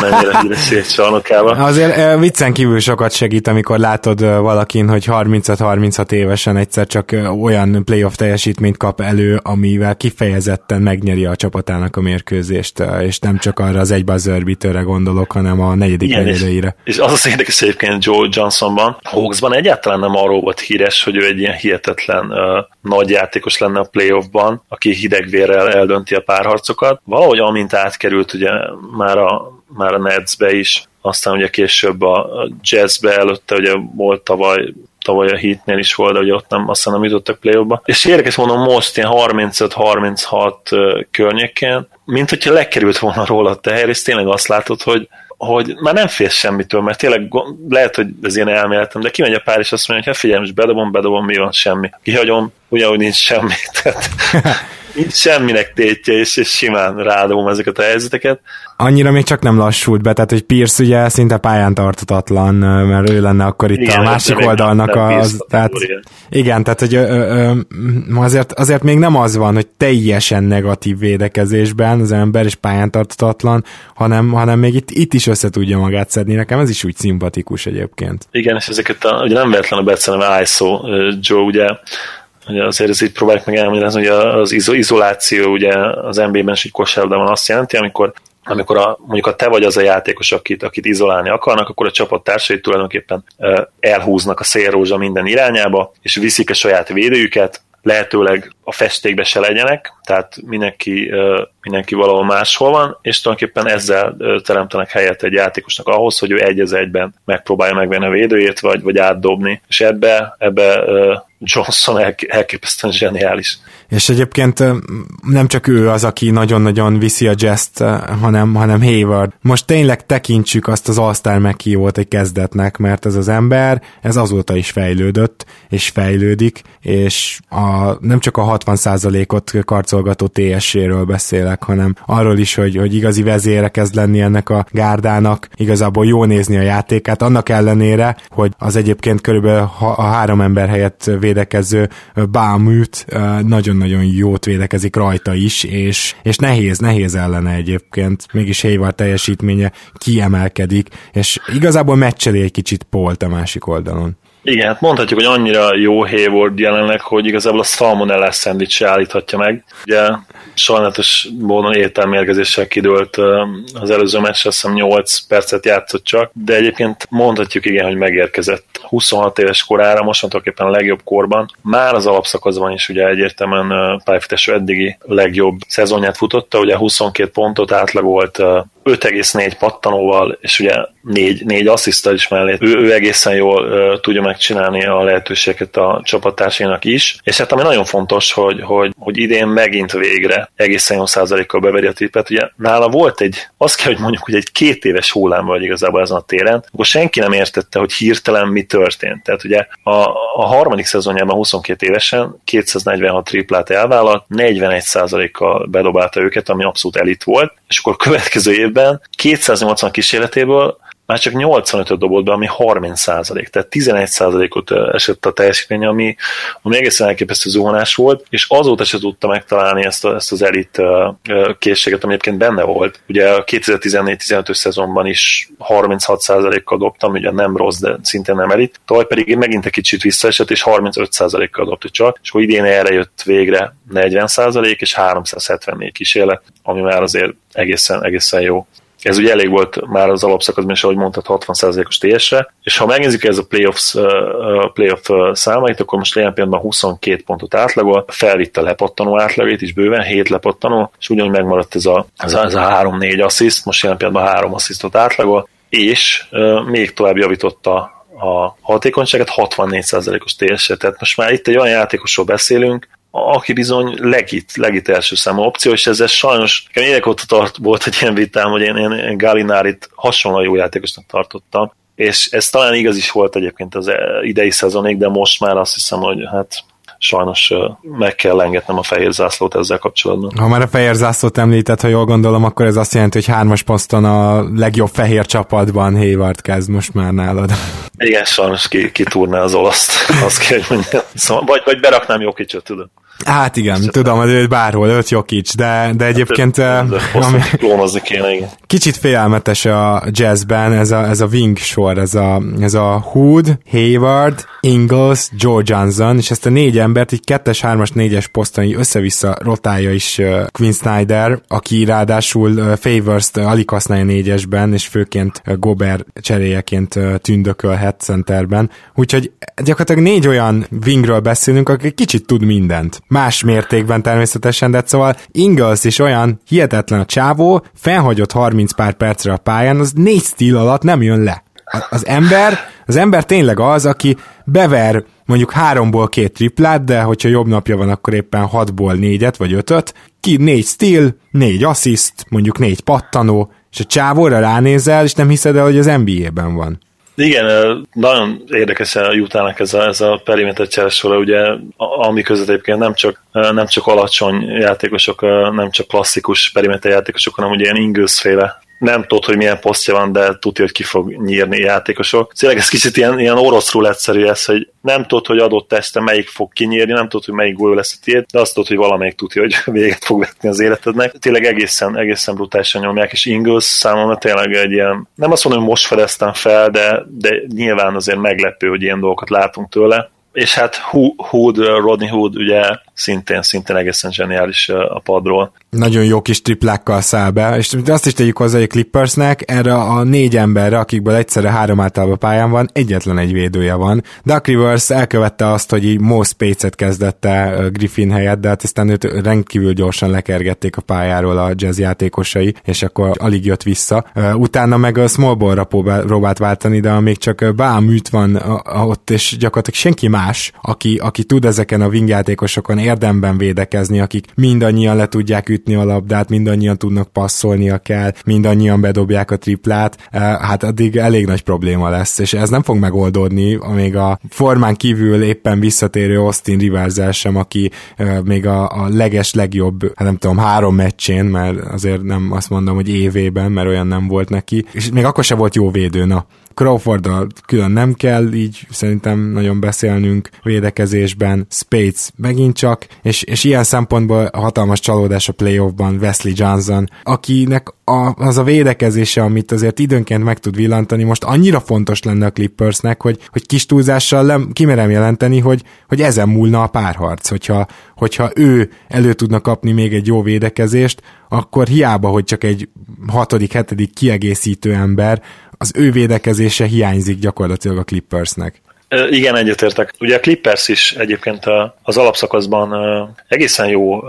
mennyire [LAUGHS] híres csarnokába. Azért viccen kívül sokat segít, amikor látod valakin, hogy 35-36 évesen egyszer csak olyan playoff teljesítményt kap elő, amivel kifejezetten megnyeri a csapatának a mérkőzést, és nem csak arra az egy buzzer gondolok, hanem a negyedik negyedére. És, és az az érdekes egyébként Joe Johnsonban, Hawksban egyáltalán nem arról volt híres, hogy ő egy ilyen hihetetlen uh, nagy játékos lenne a playoffban, aki hidegvérrel eldönti a párharcokat. Valahogy amint átkerült ugye már a, már a Netsbe is, aztán ugye később a Jazzbe előtte ugye volt tavaly tavaly a Heatnél is volt, de ugye ott nem, aztán nem jutottak play És érdekes mondom, most ilyen 35-36 környékén, mint hogyha lekerült volna róla a teher, és tényleg azt látod, hogy hogy már nem félsz semmitől, mert tényleg lehet, hogy ez ilyen elméletem, de kimegy a pár, és azt mondja, hogy hát figyelj, most bedobom, bedobom, mi van, semmi. Kihagyom, ugyanúgy nincs semmi. [LAUGHS] Tehát [LAUGHS] nincs semminek tétje, és, és simán rádom ezeket a helyzeteket. Annyira még csak nem lassult be, tehát hogy Pierce ugye szinte pályán tartatatlan, mert ő lenne akkor itt igen, a másik oldalnak nem az, tehát, igen. tehát hogy ö, ö, azért, azért még nem az van, hogy teljesen negatív védekezésben az ember is pályán tartatatlan, hanem, hanem még itt, itt is össze tudja magát szedni. Nekem ez is úgy szimpatikus egyébként. Igen, és ezeket a, ugye nem véletlenül beszélem ISO Joe, ugye Ugye azért ez így próbáljuk meg elmagyarázni, hogy az izoláció ugye az NBA-ben is egy kosárlabdában azt jelenti, amikor amikor a, mondjuk a te vagy az a játékos, akit, akit izolálni akarnak, akkor a csapattársai tulajdonképpen elhúznak a szélrózsa minden irányába, és viszik a saját védőjüket, lehetőleg a festékbe se legyenek, tehát mindenki, mindenki valahol máshol van, és tulajdonképpen ezzel teremtenek helyet egy játékosnak ahhoz, hogy ő egy az egyben megpróbálja megvenni a védőjét, vagy, vagy átdobni. És ebbe, ebbe Johnson elképesztően zseniális. És egyébként nem csak ő az, aki nagyon-nagyon viszi a jazz hanem, hanem Hayward. Most tényleg tekintsük azt az All-Star meghívót egy kezdetnek, mert ez az ember, ez azóta is fejlődött, és fejlődik, és a, nem csak a 60%-ot karcolgató TSC-ről beszélek, hanem arról is, hogy, hogy igazi vezére kezd lenni ennek a gárdának, igazából jó nézni a játékát, annak ellenére, hogy az egyébként körülbelül a három ember helyett védekező Báműt nagyon-nagyon jót védekezik rajta is, és, és nehéz, nehéz ellene egyébként, mégis Hayward teljesítménye kiemelkedik, és igazából meccseli egy kicsit Polt a másik oldalon. Igen, hát mondhatjuk, hogy annyira jó Hayward jelenleg, hogy igazából a salmonella szendvics se állíthatja meg. Ugye sajnálatos módon értelmérgezéssel kidőlt az előző meccs, azt hiszem 8 percet játszott csak, de egyébként mondhatjuk igen, hogy megérkezett 26 éves korára, mostantól éppen a legjobb korban. Már az alapszakaszban is ugye egyértelműen pályafutású eddigi legjobb szezonját futotta, ugye 22 pontot átlagolt 5,4 pattanóval, és ugye 4, 4 asszisztal is mellé. Ő, ő egészen jól uh, tudja megcsinálni a lehetőséget a csapattársainak is, és hát ami nagyon fontos, hogy, hogy, hogy idén megint végre egészen jó százalékkal beveri a tippet. Ugye nála volt egy, azt kell, hogy mondjuk, hogy egy két éves hullám vagy igazából ezen a téren, akkor senki nem értette, hogy hirtelen mi történt. Tehát ugye a, a harmadik szezonjában 22 évesen 246 triplát elvállalt, 41 százalékkal bedobálta őket, ami abszolút elit volt, és akkor a következő évben 280 kísérletéből már csak 85-öt dobott be, ami 30 százalék, tehát 11 százalékot esett a teljesítménye, ami, ami egészen elképesztő zuhanás volt, és azóta se tudta megtalálni ezt, a, ezt az elit készséget, ami egyébként benne volt. Ugye a 2014-15-ös szezonban is 36 százalékkal dobtam, ugye nem rossz, de szintén nem elit. Tavaly pedig megint egy kicsit visszaesett, és 35 százalékkal dobta csak, és akkor idén erre jött végre 40 százalék és 374 kísérlet, ami már azért egészen, egészen jó. Ez ugye elég volt már az alapszakaszban is, ahogy mondtad, 60%-os TS-re, és ha megnézzük ez a playoffs, playoff számait, akkor most jelen pillanatban 22 pontot átlagol, felvitte a lepattanó átlagét is bőven, 7 lepattanó, és ugyanúgy megmaradt ez a, ez a, ez a 3-4 assziszt, most jelen pillanatban 3 asszisztot átlagol, és még tovább javította a hatékonyságát, 64%-os TS, tehát most már itt egy olyan játékosról beszélünk, aki bizony legit, legit első számú opció, és ezzel sajnos évek óta tart, volt egy ilyen vitám, hogy én, én Galinárit hasonlóan jó játékosnak tartottam, és ez talán igaz is volt egyébként az idei szezonig, de most már azt hiszem, hogy hát sajnos meg kell engednem a fehér zászlót ezzel kapcsolatban. Ha már a fehér zászlót említett, ha jól gondolom, akkor ez azt jelenti, hogy hármas poszton a legjobb fehér csapatban Hayward kezd most már nálad. Igen, sajnos ki, kitúrná az olaszt, azt kell, hogy mondjam. Szóval, vagy, vagy beraknám jó kicsit, tudod. Hát igen, Csak tudom, hogy bárhol, öt Jokic, de, de egyébként... Hát, [LAUGHS] ami, klónozni kéne, igen. Kicsit félelmetes a jazzben ez a, ez a wing sor, ez a, ez a Hood, Hayward, Ingles, Joe Johnson, és ezt a négy embert így kettes, hármas, négyes poszton így össze-vissza rotálja is uh, Quinn Snyder, aki ráadásul uh, Favors-t uh, alig használja négyesben, és főként uh, Gobert cseréjeként uh, tündökölhet centerben. Úgyhogy gyakorlatilag négy olyan wingről beszélünk, aki kicsit tud mindent. Más mértékben természetesen, de szóval Ingles is olyan hihetetlen a csávó, felhagyott 30 pár percre a pályán, az négy stíl alatt nem jön le. Az ember, az ember tényleg az, aki bever mondjuk háromból két triplát, de hogyha jobb napja van, akkor éppen hatból négyet vagy ötöt, ki négy stíl, négy assziszt, mondjuk négy pattanó, és a csávóra ránézel, és nem hiszed el, hogy az NBA-ben van. Igen, nagyon érdekes a jutának ez a, ez a periméter cseresora, ugye, ami között egyébként nem csak, nem csak alacsony játékosok, nem csak klasszikus periméter játékosok, hanem ugye ilyen Ingles féle nem tudod, hogy milyen posztja van, de tudja, hogy ki fog nyírni játékosok. Tényleg ez kicsit ilyen, ilyen orosz egyszerű ez, hogy nem tudod, hogy adott teste melyik fog kinyírni, nem tudod, hogy melyik gól lesz a tiéd, de azt tudod, hogy valamelyik tudja, hogy [LAUGHS] véget fog vetni az életednek. Tényleg egészen, egészen brutálisan nyomják, és Ingles számomra tényleg egy ilyen, nem azt mondom, hogy most fedeztem fel, de, de nyilván azért meglepő, hogy ilyen dolgokat látunk tőle és hát Hood, Rodney Hood ugye szintén, szintén egészen zseniális a padról. Nagyon jó kis triplákkal száll be, és azt is tegyük hozzá, hogy Clippersnek erre a négy emberre, akikből egyszerre három általában pályán van, egyetlen egy védője van. Duck Rivers elkövette azt, hogy így Mo Spates-et kezdette Griffin helyett, de hát aztán őt rendkívül gyorsan lekergették a pályáról a jazz játékosai, és akkor alig jött vissza. Utána meg a small ball-ra próbált váltani, de még csak báműt van ott, és gyakorlatilag senki más, aki, aki tud ezeken a wingjátékosokon érdemben védekezni, akik mindannyian le tudják ütni a labdát, mindannyian tudnak passzolnia kell, mindannyian bedobják a triplát, eh, hát addig elég nagy probléma lesz, és ez nem fog megoldódni, még a formán kívül éppen visszatérő Austin Rivers sem, aki eh, még a, a leges legjobb, hát nem tudom, három meccsén, mert azért nem azt mondom, hogy évében, mert olyan nem volt neki, és még akkor se volt jó védő, na. Crawford külön nem kell így szerintem nagyon beszélnünk védekezésben, Spades megint csak, és, és ilyen szempontból hatalmas csalódás a playoffban Wesley Johnson, akinek a, az a védekezése, amit azért időnként meg tud villantani, most annyira fontos lenne a Clippersnek, hogy, hogy kis túlzással nem, kimerem jelenteni, hogy, hogy ezen múlna a párharc, hogyha, hogyha ő elő tudna kapni még egy jó védekezést, akkor hiába, hogy csak egy hatodik, hetedik kiegészítő ember, az ő védekezése hiányzik gyakorlatilag a Clippersnek. Igen, egyetértek. Ugye a Clippers is egyébként az alapszakaszban egészen jó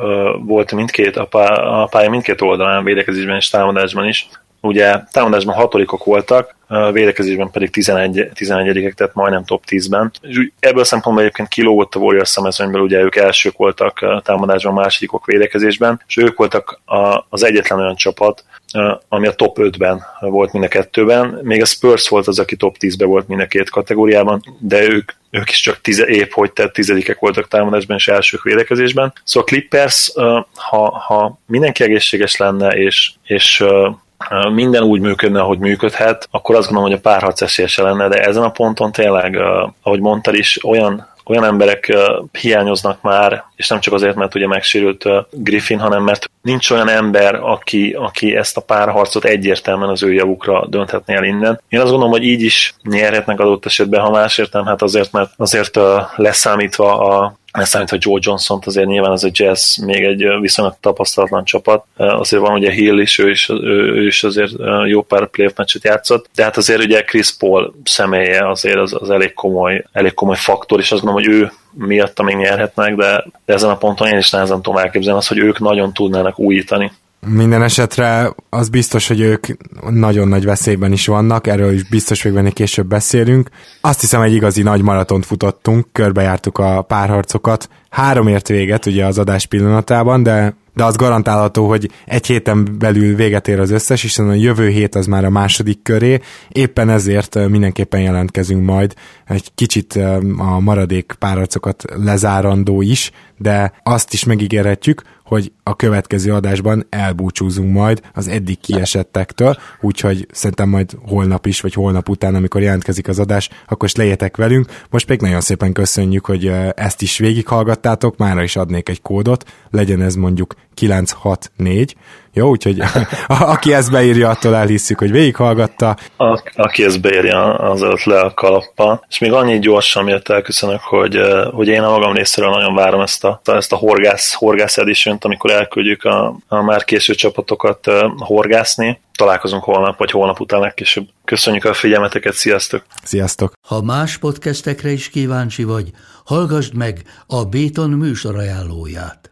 volt mindkét, a pálya mindkét oldalán, védekezésben és támadásban is. Ugye támadásban hatodikok voltak, védekezésben pedig 11, 11 tehát majdnem top 10-ben. És ebből a szempontból egyébként kilógott a Warriors szemezőnyből, ugye ők elsők voltak támadásban, másodikok védekezésben, és ők voltak az egyetlen olyan csapat, ami a top 5-ben volt mind a kettőben. Még a Spurs volt az, aki top 10-ben volt mind a két kategóriában, de ők ők is csak tize, épp hogy tehát tizedikek voltak támadásban és elsők védekezésben. Szóval Clippers, ha, ha mindenki egészséges lenne, és, és minden úgy működne, ahogy működhet, akkor azt gondolom, hogy a párharc esélyese lenne, de ezen a ponton tényleg, ahogy mondtad is, olyan olyan emberek hiányoznak már, és nem csak azért, mert ugye megsérült Griffin, hanem mert nincs olyan ember, aki, aki ezt a párharcot egyértelműen az ő javukra dönthetné el innen. Én azt gondolom, hogy így is nyerhetnek adott esetben, ha másért nem, hát azért, mert azért leszámítva a Leszámítva Joe johnson azért nyilván az a Jazz még egy viszonylag tapasztalatlan csapat. Azért van ugye Hill is, ő is, ő, is azért jó pár playoff meccset játszott, de hát azért ugye Chris Paul személye azért az, az elég, komoly, elég komoly faktor, és azt gondolom, hogy ő miatt még nyerhetnek, de ezen a ponton én is nehezen tudom elképzelni azt, hogy ők nagyon tudnának újítani. Minden esetre az biztos, hogy ők nagyon nagy veszélyben is vannak, erről is biztos hogy benne később beszélünk. Azt hiszem, egy igazi nagy maratont futottunk, körbejártuk a párharcokat. Három ért véget ugye az adás pillanatában, de de az garantálható, hogy egy héten belül véget ér az összes, hiszen a jövő hét az már a második köré, éppen ezért mindenképpen jelentkezünk majd egy kicsit a maradék párharcokat lezárandó is, de azt is megígérhetjük, hogy a következő adásban elbúcsúzunk majd az eddig kiesettektől, úgyhogy szerintem majd holnap is, vagy holnap után, amikor jelentkezik az adás, akkor is legyetek velünk. Most még nagyon szépen köszönjük, hogy ezt is végighallgattátok, mára is adnék egy kódot, legyen ez mondjuk 964, jó, úgyhogy [LAUGHS] a, aki ezt beírja, attól elhisszük, hogy végighallgatta. A, aki ezt beírja, az ott le a kalappal. És még annyi gyorsan, miért elköszönök, hogy, hogy én a magam részéről nagyon várom ezt a, ezt a horgász, horgász edition amikor elküldjük a, a már készült csapatokat horgászni. Találkozunk holnap, vagy holnap után legkésőbb. Köszönjük a figyelmeteket, sziasztok! Sziasztok! Ha más podcastekre is kíváncsi vagy, hallgassd meg a Béton műsor ajánlóját.